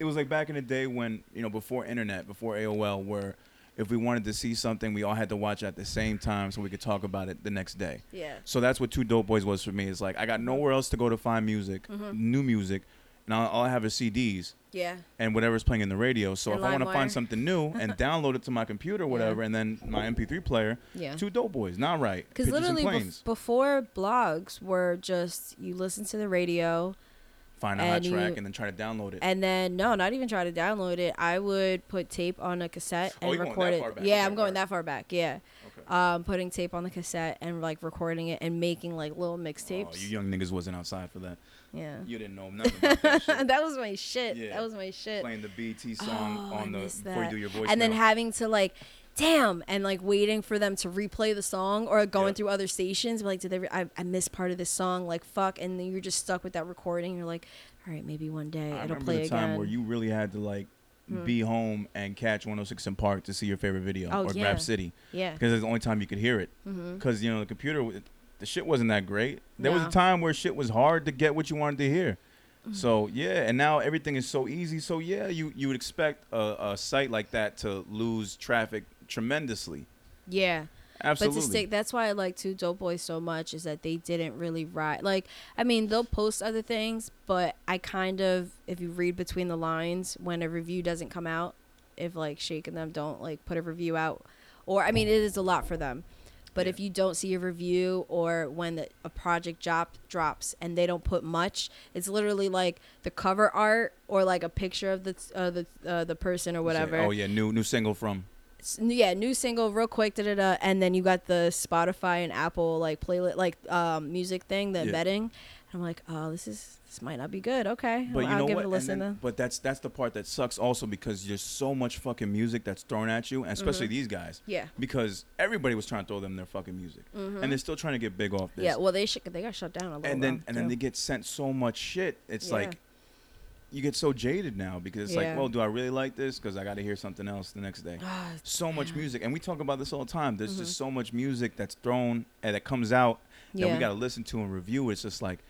it was like back in the day when you know before internet before aol where if we wanted to see something we all had to watch at the same time so we could talk about it the next day yeah, so that's what two dope boys was for me it's like i got nowhere else to go to find music Mhm. new music and all, all i have is cds yeah, and whatever's playing in the radio so And if i want to find something new and download it to my computer or whatever and then my mp3 player yeah. two dope boys not right Because literally bef- before blogs were just you listen to the radio. find a hot you- track and then try to download it And then no, not even try to download it. I would put tape on a cassette Oh, and going record it. Yeah, I'm going that far back. Yeah, okay. um, putting tape on the cassette and like recording it and making like little mixtapes. oh, mixtapes. you young niggas wasn't outside for that yeah, you didn't know nothing about that shit. that was my shit. Yeah. That was my shit. playing the BT song Oh, I on the miss before you do your voice. and then having to like damn and like waiting for them to replay the song or going through other stations like did they re- I, I missed part of this song like fuck and then you're just stuck with that recording you're like all right maybe one day I it'll remember play the time again where you really had to like Hmm. be home and catch 106 & Park to see your favorite video Oh, or yeah. Rap City yeah because it's the only time you could hear it mm-hmm. because you know the computer the shit wasn't that great. There was a time where shit was hard to get what you wanted to hear. Mm-hmm. So yeah, and now everything is so easy. So yeah, you you would expect a, a site like that to lose traffic tremendously. yeah Absolutely. But to stick, that's why I like Two Dope Boys so much is that they didn't really write. Like, I mean, they'll post other things, but I kind of, if you read between the lines, when a review doesn't come out, if like Shake and them don't like put a review out, or I mean, it is a lot for them. But Yeah. if you don't see a review or when the, a project drop drops and they don't put much, it's literally like the cover art or like a picture of the uh, the uh, the person or whatever. Oh yeah, new new single from. Yeah, new single, real quick, da da da, and then you got the Spotify and Apple like playlist, like um, music thing, the Yeah. embedding. I'm like, oh, this is this might not be good. Okay, But I'll, you I'll know give what? it a listen. then- but that's that's the part that sucks also because there's so much fucking music that's thrown at you, and especially Mm-hmm. these guys. Yeah, Because everybody was trying to throw them their fucking music, and they're still trying to get big off this. Mm-hmm. yeah. Well, they sh- they got shut down a little. and then and then they get sent so much shit. It's Yeah. like you get so jaded now because it's like, Yeah. well, do I really like this? Because I got to hear something else the next day. Ah, so much music, and we talk about this all the time. There's Mm-hmm. just so much music that's thrown and that comes out that Yeah. we got to listen to and review. It's just like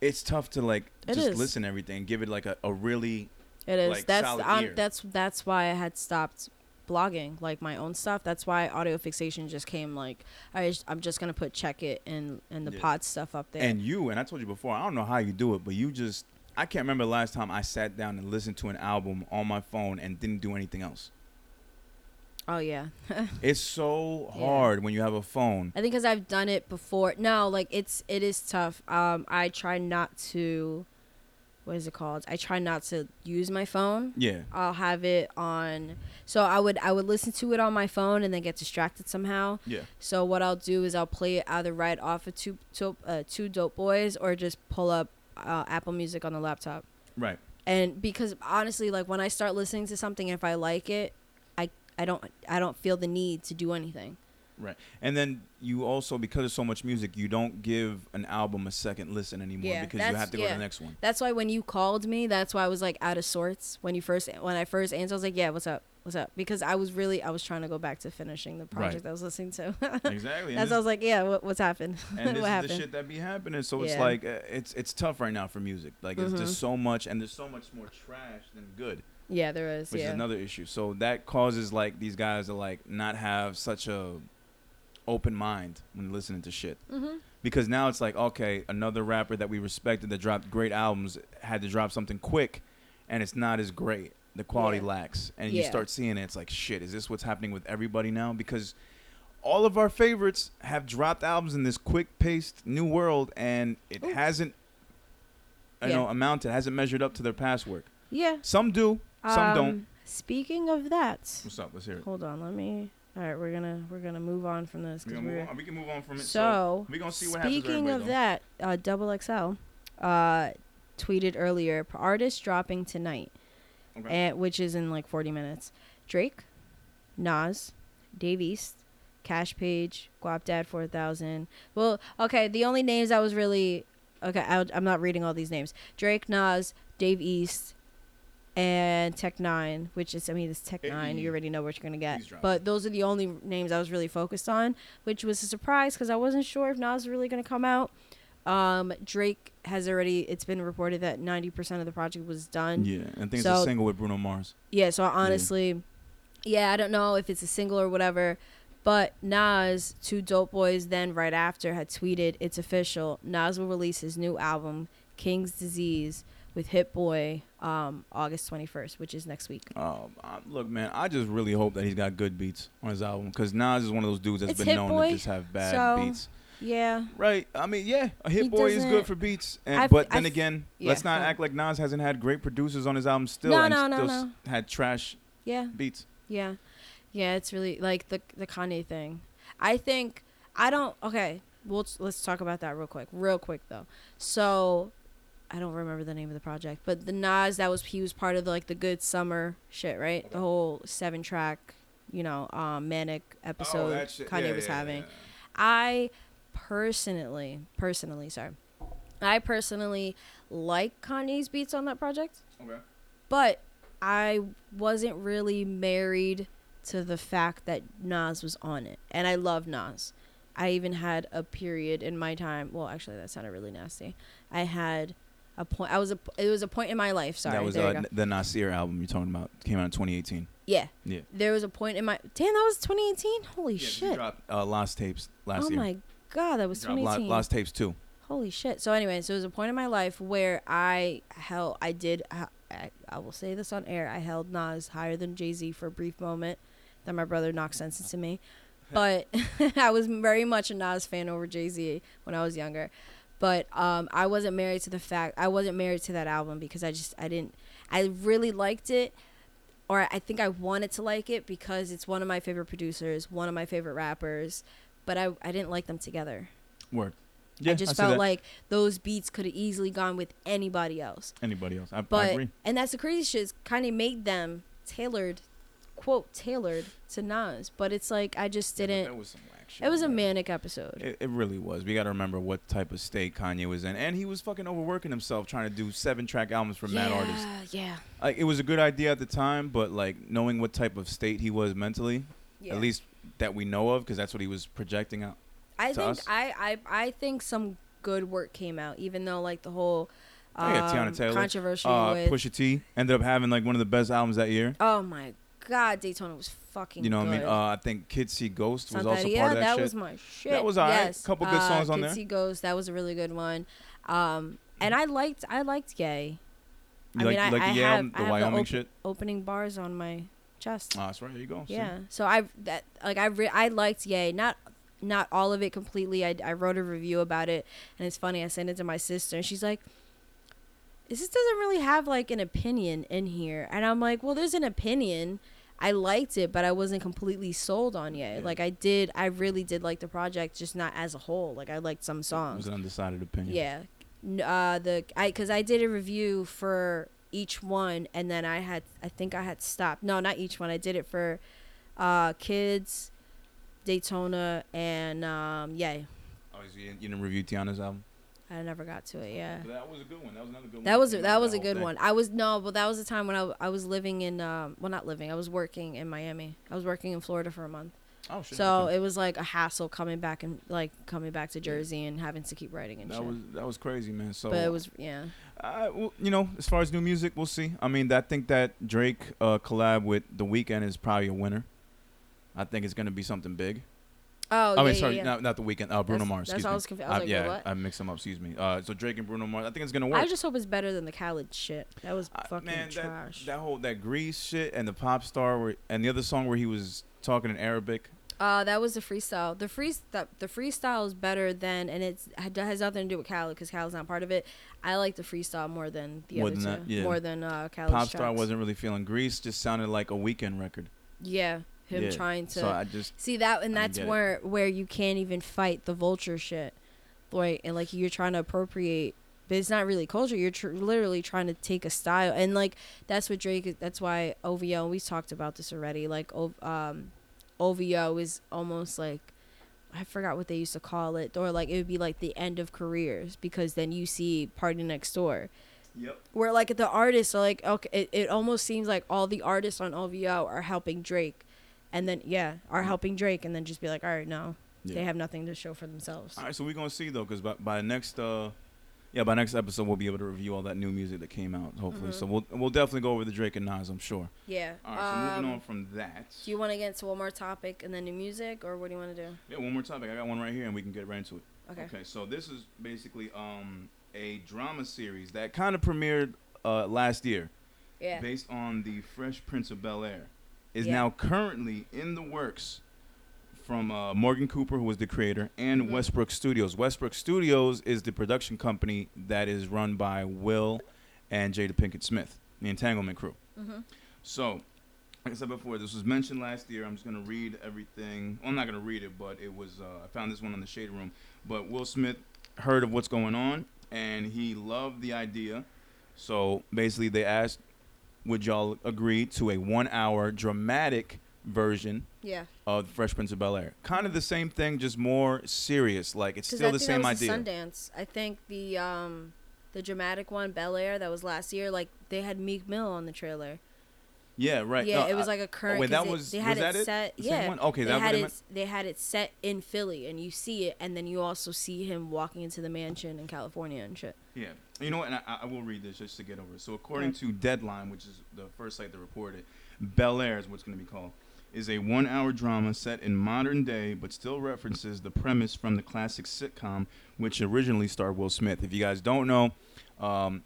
it's tough to like It just is. listen to everything, give it like a, a really It is. like, that's um, that's that's why I had stopped blogging like my own stuff. That's why audio fixation just came like I just, I'm just gonna put check it and and the Yeah. pod stuff up there. And you, and I told you before, I don't know how you do it, but you just, I can't remember the last time I sat down and listened to an album on my phone and didn't do anything else. Oh yeah, It's so Yeah. hard when you have a phone. I think because I've done it before. No, like it's it is tough. Um, I try not to. What is it called? I try not to use my phone. Yeah. I'll have it on. So I would I would listen to it on my phone and then get distracted somehow. Yeah. So what I'll do is I'll play it either right off of two two, uh, two dope boys or just pull up uh, Apple Music on the laptop. Right. And because honestly, like when I start listening to something, if I like it, I don't I don't feel the need to do anything. Right. And then you also, because of so much music, you don't give an album a second listen anymore Yeah, because you have to go to the next one. That's why when you called me, that's why I was like out of sorts when you first when I first answered. I was like, "Yeah, what's up? What's up?" Because I was really I was trying to go back to finishing the project I was listening to. Exactly. That's I was like, "Yeah, what, what's happened? and this what is the shit that be happening. So it's like uh, it's it's tough right now for music. Like it's Mhm. just so much, and there's so much more trash than good, yeah, there is. which yeah. is another issue. So that causes like these guys to like not have such a open mind when listening to shit. Mhm. Because now it's like okay, another rapper that we respected that dropped great albums had to drop something quick, and it's not as great. The quality Yeah. lacks, and you start seeing it. It's like shit. Is this what's happening with everybody now? Because all of our favorites have dropped albums in this quick paced new world and it Ooh. hasn't you Yeah. know amounted hasn't measured up to their past work Yeah. some do some don't Um, Speaking of that, what's up let's hear it hold on. Let me. All right, we're gonna we're gonna move on from this we, because we're we can move on from it so. we're gonna see what happens with speaking of everybody, that, uh, Double XL, uh, tweeted earlier, artist dropping tonight, okay. and which is in like 40 minutes. Drake, Nas, Dave East, Cash Page, Guapdad 4000. Well, okay, the only names I was really okay. I, I'm not reading all these names. Drake, Nas, Dave East, and Tech N9ne, which is I mean it's Tech N9ne. You already know what you're gonna get. But those are the only names I was really focused on, which was a surprise because I wasn't sure if Nas was really gonna come out. Um, Drake has already. It's been reported that 90% of the project was done. yeah and think it's a single with bruno mars Yeah, so honestly, yeah. I don't know if it's a single or whatever, but Nas, two dope boys, then right after had tweeted, "It's official. Nas will release his new album, King's Disease, with Hit Boy, um, August 21st, which is next week." um, uh, look man i just really hope that he's got good beats on his album because nas is one of those dudes that's It's been Hit known Boy, to just have bad so- beats Yeah, Right. I mean, yeah, a hit He boy is doesn't- good for beats, and I've- but then I've- again, yeah, let's not go act like Nas hasn't had great producers on his album still, No, and no, no, still s- had trash yeah. beats. Yeah. Yeah, it's really like the the Kanye thing. I think I don't okay, we'll let's talk about that real quick. Real quick though. So I don't remember the name of the project, but the Nas that was he was part of the, like the good summer shit, right? The whole seven track, you know, um manic episode Kanye was having. I personally, personally, sorry. I personally like Kanye's beats on that project Okay. but I wasn't really married to the fact that Nas was on it, and I love Nas. I even had a period in my time. Well, actually, that sounded really nasty. I had a point. I was a. It was a point in my life. Sorry. that was uh, you go. n- the Nasir album you're talking about. Came out in 2018. Yeah. Yeah. There was a point in my. Damn, that was 2018. Holy Yeah, shit. dropped uh, Lost Tapes last Oh year. my god, that was He dropped Lo- 2018. Lost Tapes too. Holy shit. So anyway, so it was a point in my life where I held, I did, I, I will say this on air, I held Nas higher than Jay Z for a brief moment. Then my brother knocked sense into me. but I was very much a Nas fan over Jay Z when I was younger. But um, I wasn't married to the fact I wasn't married to that album because I just I didn't I really liked it, or I think I wanted to like it because it's one of my favorite producers, one of my favorite rappers, but I I didn't like them together. Word. Yeah, I just see felt like those beats could have easily gone with anybody else. anybody else. I, I agree. and that's the crazy shit. is Kind of made them tailored, quote tailored to Nas. But it's like I just didn't. that was some whack shit, it was a manic episode. It, it really was. We got to remember what type of state Kanye was in, and he was fucking overworking himself trying to do seven track albums for mad artists. Yeah, Like it was a good idea at the time, but like knowing what type of state he was mentally, yeah. at least that we know of, because that's what he was projecting out. I think us. I, I I think some good work came out, even though like the whole yeah, Teyana um, Taylor, controversy Uh, with. Pusha T ended up having like one of the best albums that year. oh my God, Daytona was fucking. You know what I mean? Uh, I think Kids See Ghost was also part of that, shit. Yeah, that was my shit. That was alright. Yes. Couple good uh, songs on Kids there. Kids See Ghost, that was a really good one. Um, and I liked I liked Gay. you I like, mean, I, like I the, have, album, I have Wyoming op- shit? opening bars on my chest. Oh, that's right. There you go. See? Yeah. So I that like I re- I liked Ye. Not not all of it completely. I I wrote a review about it, and it's funny. I sent it to my sister, and she's like, "This doesn't really have like an opinion in here." And I'm like, "Well, there's an opinion." I liked it, but I wasn't completely sold on yet. Yeah. Like I did, I really did like the project, just not as a whole. Like I liked some It was songs. an undecided opinion. Yeah. Uh, the I because I did a review for each one, and then I had I think I had stopped. No, not each one. I did it for uh kids, Daytona, and um yeah. Oh, so you, you didn't review Teyana's album? I never got to it. Yeah. But that was a good one. That was another good one. That was that was a good thing. one. I was no, but that was the time when I, I was living in um well not living I was working in Miami. I was working in Florida for a month, Oh shit. so okay. it was like a hassle coming back and like coming back to Jersey and having to keep writing and that shit. was that was crazy, man. So, but it was yeah. uh, well, you know, as far as new music, we'll see. I mean, I think that Drake uh, collab with The Weeknd is probably a winner. I think it's gonna be something big. Oh, I yeah, mean, yeah, sorry, yeah. not not The Weeknd. Uh, Bruno That's- Mars. that's excuse why I me. was I was Uh, like, yeah, what? I mixed them up. Excuse me. Uh, so Drake and Bruno Mars. I think it's gonna work. I just hope it's better than the Khaled shit. That was fucking man, trash. That, that whole that Greece shit and the pop star where, and the other song where he was talking in Arabic. uh, that was the freestyle. The free the, the freestyle is better than, and it's it has nothing to do with Khaled because Khaled's not part of it. I like the freestyle more than the More other than two. that, yeah. More than uh, Khaled's pop star tracks. wasn't really feeling Greece. Just sounded like a Weeknd record. Yeah, him Yeah. trying to So I just see that, and that's get it. where where you can't even fight the vulture shit, like and like you're trying to appropriate. But it's not really culture. You're tr- literally trying to take a style, and like that's what Drake. That's why OVO. We talked about this already. Like, O- um, OVO is almost like I forgot what they used to call it, or like it would be like the end of careers because then you see PartyNextDoor, yep. where like the artists are like okay, it, it almost seems like all the artists on OVO are helping Drake, and then yeah, are helping Drake, and then just be like, all right, no, Yeah. they have nothing to show for themselves. All right, so we're gonna see though, because by, by next, uh, yeah, by next episode we'll be able to review all that new music that came out. Hopefully, Mhm. so we'll we'll definitely go over the Drake and Nas, I'm sure. Yeah. All right, so moving um, on from that. Do you want to get into one more topic and then new music, or what do you want to do? yeah, one more topic. I got one right here, and we can get right into it. Okay. Okay, so this is basically um a drama series that kind of premiered uh last year, Yeah. based on the Fresh Prince of Bel Air, is Yeah. now currently in the works from uh, Morgan Cooper, who was the creator, and Mhm. Westbrook Studios. Westbrook Studios is the production company that is run by Will and Jada Pinkett Smith, the Entanglement crew. Mhm. So, like I said before, this was mentioned last year. I'm just gonna read everything. Well, I'm not gonna read it, but it was. Uh, I found this one on the Shade Room. But Will Smith heard of what's going on, and he loved the idea. So basically, they asked, "Would y'all agree to a one-hour dramatic version Yeah. of Fresh Prince of Bel Air? Kind of the same thing, just more serious. Like it's still I the think same that was idea." Sundance. I think the um the dramatic one, Bel Air, that was last year. Like they had Meek Mill on the trailer. yeah, right. Yeah, No, it was like a current. wait, that it- was- they was had that it set. The yeah, one? Okay, they that had it. meant. They had it set in Philly, and you see it, and then you also see him walking into the mansion in California and shit. Yeah, you know what? And I, I will read this just to get over it. So, according to Deadline, which is the first site that reported, Bel Air is what's going to be called, is a one-hour drama set in modern day, but still references the premise from the classic sitcom, which originally starred Will Smith. If you guys don't know, um,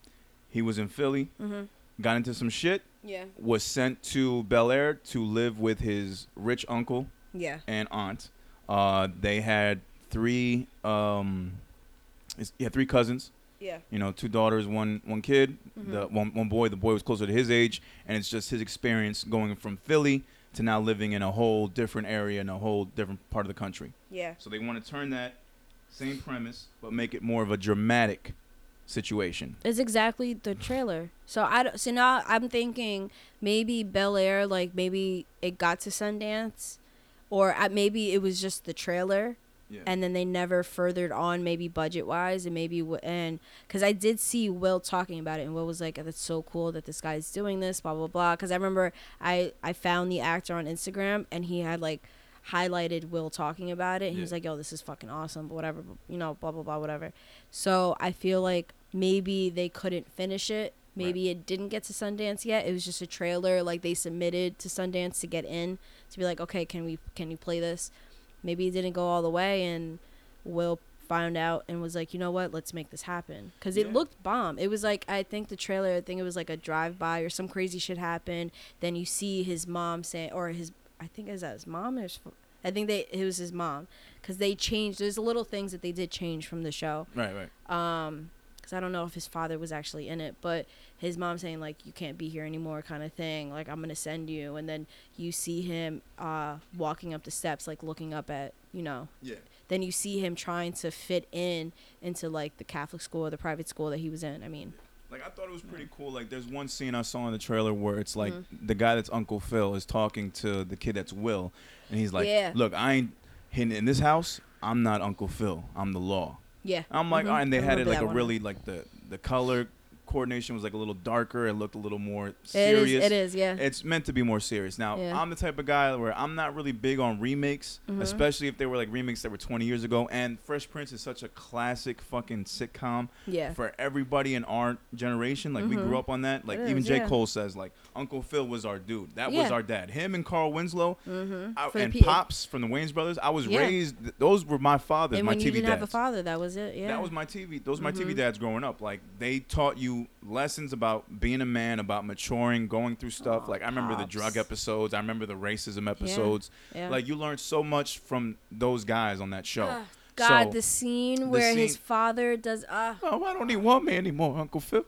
he was in Philly, Mm-hmm. got into some shit, Yeah. was sent to Bel Air to live with his rich uncle Yeah. and aunt. Uh, they had three um, yeah, three cousins. Yeah. You know, two daughters, one one kid. The Mm-hmm. one one boy. The boy was closer to his age, and it's just his experience going from Philly to now living in a whole different area in a whole different part of the country. Yeah. So they want to turn that same premise, but make it more of a dramatic situation. It's exactly the trailer. So I don't- so now I'm thinking maybe Bel Air, like maybe it got to Sundance, or uh, maybe it was just the trailer, Yeah. and then they never furthered on maybe budget wise, and maybe w- and because I did see Will talking about it, and Will was like, oh, "That's so cool that this guy's doing this," blah blah blah. Because I remember I I found the actor on Instagram, and he had like highlighted Will talking about it. And he was like, "Yo, this is fucking awesome," but whatever, you know, blah blah blah, whatever. So I feel like maybe they couldn't finish it. Maybe it didn't get to Sundance yet. It was just a trailer, like they submitted to Sundance to get in to be like, okay, can we can you play this? Maybe it didn't go all the way, and Will found out and was like, you know what, let's make this happen because it Yeah. looked bomb. It was like I think the trailer, I think it was like a drive by or some crazy shit happened. Then you see his mom saying, or his, I think is that his mom or his, I think they it was his mom because they changed. There's little things that they did change from the show Right, right. um because i don't know if his father was actually in it but his mom saying like you can't be here anymore kind of thing like i'm gonna send you and then you see him uh walking up the steps like looking up at you know Yeah. then you see him trying to fit in into like the catholic school or the private school that he was in i mean Like I thought it was pretty cool. Like there's one scene I saw in the trailer where it's like Mm-hmm. the guy that's Uncle Phil is talking to the kid that's Will, and he's like, Yeah. "Look, I ain't in, in this house. I'm not Uncle Phil. I'm the law." Yeah I'm like, oh, and they I had it like a one. really like the the color coordination was like a little darker. It looked a little more serious. is it is yeah It's meant to be more serious. Now, Yeah. I'm the type of guy where I'm not really big on remakes, Mm-hmm. especially if they were like remakes that were 20 years ago. And Fresh Prince is such a classic fucking sitcom yeah for everybody in our generation. Like we grew up on that. Like It even is, J. Mm-hmm. yeah. Cole says like Uncle Phil was our dude. That was our dad. Him and Carl Winslow mm-hmm. I- and pe- Pops from the Wayans brothers. I was Yeah. raised. Those were my fathers, and my when TV you didn't dads. have a father that was it yeah That was my TV. Those were my Mm-hmm. TV dads growing up. Like they taught you lessons about being a man, about maturing, going through stuff. Aw, like I remember the drug episodes. I remember the racism episodes. yeah. Like you learned so much from those guys on that show. Ah, god So, the scene where his scene- father does uh Oh, why don't he want me anymore, Uncle Phil?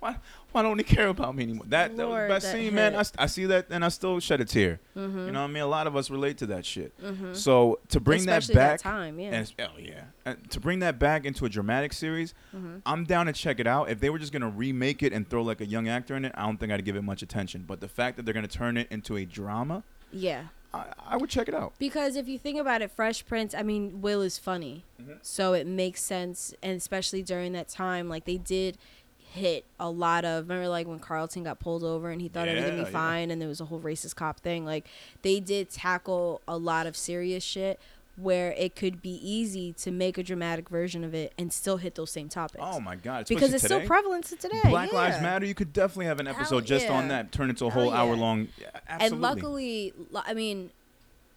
Why, why don't he care about me anymore? That, that was Lord, the best that scene, man. I, I see that and I still shed a tear. Mm-hmm. You know what I mean? A lot of us relate to that shit. So to bring Especially that that back, time, yeah. and oh yeah, And to bring that back into a dramatic series, Mm-hmm. I'm down to check it out. If they were just gonna remake it and throw like a young actor in it, I don't think I'd give it much attention. But the fact that they're gonna turn it into a drama, yeah I, I would check it out. Because if you think about it, Fresh Prince, I mean, Will is funny. Mm-hmm. So it makes sense. And especially during that time, like they did hit a lot of, remember like when Carlton got pulled over and he thought everything would be yeah. fine and there was a whole racist cop thing. Like they did tackle a lot of serious shit where it could be easy to make a dramatic version of it and still hit those same topics. Oh my god! because it's still today. prevalent to today. Black Lives. Matter. You could definitely have an Hell episode just on that. Turn it into a whole yeah. hour long. Yeah, absolutely. and luckily i mean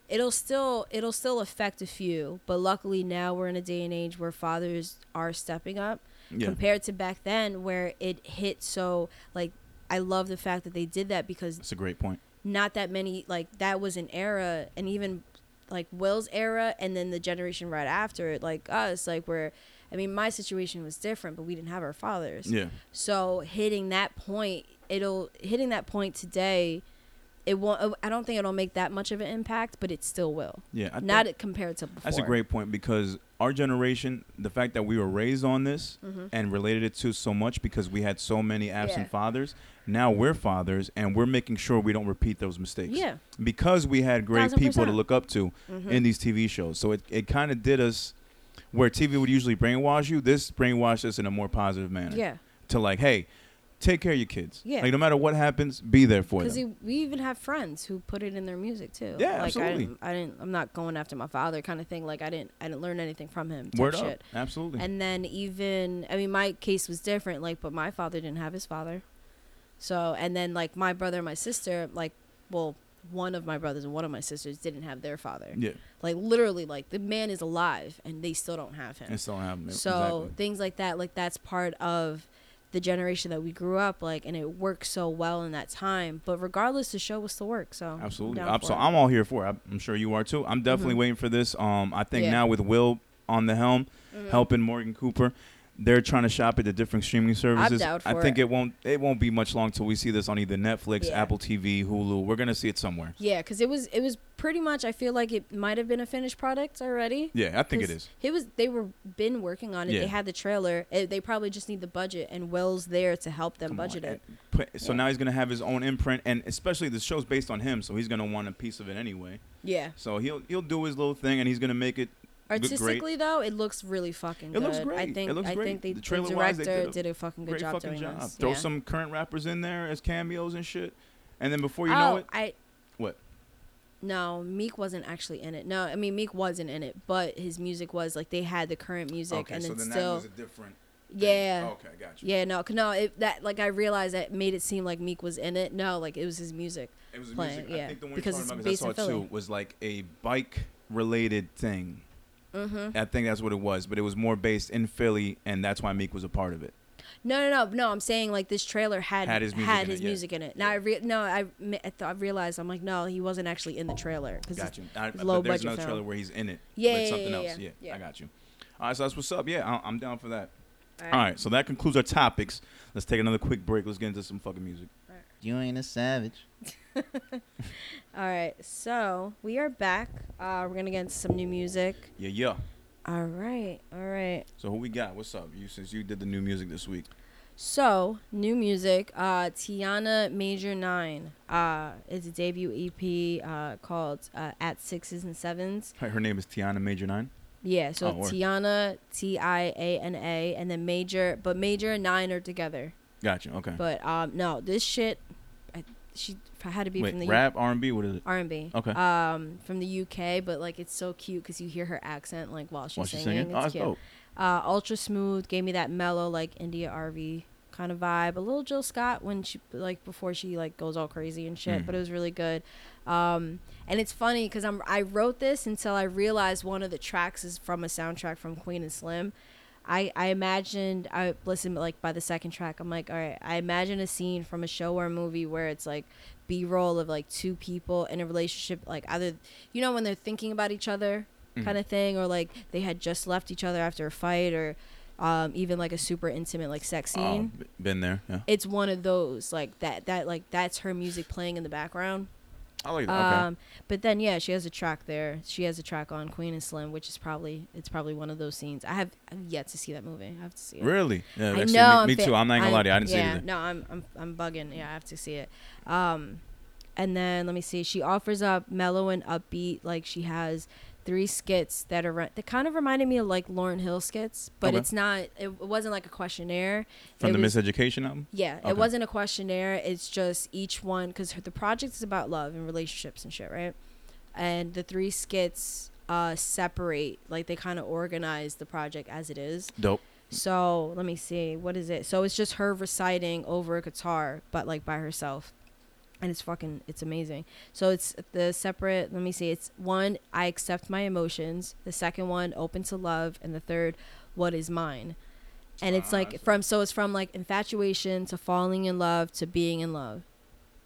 it'll still it'll still affect a few but luckily now we're in a day and age where fathers are stepping up Yeah. compared to back then where it hit so like i love the fact that they did that because it's a great point. not that many like that was an era and even like will's era and then the generation right after it like us like where i mean my situation was different but we didn't have our fathers Yeah. so hitting that point, it'll hitting that point today. It won't. I don't think it'll make that much of an impact, but it still will. Yeah. I Not think- compared to before. That's a great point because our generation, the fact that we were raised on this and related it to so much because we had so many absent Mm-hmm. Yeah. fathers. Now we're fathers and we're making sure we don't repeat those mistakes. Yeah. Because we had great Thousand people to. Mm-hmm. look up to in these TV shows. So it, it kind of did us where TV would usually brainwash you. This brainwashed us in a more positive manner. Yeah, To like, hey, take care of your kids. Yeah. Like no matter what happens, be there for them. because we even have friends who put it in their music too. Yeah, like I absolutely. didn't, I didn't. I'm not going after my father, kind of thing. Like I didn't. I didn't learn anything from him. Word shit. up. Absolutely. And then even I mean my case was different like but my father didn't have his father. So and then like my brother and my sister like well one of my brothers and one of my sisters didn't have their father. yeah. Like literally like the man is alive and they still don't have him. And still have him. so exactly. things like that like that's part of the generation that we grew up like, and it worked so well in that time. But regardless, the show will still work. So Absolutely. I'm, so. I'm all here for it. I'm- sure you are too. I'm definitely Mhm. waiting for this. Um, I think Yeah. now with Will on the helm, Mhm. helping Morgan Cooper, they're trying to shop at the different streaming services. I think it. it won't. It won't be much long till we see this on either Netflix, Yeah. Apple TV, Hulu. We're gonna see it somewhere. Yeah, because it was it was pretty much. I feel like it might have been a finished product already. Yeah, I think it is. It was. They were been working on it. Yeah. They had the trailer. It, they probably just need the budget, and Will's there to help them Come on, budget it. and put- so Yeah. now he's gonna have his own imprint, and especially the show's based on him, so he's gonna want a piece of it anyway. Yeah. So he'll he'll do his little thing, and he's gonna make it. Artistically, though, it looks really fucking It good. looks I think It looks I great. think they, The the, director they did did a a, fucking good Great job fucking doing job. this. Throw yeah. some current rappers in there as cameos and shit, and then before you oh, know it, I. What? No, Meek wasn't actually in it. No, I mean Meek wasn't in it, but his music was like they had the current music, okay, and so then still, that was a different. yeah, Okay, got you. yeah, no, no, it, that like I realized that made it seem like Meek was in it. No, like it was his music. It was playing, music. I yeah, think the one because you're talking about, I saw it too, was like a bike related thing. Mm-hmm. I think that's what it was, but it was more based in Philly, and that's why Meek was a part of it. No, no, no, no. I'm saying like this trailer had Had his music in his it, yeah. in it. Now I re- no, I I, thought I realized I'm like no, he wasn't actually in the trailer because Got you. I, it's but low there's budget another film. trailer where he's in it. Yeah, but yeah, something yeah, else. yeah, Yeah, yeah. I got you. All right, so that's what's up. Yeah, I- I'm down for that. All All right, so that concludes our topics. Let's take another quick break. Let's get into some fucking music. You ain't a savage. All right, so we are back. Uh, we're gonna get into some new music. Yeah, yeah. All right, all right. So who we got? What's up? You since you did the new music this week. So new music. Uh, Tiana Major Nine. Uh, it's a debut EP. Uh, called uh, At Sixes and Sevens. Her her name is Tiana Major Nine. Yeah, so Oh. Tiana T I A N A, and then Major, but Major and Nine are together. Gotcha. Okay. But um, no, this shit, she had to be Wait, from the rap, R and B. What is it? R and B. Okay. Um, from the UK, but like it's so cute because you hear her accent like while she's While she's singing. singing. Oh, It's that's cute. dope. Uh, ultra smooth gave me that mellow like India Arie kind of vibe. A little Jill Scott when she like before she like goes all crazy and shit, Mm. but it was really good. Um, and it's funny because I'm I wrote this until I realized one of the tracks is from a soundtrack from Queen and Slim. I, I imagined I listened like by the second track I'm like all right I imagine a scene from a show or a movie where it's like B-roll of like two people in a relationship like either you know when they're thinking about each other Mhm. kind of thing or like they had just left each other after a fight or um, even like a super intimate like sex Oh, scene b- been there. Yeah. it's one of those like that that like that's her music playing in the background I like that. Okay. um, but then yeah, she has a track there. She has a track on Queen and Slim, which is probably it's probably one of those scenes. I have I've yet to see that movie. I have to see it. Really? Yeah. I actually, know. Me, me fa- too. I'm not gonna lie to you. I didn't see it yeah, either. No, I'm I'm I'm bugging. Yeah, I have to see it. Um, and then let me see. She offers up mellow and upbeat. Like she has three skits that are re- that kind of reminded me of like Lauryn Hill skits, but Okay. it's not. It, it wasn't like a questionnaire. From It the was- Miseducation album. yeah, Okay. it wasn't a questionnaire. It's just each one because the project is about love and relationships and shit, right? And the three skits uh separate, like they kind of organize the project as it is. Dope. So let me see, what is it? So it's just her reciting over a guitar, but like by herself, and it's fucking, it's amazing. So it's the separate. Let me see. It's one, I accept my emotions. The second one, open to love, and the third, what is mine. And it's Ah, like from so it's from like infatuation to falling in love to being in love.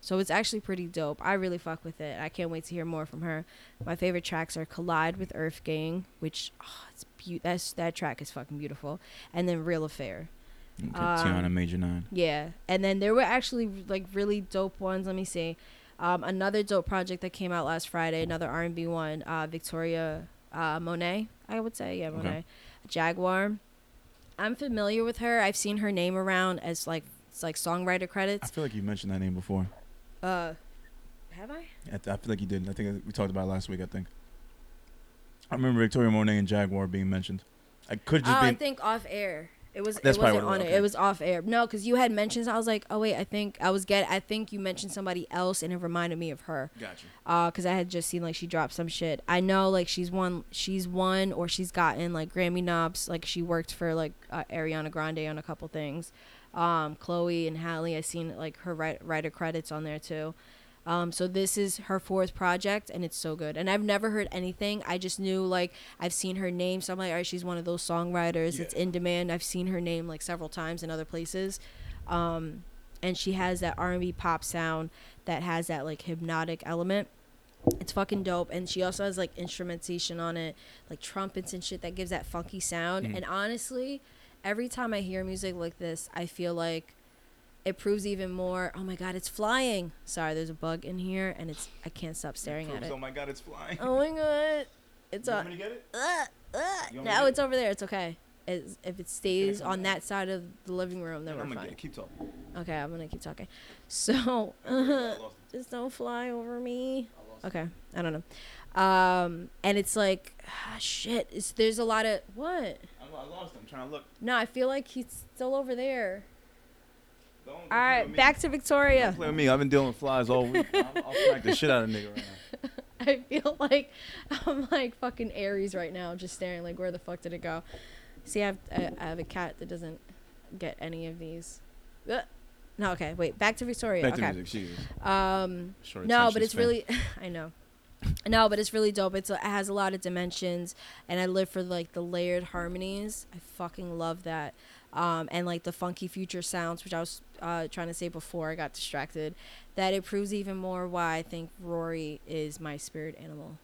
So it's actually pretty dope. I really fuck with it. I can't wait to hear more from her. My favorite tracks are "Collide" with EarthGang, which oh, it's be- that's that track is fucking beautiful, and then "Real Affair." Okay, Um, Tiana Major Nine. Yeah, and then there were actually like really dope ones. Let me see. Um, another dope project that came out last Friday, another R and B one, uh, Victoria uh, Monet. I would say, yeah, Okay. Monet, Jaguar. I'm familiar with her. I've seen her name around as like it's like songwriter credits. I feel like you mentioned that name before. Uh, have I? I, th- I feel like you did. I think we talked about it last week. I think. I remember Victoria Monet and Jaguar being mentioned. I could Oh, just I be. think off air. It was. That's it wasn't on it it. was, okay. It was off air. No, because you had mentions. I was like, oh wait, I think I was get. I think you mentioned somebody else, and it reminded me of her. Gotcha. uh because i had just seen like she dropped some shit i know like she's won she's won or she's gotten like grammy knobs like she worked for like uh, ariana grande on a couple things um chloe and Halle, i seen like her write, writer credits on there too Um, so this is her fourth project, and it's so good. And I've never heard anything. I just knew like I've seen her name, so I'm like, all right, she's one of those songwriters. It's in demand. I've seen her name like several times in other places. Um, and she has that R&B pop sound that has that like hypnotic element. It's fucking dope, and she also has like instrumentation on it, like trumpets and shit that gives that funky sound. Mhm. And honestly, every time I hear music like this, I feel like it proves even more. Oh my god, it's flying! Sorry, there's a bug in here, and it's I can't stop staring at it. Oh my god, it's flying. Oh my god, it's You want on. me to get it? Uh, uh, You want me to no, it's over there. It's okay. It's, if it stays on that side of the living room, then I'm we're gonna fine. get it. Keep talking. Okay, I'm gonna keep talking. So, I just don't fly over me. Okay, I don't know. Um, and it's like, ah, shit. It's, there's a lot of what? I I lost it. I'm trying to look. No, I feel like he's still over there. Don't, don't All play right, with me. back to Don't Victoria. play with me. I've been dealing with flies all week. I'll, I'll smack the shit out of a nigga right now. I feel like I'm like fucking Aries right now, just staring like, where the fuck did it go? See, I have I, I have a cat that doesn't get any of these. Ugh. No, okay, wait. Back to Victoria. Back to music. She. Um, Short no, but it's span. really I know. No, but it's really dope. It's it has a lot of dimensions, and I live for like the layered harmonies. I fucking love that, um, and like the funky future sounds, which I was uh, trying to say before I got distracted. That it proves even more why I think Rory is my spirit animal.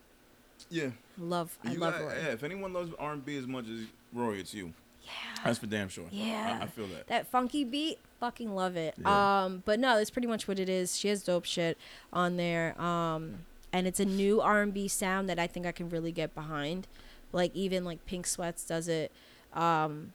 Yeah. Love, I You love got- Rory. yeah, if anyone loves R&B as much as Rory, it's you. Yeah. That's for damn sure. Yeah. I, I feel that. that funky beat fucking love it Yeah. um but no that's pretty much what it is she has dope shit on there um and it's a new r&b sound that i think i can really get behind like even like pink sweats does it um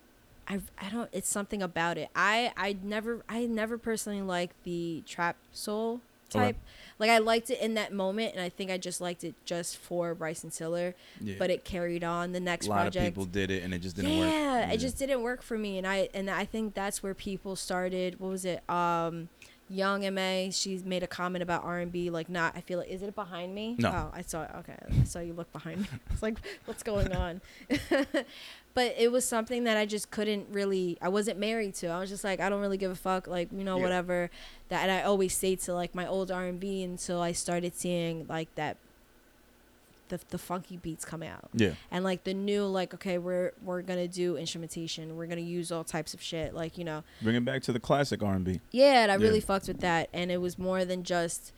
i i don't it's something about it i i never i never personally liked the trap soul Okay. type like i liked it in that moment and i think i just liked it just for bryson tiller Yeah. but it carried on the next a lot project of people did it and it just didn't yeah, work. Yeah, it just didn't work for me, and I and I think that's where people started. What was it? Um, Young Ma. She's made a comment about R and B. Like, not. I feel like is it behind me? No. Oh, I saw. Okay, I saw you look behind me. It's like, what's going on? but it was something that I just couldn't really. I wasn't married to. I was just like, I don't really give a fuck. Like, you know, Yeah. whatever. That and I always stayed to like my old R and B until I started seeing like that. The, the funky beats come out. Yeah. and like the new like okay we're we're gonna do instrumentation. We're gonna use all types of shit. Like you know. Bring it back to the classic R&B. yeah and i really fucked with that. And it was more than just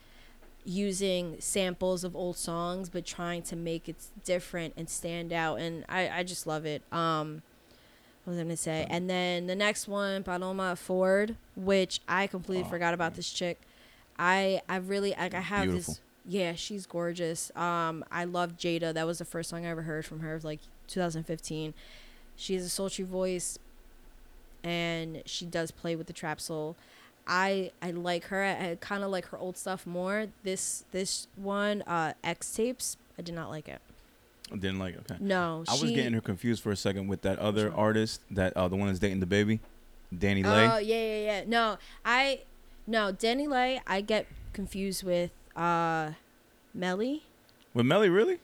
using samples of old songs but trying to make it different and stand out. And i i just love it. Um what was i gonna say? And then the next one paloma ford which i completely Oh, forgot about this chick. I i really like i have Beautiful. this yeah she's gorgeous um i love jada that was the first song i ever heard from her like 2015 she has a sultry voice and she does play with the trap soul i i like her i, I kind of like her old stuff more this this one uh x tapes i did not like it I didn't like it. Okay. no I was she- getting her confused for a second with that other artist, that uh, the one that's dating the baby, DaniLeigh. Oh yeah, yeah, yeah. No, I no DaniLeigh. I get confused with uh, Melly. With Melly, really?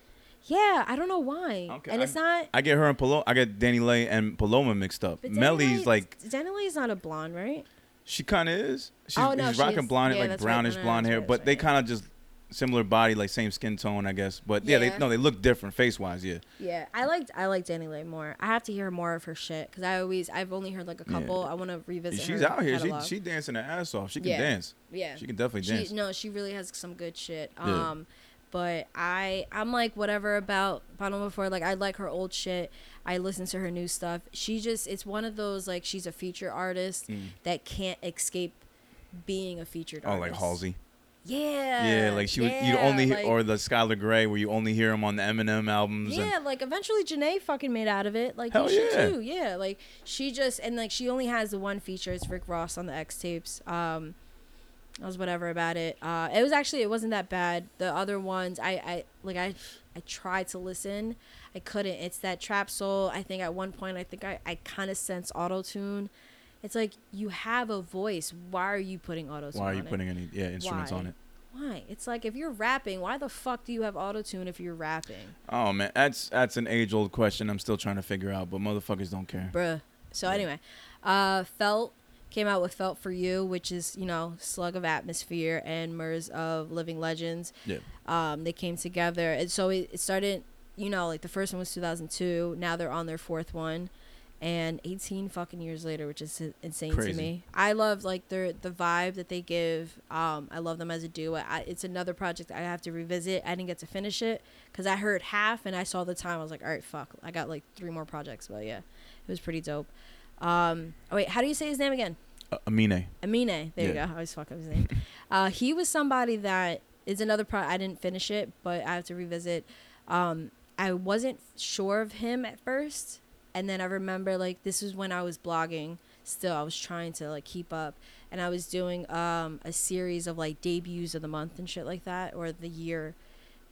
Yeah, I don't know why. Okay, and I- it's not. I get her and Paloma. I get DaniLeigh and Paloma mixed up. But Melly's like DaniLeigh's not a blonde, right? she kind of is. She's, Oh, no, she's she rocking is. blonde, Yeah, like right. brownish no, blonde hair, right, but that's they kind of just similar body, like same skin tone, I guess. But yeah, Yeah. they no, they look different face wise. Yeah. Yeah, I liked I like DaniLeigh more. I have to hear more of her shit because I always I've only heard like a Yeah. couple. I want to revisit. She's out here. She catalog. she dancing her ass off. She can Yeah. dance. yeah. She can definitely She dance. no, she really has some good shit. Yeah. Um, but I I'm like whatever about Paloma Ford. Like I like her old shit. I listen to her new stuff. She just it's one of those like she's a feature artist Mm. that can't escape being a featured artist. Oh, artist. like Halsey. Yeah. Yeah, like she would. You yeah, only like- or the Skylar Grey, where you only hear him on the Eminem albums. and- Yeah, like eventually Janae fucking made out of it. Like Hell you yeah. too. Yeah, like she just and like she only has the one feature. It's Rick Ross on the X tapes. Um, I was whatever about it. Uh, it was actually it wasn't that bad. The other ones, I I like I I tried to listen, I couldn't. It's that trap soul. I think at one point I think I I kind of sense auto tune. It's like you have a voice. Why are you putting auto tune? Why are you putting any yeah instruments on it? Why? It's like if you're rapping, why the fuck do you have auto tune if you're rapping? Oh man, that's that's an age old question. I'm still trying to figure out, but motherfuckers don't care. bruh. So Yeah. anyway, uh, felt came out with Felt for You, which is, you know, Slug of Atmosphere and Murs of Living Legends. Yeah. Um, they came together. And so it, it started, you know, like the first one was 2002. Now they're on their fourth one. And 18 fucking years later, which is insane Crazy. to me. I love like their the vibe that they give. Um, I love them as a duo. I, it's another project I have to revisit. I didn't get to finish it because I heard half and I saw the time. I was like, all right, fuck. I got like three more projects, but yeah, it was pretty dope. Um, oh wait, how do you say his name again? Uh, Amine. Amine. There you go. I always fuck up his name. uh, he was somebody that is another pro. I didn't finish it, but I have to revisit. Um, I wasn't sure of him at first, and then I remember like this was when I was blogging. Still, I was trying to like keep up, and I was doing um a series of like debuts of the month and shit like that, or the year.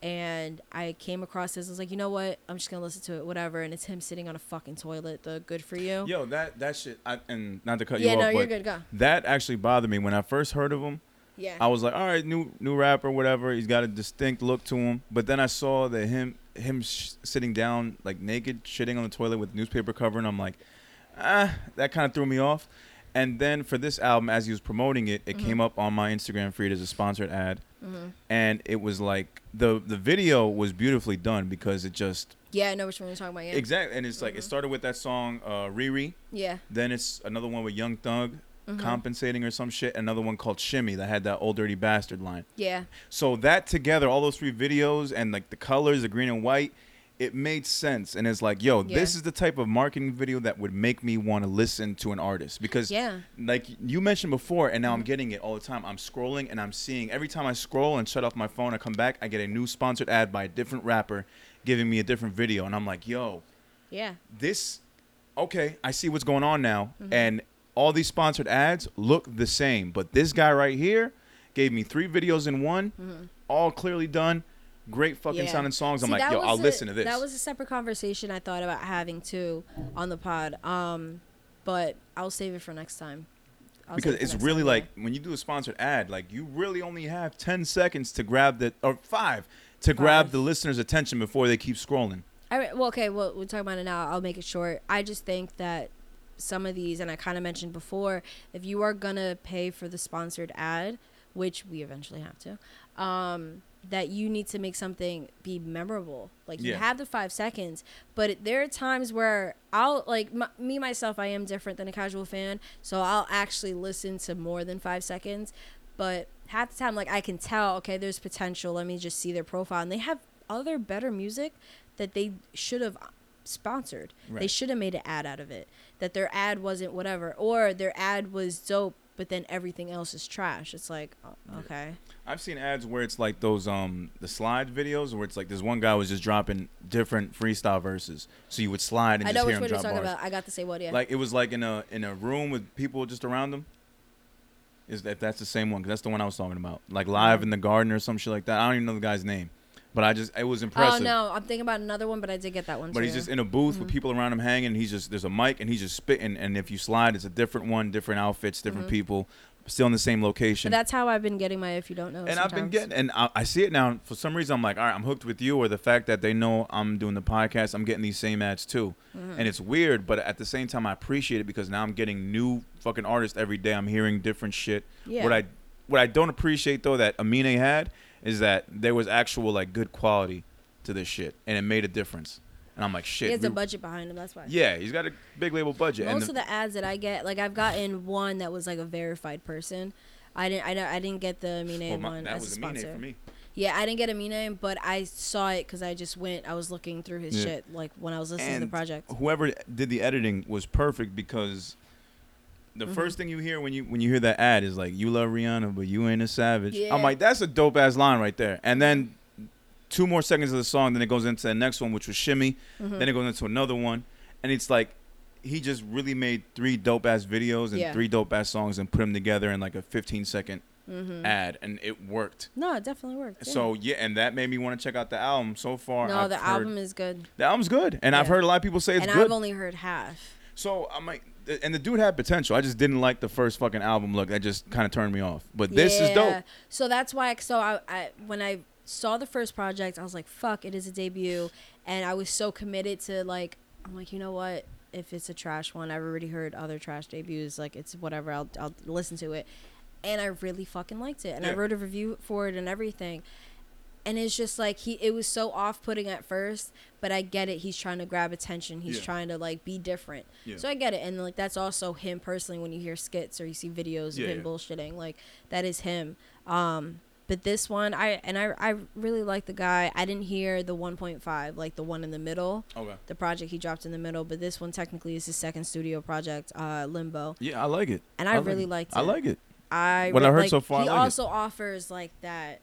And I came across this. I was like, you know what? I'm just gonna listen to it, whatever. And it's him sitting on a fucking toilet. The good for you. Yo, that that shit. I, and not to cut yeah, you no, off, you're good. Go. that actually bothered me when I first heard of him. Yeah. I was like, all right, new new rapper, whatever. He's got a distinct look to him. But then I saw that him him sh- sitting down like naked, shitting on the toilet with newspaper cover, and I'm like, ah, that kind of threw me off. And then for this album, as he was promoting it, it Mm-hmm. came up on my Instagram feed as a sponsored ad, and it was like the the video was beautifully done because it just Yeah, I know which one you're talking about. Yeah. exactly, and it's like it started with that song uh, Riri. Yeah. Then it's another one with Young Thug Mm-hmm. compensating or some shit. Another one called Shimmy that had that old dirty bastard line. Yeah. So that together, all those three videos and like the colors, the green and white, it made sense. And it's like, yo, this is the type of marketing video that would make me want to listen to an artist because, Yeah. Mm-hmm. like you mentioned before, and now I'm getting it all the time. I'm scrolling and I'm seeing every time I scroll and shut off my phone, I come back, I get a new sponsored ad by a different rapper giving me a different video, and I'm like, yo, Yeah. this okay i see what's going on now Mm-hmm. and all these sponsored ads look the same but this guy right here gave me three videos in one all clearly done great fucking Mm-hmm. Yeah. sounding songs i'm See, like yo i'll a- listen to this That was a separate conversation I thought about having too on the pod. Um, but I'll save it for next time. I'll because save it for it's really time, like when you do a sponsored ad like you really only have 10 seconds to grab the or five to grab the listener's attention before they keep scrolling All right. Well, okay. Well, we're talking about it now. I'll make it short. I just think that some of these, and I kind of mentioned before, if you are gonna pay for the sponsored ad, which we eventually have to, um, that you need to make something be memorable. Like you have the five seconds, but it- there are times where I'll like m- me myself. I am different than a casual fan, so I'll actually listen to more than five seconds. But half the time, like I can tell, okay, there's potential. Let me just see their profile, and they have other better music that they should have sponsored. They should have made an ad out of it. That their ad wasn't whatever, or their ad was dope, but then everything else is trash. It's like, oh, okay, I've seen ads where it's like those um the slide videos where it's like this one guy was just dropping different freestyle verses, so you would slide and I just know hear which him drop talking bars. about. I got to say what, yeah. Like it was like in a in a room with people just around him. Is that that's the same one? Because that's the one I was talking about. Like live in the garden or some shit like that. I don't even know the guy's name, but I just it was impressive. oh no, I'm thinking about another one, but I did get that one. But too. he's just in a booth Mm-hmm. with people around him hanging. He's just there's a mic and he's just spitting. And if you slide, it's a different one, different outfits, different people, still in the same location. Mm-hmm. But that's how I've been getting my if you don't know. and I've been getting, and I, I see it now. For some reason, I'm like, all right, I'm hooked with you, or the fact that they know I'm doing the podcast, I'm getting these same ads too, Mm-hmm. and it's weird, but at the same time, I appreciate it because now I'm getting new fucking artists every day. I'm hearing different shit. Yeah. What I what I don't appreciate though that Amine had is that there was actual like good quality to this shit, and it made a difference. And I'm like, shit. He has a budget behind him. That's why. yeah, he's got a big label budget. and Most the- of the ads that I get, like I've gotten one that was like a verified person. I didn't. I, I didn't get the Amine well, my- one that as a sponsor. for me. Yeah, I didn't get a Amine, but I saw it because I just went. I was looking through his Yeah. shit like when I was listening to the project. whoever did the editing was perfect because the Mm-hmm. first thing you hear when you when you hear that ad is like you love Rihanna but you ain't a savage. Yeah. I'm like that's a dope ass line right there. And then two more seconds of the song, then it goes into the next one, which was Shimmy. Mm-hmm. Then it goes into another one, and it's like he just really made three dope ass videos and Yeah. three dope ass songs and put them together in like a 15 second Mm-hmm. ad, and it worked. No, it definitely worked. yeah. So yeah, and that made me want to check out the album. So far, no, I've the heard- album is good, the album's good, and I've heard a lot of people say it's and good. I've only heard half. So I'm like, and the dude had potential. I just didn't like the first fucking album look. That just kind of turned me off. But this is dope. So that's why. So I, I when I saw the first project, I was like, "Fuck! It is a debut," and I was so committed to like, I'm like, you know what? if it's a trash one. I've already heard other trash debuts. Like it's whatever. I'll I'll listen to it, and I really fucking liked it. And I wrote a review for it and everything. And it's just like he it was so off putting at first, but I get it. He's trying to grab attention. He's Yeah. trying to like be different. Yeah. So I get it. And like that's also him personally when you hear skits or you see videos of Yeah, him bullshitting. Like that is him. Um but this one I and I I really like the guy. I didn't hear the 1.5 like the one in the middle Okay. the project he dropped in the middle, but this one technically is his second studio project, uh, Limbo, Yeah, I like it. and I, like really it. liked it. I like it. I What I heard like, so far, I He like it. also offers like that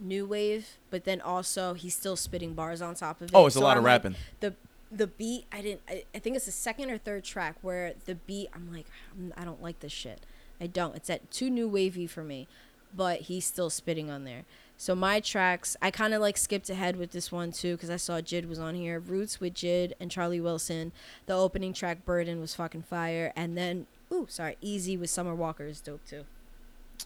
new wave, but then also he's still spitting bars on top of it. Oh, it's a lot I'm of like, rapping. the the beat I didn't. I, I think it's the second or third track where the beat I'm like "Mm, I don't like this shit. I don't. It's at too new wavy for me, but he's still spitting on there. So my tracks, I kind of like skipped ahead with this one too because I saw Jid was on here. Roots with Jid and Charlie Wilson. The opening track Burden was fucking fire, and then ooh sorry Easy with Summer Walker is dope too.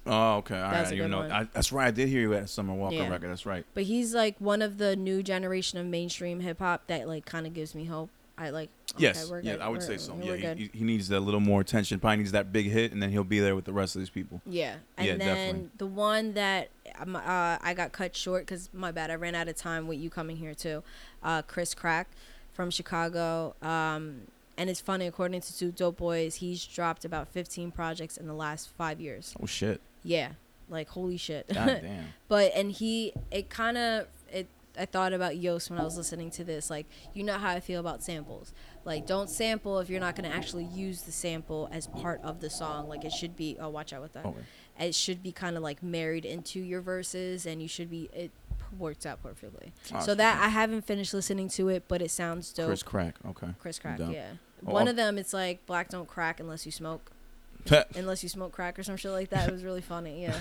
Oh, okay. All right. That's didn't good know. I, that's right. I did hear you at Summer Walker Yeah. record. That's right. But he's like one of the new generation of mainstream hip hop that like kind of gives me hope. I like. okay, yes. Yeah, good. I would We're- say so. Yeah, he, he needs a little more attention. Probably needs that big hit, and then he'll be there with the rest of these people. Yeah, and Yeah, then definitely. the one that um, uh, I got cut short because my bad, I ran out of time with you coming here too. Uh, Chris Crack from Chicago, um, and it's funny. According to Two Dope Boys, he's dropped about 15 projects in the last five years. Oh shit! Yeah, like holy shit. God damn. but and he, it kind of it. I thought about Yost when I was listening to this. Like, you know how I feel about samples. Like, don't sample if you're not going to actually use the sample as part of the song. Like, it should be. Oh, watch out with that Okay. it should be kind of like married into your verses and you should be it works out perfectly Ah, so that i haven't finished listening to it but it sounds dope Chris Crack. Okay. chris crack yeah one of them it's like black don't crack unless you smoke. Unless you smoke crack or some shit like that. It was really funny yeah.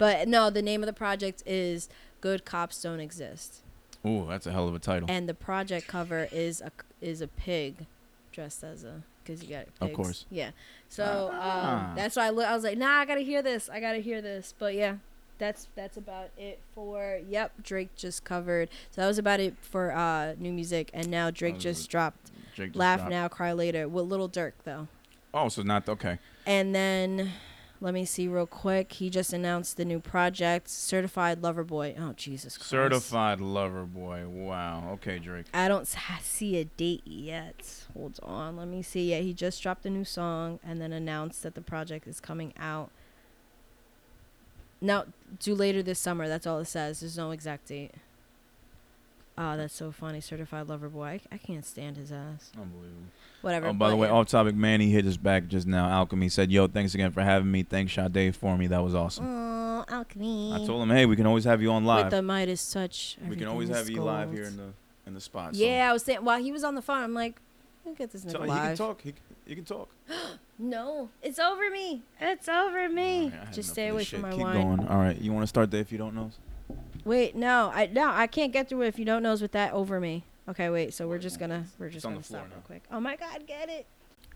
But no the name of the project is good cops don't exist. Ooh, that's a hell of a title. and the project cover is a is a pig dressed as a because you got Of course. yeah. So Ah. um, that's why I, look, I was like nah i gotta hear this. I gotta hear this. But yeah that's that's about it for yep drake just covered. So that was about it for uh new music. And now drake just dropped Jake just laugh dropped. now cry later with Lil Durk though Oh, so not okay. and then let me see real quick he just announced the new project certified lover boy oh jesus Christ. Certified lover boy. Wow. Okay, Drake. I don't see a date yet. Hold on, let me see. Yeah, he just dropped a new song and then announced that the project is coming out. No, due later this summer. That's all it says. There's no exact date. Ah, that's so funny. Certified lover boy. I, I can't stand his ass. Unbelievable. Whatever. Oh, by the way, off topic, Manny hit us back just now. Alchemy said, "Yo, thanks again for having me. Thanks Sade for me. That was awesome." Oh, alchemy. I told him, "Hey, we can always have you on live. With live. the Midas touch. We can always have you live here in the in the spot." so- Yeah, I was saying while he was on the phone, I'm like, look at this nigga Tell- he can talk. He, he can talk. No, it's over me. It's over me. All right, I had Just stay of away from shit. my Keep wine. going. All right, you want to start there if you don't know? Wait, no, I no, I can't get through it if you don't knows with that over me. Okay, wait. So we're just gonna we're just gonna the floor stop real quick. Oh my God, get it.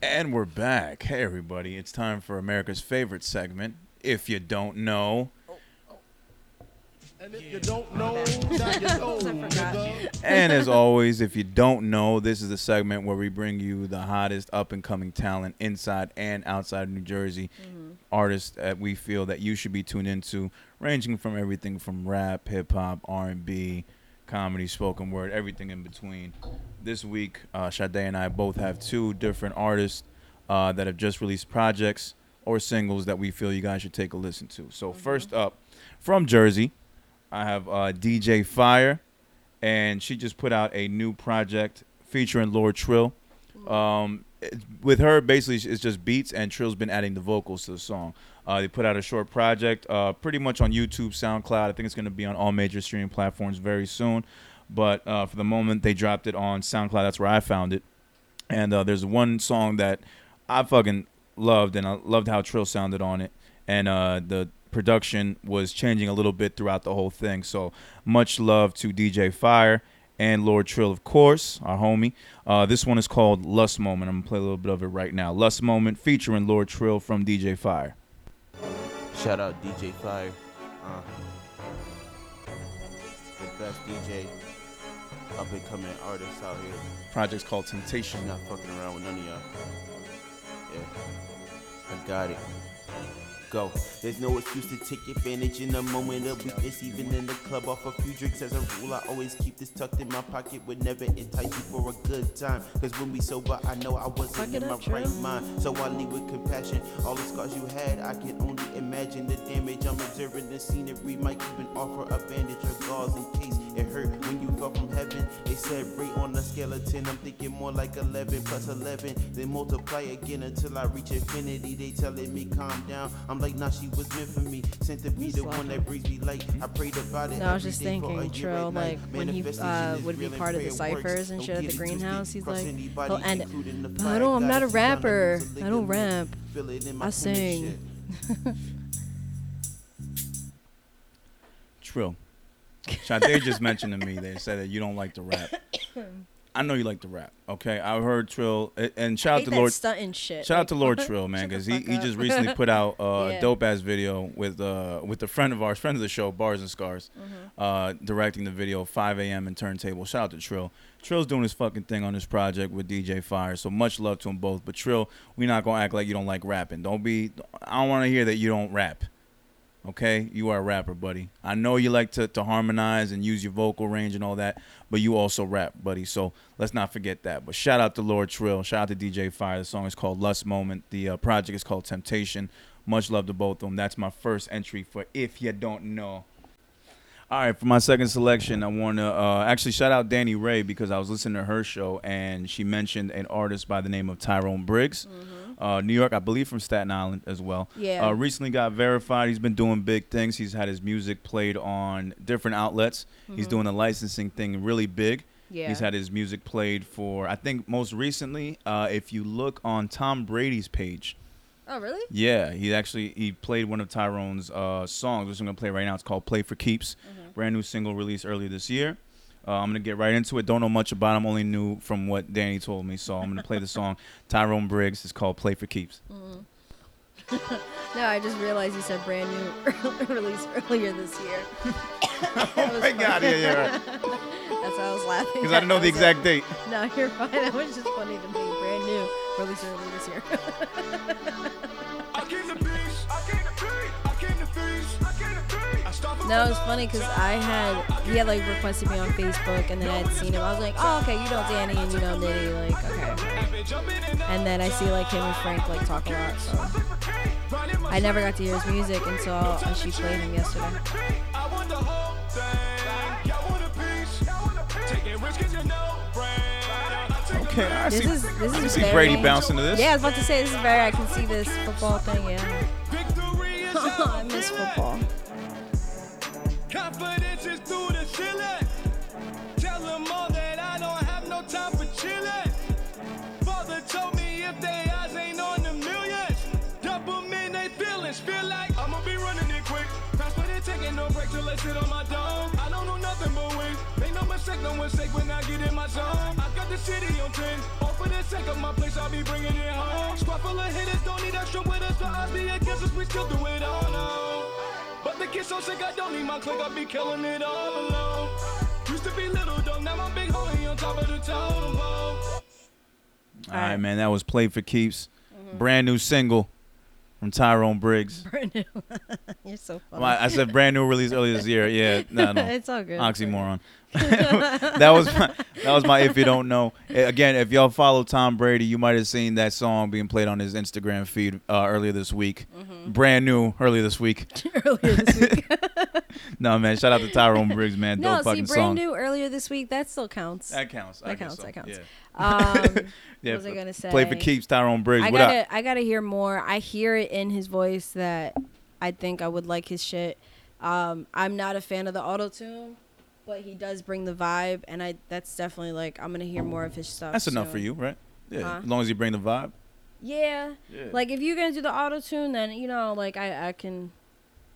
And we're back. Hey, everybody. It's time for America's favorite segment. If you don't know. And if you don't know, now you know, nigga. And as always, if you don't know, this is the segment where we bring you the hottest up and coming talent inside and outside of New Jersey. Mm-hmm. Artists that we feel that you should be tuned into, ranging from everything from rap, hip hop, R and B, comedy, spoken word, everything in between. This week, uh, Sade and I both have two different artists uh, that have just released projects or singles that we feel you guys should take a listen to. So first up, from Jersey, I have uh, DJ Fire, and she just put out a new project featuring Lord Trill. Um, it- with her, basically, it's just beats, and Trill's been adding the vocals to the song. Uh, they put out a short project, uh, pretty much on YouTube, SoundCloud. I think it's going to be on all major streaming platforms very soon. But uh, for the moment, they dropped it on SoundCloud. That's where I found it. And uh, there's one song that I fucking loved, and I loved how Trill sounded on it. And uh, the production was changing a little bit throughout the whole thing. So much love to DJ Fire and Lord Trill, of course, our homie. Uh, this one is called Lust Moment. I'm gonna play a little bit of it right now. Lust Moment featuring Lord Trill from DJ Fire. Shout out DJ Fire. Uh, the best DJ up and coming artists out here. Project's called Temptation. I'm not fucking around with none of y'all. Yeah. I got it. Go. There's no excuse to take advantage in a moment of weakness, even in the club. Off a few drinks as a rule, I always keep this tucked in my pocket. Would never entice you for a good time. Cause when we sober, I know I wasn't in my up, right mind. So I leave with compassion. All the scars you had, I can only imagine the damage. I'm observing the scenery. Might even offer a bandage or gauze in case it hurt when you fell from heaven. They said rate on a scale of 10. I'm thinking more like 11 plus 11. Then multiply again until I reach infinity. They telling me calm down. I'm like, nah, she was meant for me. Sent to be the one that brings me light. I prayed about it. No, I was just day for a thinking, year Trill, like when he uh, would be part of the ciphers and shit at the greenhouse, he's like, anybody, he'll end it. including the But I fire don't, I'm not a rapper. I rapper. lose a I don't rap. Feel it in my I sing. shit. Trill. Sade just mentioned to me, they said that you don't like to rap. I know you like to rap, okay? I heard Trill, and shout out to Lord. stunting shit. Shout out to Lord? Trill, man, because he, he just recently put out uh, Yeah. a dope ass video with uh with a friend of ours, friend of the show, Bars and Scars, Mm-hmm. uh, directing the video 5 a.m. and Turntable. Shout out to Trill. Trill's doing his fucking thing on this project with DJ Fire, so much love to them both. But Trill, we not gonna act like you don't like rapping. Don't be. I don't want to hear that you don't rap. Okay, you are a rapper, buddy. I know you like to, to harmonize and use your vocal range and all that, but you also rap, buddy. So let's not forget that. But shout out to Lord Trill. Shout out to DJ Fire. The song is called Lust Moment. The uh, project is called Temptation. Much love to both of them. That's my first entry for If You Don't Know. All right, for my second selection, I want to uh, actually shout out Danny Ray because I was listening to her show and she mentioned an artist by the name of Tyrone Briggs, uh, New York, I believe from Staten Island as well. Mm-hmm. Yeah. Uh, recently got verified. He's been doing big things. He's had his music played on different outlets. He's doing the licensing thing really big. Mm-hmm. Yeah. He's had his music played for, I think, most recently, uh, if you look on Tom Brady's page, Oh, really? yeah, he actually he played one of Tyrone's uh, songs, which I'm gonna play right now. It's called "Play for Keeps," Mm-hmm. brand new single released earlier this year. Uh, I'm gonna get right into it. Don't know much about him, only knew from what Danny told me. So I'm gonna play the song. Tyrone Briggs. is called "Play for Keeps." No, I just realized you said brand new release earlier this year. oh my God! Yeah, yeah, right. That's why I was laughing. Because I didn't know the like, exact date. No, you're fine. That was just funny to me. Brand new release earlier this year. No, it was funny because I had he had like requested me on Facebook, and then I had seen him. I was like, oh okay, you know Danny and you know Nitty, like okay. And then I see like him and Frank like talk a lot, so I never got to hear his music until uh, she played him yesterday. I want the whole thing. Y'all want a piece. Taking risks 'cause you know brand. I take Okay, I This see. is this I is see very, Brady bouncing to this. Yeah, I was about to say this is very. I can see this football thing. Yeah, I miss football. Confidence is through the ceiling. Tell them all that I don't have no time for chilling. Father told me if they eyes ain't on the millions, dump 'em in they feelings. Feel like I'ma be running it quick. Fast but it taking no break till I sit on my dome. I don't know nothing but wins. Make no mistake, no mistake when I get in my zone. I got the city on 10. All for the sake of my place, I'll be bringing it home. Squad full of hitters, don't need extra with us. The odds be against us, we still do it all no. But kid so sick, I don't need my clique, I be killing it all alone. Used to be little though, now I'm big homie on top of the totem pole. All right, man. That was "Play for Keeps," Mm-hmm. brand new single from Tyrone Briggs. Brand new. You're so funny. Well, I said brand new release earlier this year. Yeah, no, no. it's all good. oxymoron. that was my, that was my if you don't know. Again, if y'all follow Tom Brady, you might have seen that song being played on his Instagram feed uh, earlier this week. Mm-hmm. Brand new earlier this week. earlier this week. No man, shout out to Tyrone Briggs, man. no, Dope see, brand song. new earlier this week. That still counts. That counts. That counts, so. that counts. Yeah. Um, Yeah, what was I gonna say? Play for keeps, Tyrone Briggs. I gotta? I gotta hear more. I hear it in his voice that I think I would like his shit. Um, I'm not a fan of the auto tune, but he does bring the vibe, and I that's definitely like I'm gonna hear more of his stuff. That's enough for you, right? Yeah, Huh? as long as you bring the vibe. Yeah. Yeah. Like if you're gonna do the auto tune, then you know, like I, I can,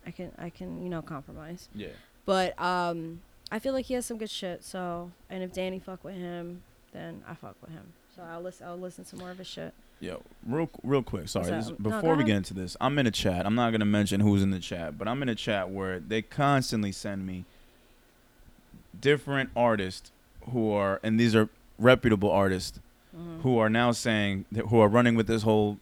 I can, I can, you know, compromise. Yeah. But um, I feel like he has some good shit. So, and if Danny fuck with him, then I fuck with him. So I'll listen. I'll listen to more of his shit. Yo, real real quick. Sorry, this, up? No, before we get into this, I'm in a chat. I'm not gonna mention who's in the chat, but I'm in a chat where they constantly send me different artists who are and these are reputable artists Mm-hmm. who are now saying that, who are running with this whole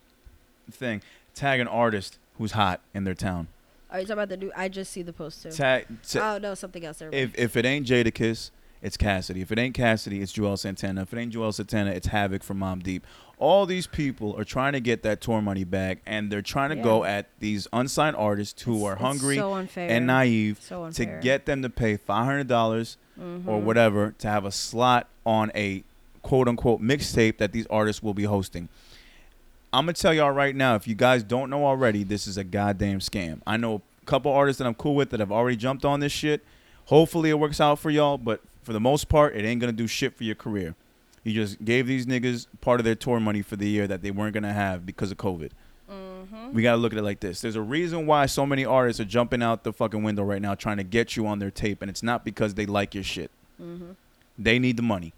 thing. Tag an artist who's hot in their town. Are you talking about the new? I just see the poster. Tag. ta- oh no, something else. There. if if it ain't Jadakiss, it's Cassidy. If it ain't Cassidy, it's Juelz Santana. If it ain't Juelz Santana, it's Havoc from Mobb Deep. All these people are trying to get that tour money back, and they're trying to go at these unsigned artists who It's- are hungry so and naive So to get them to pay five hundred dollars or Mhm. whatever to have a slot on a quote unquote mixtape that these artists will be hosting. I'm gonna tell y'all right now, if you guys don't know already, this is a goddamn scam. I know a couple artists that I'm cool with that have already jumped on this shit. Hopefully it works out for y'all, but for the most part, it ain't gonna do shit for your career. You just gave these niggas part of their tour money for the year that they weren't gonna have because of COVID. Mm-hmm. We gotta look at it like this. There's a reason why so many artists are jumping out the fucking window right now trying to get you on their tape, and it's not because they like your shit. Mm-hmm. They need the money.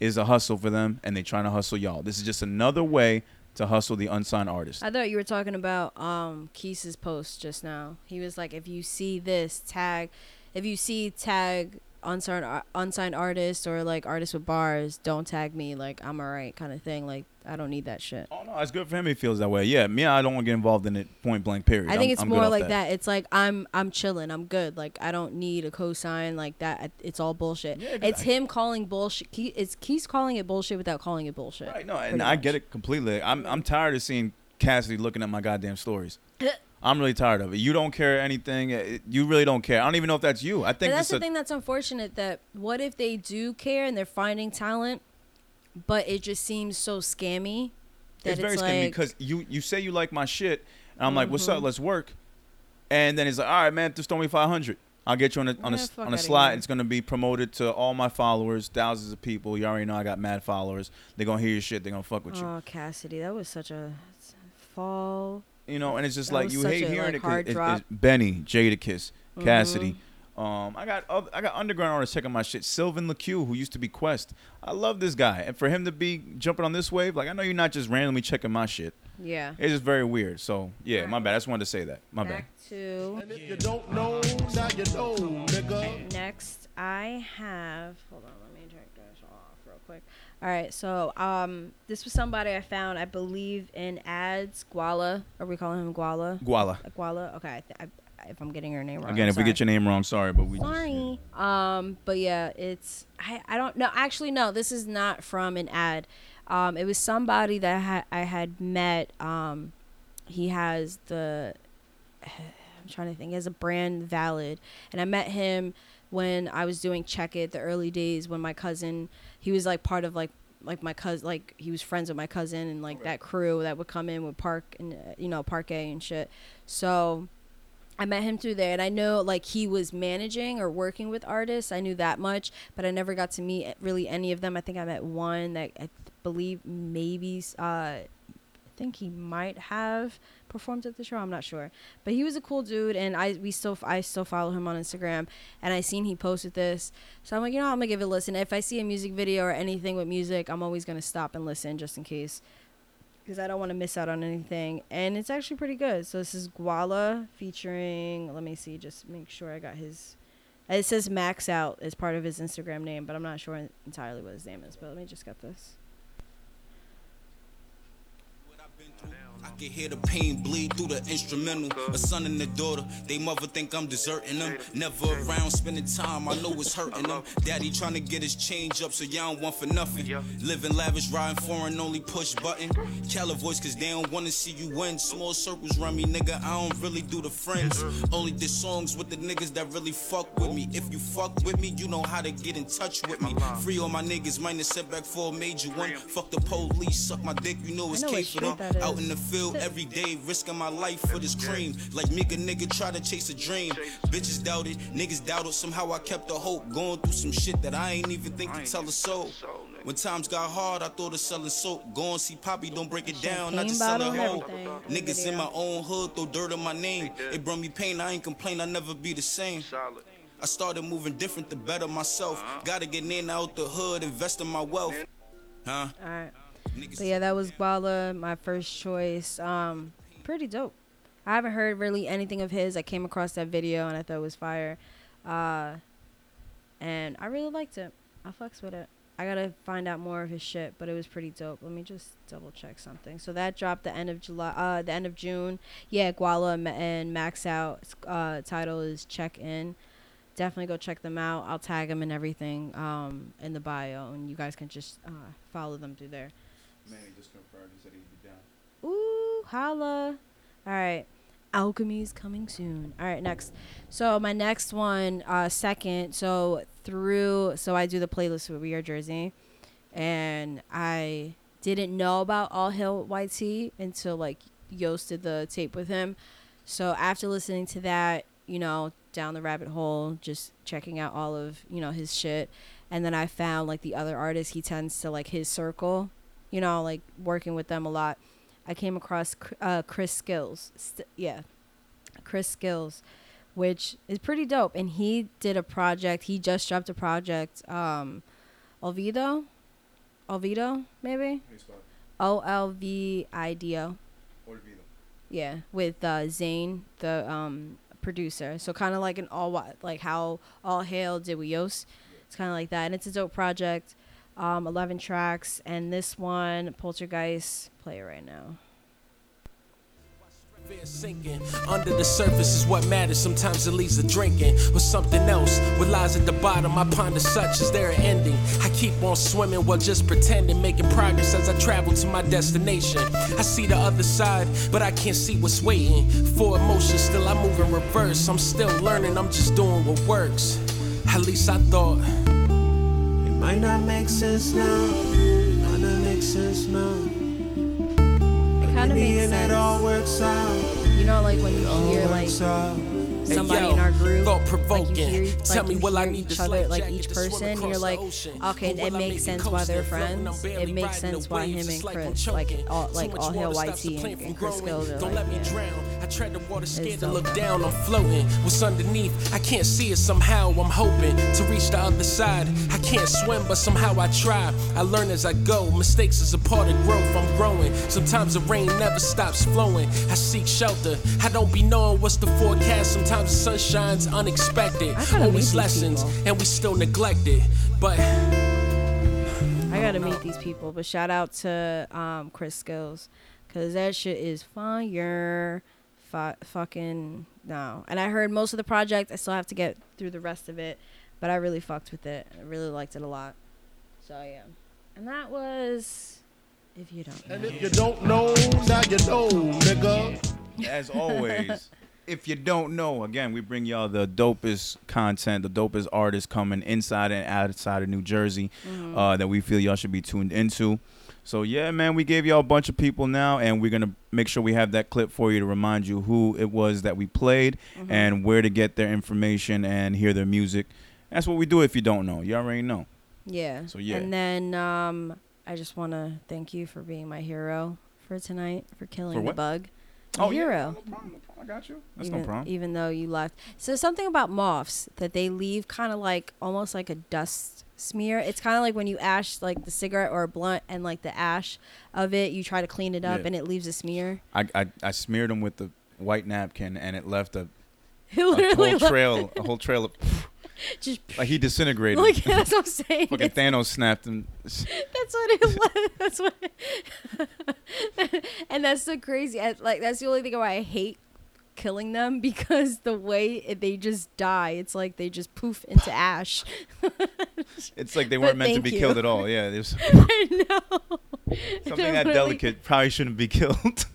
It's a hustle for them, and they trying to hustle y'all. This is just another way to hustle the unsigned artist. I thought you were talking about um Keis's post just now. He was like, if you see this tag, if you see tag unsigned uh, unsigned artists or like artists with bars, don't tag me. Like I'm alright, kind of thing. Like I don't need that shit. Oh no, it's good for him. He feels that way. Yeah, me, I don't want to get involved in it. Point blank. Period. I think I'm- it's I'm more like that. It's like I'm I'm chilling. I'm good. Like I don't need a cosign like that. It's all bullshit. Yeah, it's I- him calling bullshit. He, it's Keys calling it bullshit without calling it bullshit. Right. No, and pretty I get it completely. I'm I'm tired of seeing Cassidy looking at my goddamn stories. I'm really tired of it. You don't care anything. It- You really don't care. I don't even know if that's you. I think But that's the a, thing that's unfortunate. That what if they do care and they're finding talent, but it just seems so scammy that it's it's, very scammy like Mm-hmm. because you you say you like my shit, and I'm like, what's up? Let's work. And then he's like, all right, man, just throw me 500. I'll get you on a on a, on a slot. It's gonna be promoted to all my followers, thousands of people. You already know I got mad followers. They're gonna hear your shit. They're gonna fuck with you. oh Cassidy, that was such a fall. You know, and it's just That like you hate a, hearing like, it. 'cause hard it's, drop. it's Benny, Jadakiss, Cassidy. Mm-hmm. Um, I got oth- I got underground artists checking my shit. Sylvan LaCue, who used to be Quest. I love this guy, and for him to be jumping on this wave, like I know you're not just randomly checking my shit. Yeah. It's just very weird. So yeah, my bad. I just wanted to say that. My bad. Back to And if you don't know, now you know, nigga. next, I have. Hold on, let me check this off real quick. All right, so um, this was somebody I found, I believe, in ads. Guallaa, are we calling him Guallaa? Guallaa. Guallaa. Okay, I th- I, if I'm getting your name wrong. Again, I'm if we get your name wrong, sorry, but we. Just, Sorry. Um, but yeah, it's I, I don't know. Actually, no, this is not from an ad. Um, it was somebody that I had, I had met. Um, he has the I'm trying to think. He has a brand valid, and I met him when I was doing Check It the early days when my cousin he was like part of like like my cousin like he was friends with my cousin and like that crew that would come in with Park and uh, you know Parquet and shit. So I met him through there, and I know like he was managing or working with artists. I knew that much, but I never got to meet really any of them. I think I met one that I believe maybe uh, I think he might have performed at the show. I'm not sure, but he was a cool dude, and I we still I still follow him on Instagram, and I seen he posted this, so I'm like, you know, I'm gonna give it a listen. If I see a music video or anything with music, I'm always gonna stop and listen just in case because I don't want to miss out on anything. And it's actually pretty good. So this is Guallaa featuring. Let me see, just make sure I got his. It says Maxxout as part of his Instagram name, but I'm not sure entirely what his name is. But let me just get this. I can hear the pain bleed through the instrumental. A son and a daughter, they mother think I'm deserting them. Never around spending time, I know it's hurting them. Daddy trying to get his change up, so y'all don't want for nothing. Living lavish, riding foreign, only push button. Cali voice, cause they don't wanna see you win. Small circles run me, nigga. I don't really do the friends. Only did songs with the niggas that really fuck with me. If you fuck with me, you know how to get in touch with me. Free all my niggas, minus setback for a major one. Fuck the police, suck my dick, you know it's K for them. Out in the field every day, risking my life for this cream. Like nigga, nigga try to chase a dream. Bitches doubted, niggas doubted. Somehow I kept the hope. Going through some shit that I ain't even think to tell a soul. When times got hard, I thought of selling soap. Go and see Poppy, don't break it down, not just sell bottle it whole. everything in Niggas in my own hood throw dirt on my name. It brought me pain, I ain't complain, I never be the same. I started moving different to better myself. Gotta get in and out the hood, invest in my wealth. Huh? But yeah, that was Guallaa, my first choice. Um, pretty dope. I haven't heard really anything of his. I came across that video and I thought it was fire. Uh, and I really liked it. I fucks with it. I gotta find out more of his shit, but it was pretty dope. Let me just double check something. So that dropped the end of July, uh, the end of June. Yeah, Guallaa and, and Maxxout. Uh, title is Check In. Definitely go check them out. I'll tag them and everything um, in the bio, and you guys can just uh, follow them through there. Manny just confirmed. He said he'd be down. Ooh, holla. All right. Alchemy's coming soon. All right, next. So my next one, uh, second. So through, so I do the playlist with We Are Jersey, and I didn't know about All Hail YT until like Yost did the tape with him. So after listening to that, you know, down the rabbit hole, just checking out all of you know his shit, and then I found like the other artists he tends to like his circle, you know, like working with them a lot. I came across uh, Chris Skillz. St- yeah, Chris Skillz, which is pretty dope. And he did a project. He just dropped a project. Um, Olvido, Olvido, maybe O L V I D O. Yeah, with uh, Zain, the um, producer. So kind of like an all like how All Hail did with Yos. It's kind of like that, and it's a dope project. Um, 11 tracks, and this one, Poltergeist, play it right now. Sinking under the surface is what matters. Sometimes it leads to drinking or something else. What lies at the bottom, I ponder such. Is there an ending? I keep on swimming while just pretending, making progress as I travel to my destination. I see the other side, but I can't see what's waiting. For emotion, still I move in reverse. I'm still learning, I'm just doing what works. At least I thought. Might not make sense now. Might not make sense now. It kind of makes sense. it all works out. You know, like when you hear like. Somebody yo, in our group, like you thought-provoking. hear, like Tell me, will I need each to other, like each person, across you're like, okay, it makes sense why they're coasting, floating? I'm friends. It makes sense why him and Chris, like all, like all stops YT and, and Chris growing. Skills are Don't like, let me yeah. drown. I tread the water scared to look down. I'm floating. What's underneath? I can't see it somehow. I'm hoping to reach the other side. I can't swim, but somehow I try. I learn as I go. Mistakes is a part of growth. I'm growing. Sometimes the rain never stops flowing. I seek shelter. I don't be knowing what's the forecast. Sometimes the sun shines unexpected. I gotta meet Always these lessons, people. and we still neglect it. But I gotta meet these people, but shout out to um, Chris Skillz, cause that shit is fire. Fu- fucking no. And I heard most of the project. I still have to get through the rest of it, but I really fucked with it. I really liked it a lot. So yeah, and that was, if you don't. Know. And if you don't know, now you know, nigga. As always, if you don't know, again, we bring y'all the dopest content, the dopest artists coming inside and outside of New Jersey uh, that we feel y'all should be tuned into. So yeah, man, we gave y'all a bunch of people now, and we're gonna make sure we have that clip for you to remind you who it was that we played and where to get their information and hear their music. That's what we do. If you don't know, you already know. Yeah. So, yeah. And then um, I just want to thank you for being my hero for tonight for killing the bug. Oh yeah, hero. no problem, no problem. I got you. That's even, no problem. Even though you left. So something about moths that they leave kind of like almost like a dust smear. It's kind of like when you ash like the cigarette or a blunt and like the ash of it, you try to clean it up Yeah. and it leaves a smear. I, I I smeared them with the white napkin, and it left a, It a whole trail, a whole trail of just like he disintegrated. like that's what I'm saying. Fucking Thanos snapped him. That's what it was. That's what. and that's so crazy. I, like that's the only thing why I hate killing them because the way they just die, it's like they just poof into ash. It's like they weren't meant to be you. killed at all. Yeah, there's I know. something that delicate probably shouldn't be killed.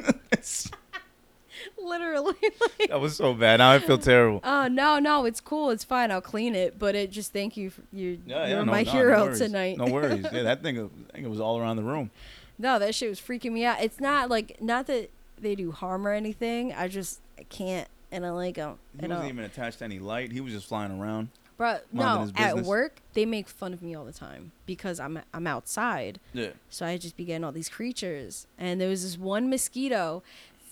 Literally. Like, that was so bad. Now I feel terrible. oh no, no, it's cool. It's fine. I'll clean it. But it just thank you. For, you Yeah, you're yeah, no, my no, hero no tonight. No worries. Yeah, that thing, I think it was all around the room. No, that shit was freaking me out. It's not like not that they do harm or anything. I just I can't and I like them. He wasn't even attached to any light. He was just flying around. Bro, no. At work, they make fun of me all the time because I'm I'm outside. Yeah. So I just be getting all these creatures, and there was this one mosquito,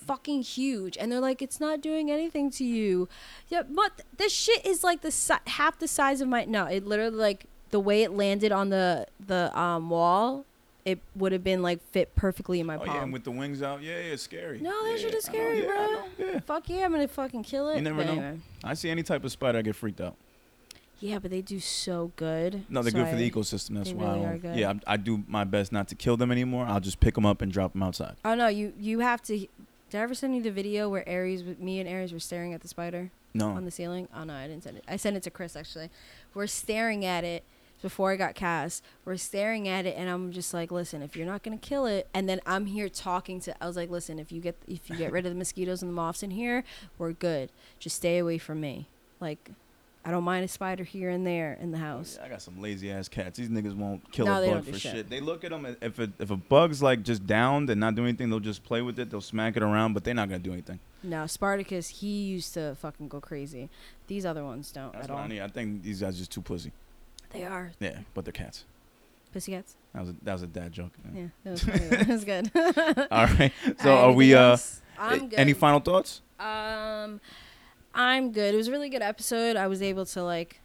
fucking huge, and they're like, "It's not doing anything to you." Yeah, but this shit is like the si- half the size of my. No, it literally like the way it landed on the the um wall, it would have been like fit perfectly in my Oh palm. yeah, and with the wings out. Yeah, yeah, it's scary. no, that yeah, shit is scary, yeah, bro. know, Yeah. Fuck yeah, I'm gonna fucking kill it. You never But know. I see any type of spider, I get freaked out. Yeah, but they do so good. No, they're so good for the I- ecosystem. That's they why. I really don't- are good. Yeah, I, I do my best not to kill them anymore. I'll just pick them up and drop them outside. Oh no, you you have to. Did I ever send you the video where Aries, me and Aries were staring at the spider No. on the ceiling? Oh no, I didn't send it. I sent it to Chris actually. We're staring at it before I got cast. We're staring at it, and I'm just like, listen, if you're not gonna kill it, and then I'm here talking to. I was like, listen, if you get if you get rid of the mosquitoes and the moths in here, we're good. Just stay away from me. Like, I don't mind a spider here and there in the house. I got some lazy ass cats. These niggas won't kill No, a bug for shit. shit. They look at them if a, if a bug's like just downed and not doing anything, they'll just play with it. They'll smack it around, but they're not gonna do anything. No, Spartacus, he used to fucking go crazy. These other ones don't That's at what all. I need. I think these guys are just too pussy. They are Yeah, but they're cats. pussycats. That was a, that was a dad joke. Yeah, that was, funny. that was good. All right. So All right, are we? Uh. I'm good. any final thoughts? Um, I'm good. It was a really good episode. I was able to like,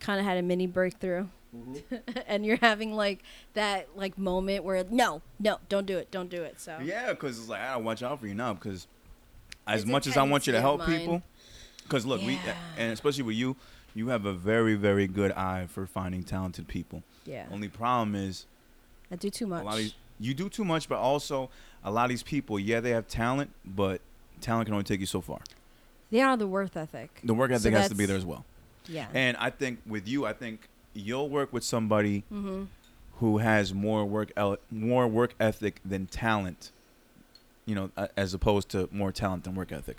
kind of had a mini breakthrough, mm-hmm. and you're having like that like moment where no, no, don't do it, don't do it. So Yeah, because it's like I gotta watch out for you now. Because as It's much as I want you to help people, because look, we and especially with you, you have a very very good eye for finding talented people. Yeah. Only problem is I do too much. a lot of these, you do too much, but also a lot of these people, yeah, they have talent, but talent can only take you so far. They are the worth ethic. The work So ethic has to be there as well. Yeah. And I think with you, I think you'll work with somebody Mhm. who has more work el- more work ethic than talent. You know, as opposed to more talent than work ethic.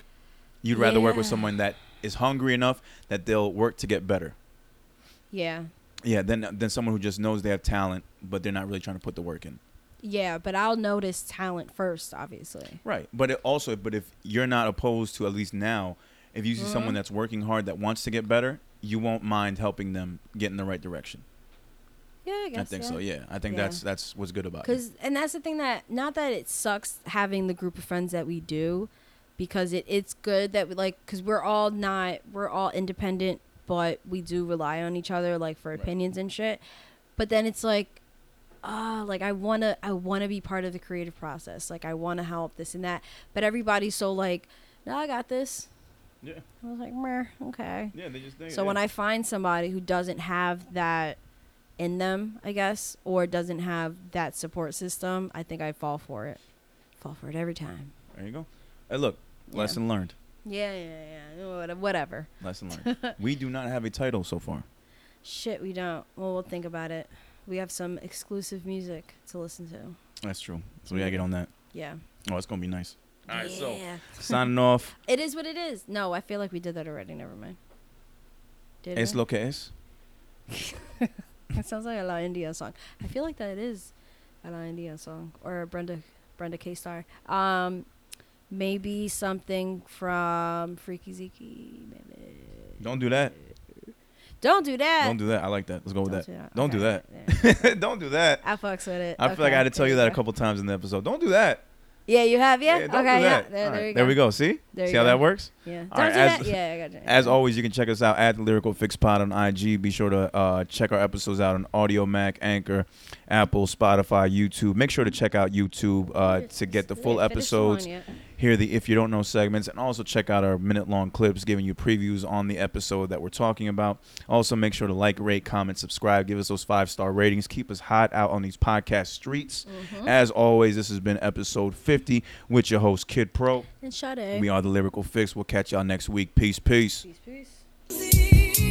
You'd rather work with someone that is hungry enough that they'll work to get better. Yeah. Yeah, than than someone who just knows they have talent but they're not really trying to put the work in. Yeah, but I'll notice talent first, obviously. Right. But it also, but if you're not opposed to at least now, if you see someone Mhm. that's working hard that wants to get better, you won't mind helping them get in the right direction. Yeah, I guess. I think so. Yeah, I think Yeah. that's that's what's good about it. Cause and that's the thing that not that it sucks having the group of friends that we do, because it it's good that we like because we're all not we're all independent, but we do rely on each other like for opinions and shit. But then it's like, ah, like I wanna I wanna be part of the creative process. Like I wanna help this and that. But everybody's so like, no, I got this. Yeah. I was like, Meh, okay. Yeah, they just think- So when. I find somebody who doesn't have that in them, I guess, or doesn't have that support system, I think I fall for it. Fall for it every time. There you go. Hey, look, Yeah. lesson learned. Yeah, yeah, yeah. Whatever. Lesson learned. we do not have a title so far. Shit, we don't. Well, we'll think about it. We have some exclusive music to listen to. That's true. So we gotta get on that. Yeah. Oh, it's gonna be nice. All right, so Yeah. signing off. It is what it is. No, I feel like we did that already. Never mind. Did Es we? lo que es. It sounds like a La India song. I feel like that is a La India song or a Brenda Brenda K Starr. Um, maybe something from Freaky Zeke. Maybe. Don't do that. Don't do that. Don't do that. I like that. Let's go with Don't that. do that. Don't do Okay. that. Don't do that. I fucks with it. I feel like I had to tell you that a couple times in the episode. Don't do that. Yeah, you have. Yeah. don't okay. Yeah. There, right, you there we go. See? There See how go. that works? Yeah. All Don't right, do as, that. Yeah, I got you. As always, you can check us out at the Lyrical Fix Pod on IG. Be sure to uh, check our episodes out on Audiomack, Anchor, Apple, Spotify, YouTube. Make sure to check out YouTube uh, to get the full episodes. One, yeah. Hear the If You Don't Know segments, and also check out our minute long clips giving you previews on the episode that we're talking about. Also, make sure to like, rate, comment, subscribe, give us those five star ratings. Keep us hot out on these podcast streets. Mhm. As always, this has been episode 50 with your host, Kid Pro. And Sade. We are the Lyrical Fix. We'll catch y'all next week. Peace, peace. Peace, peace.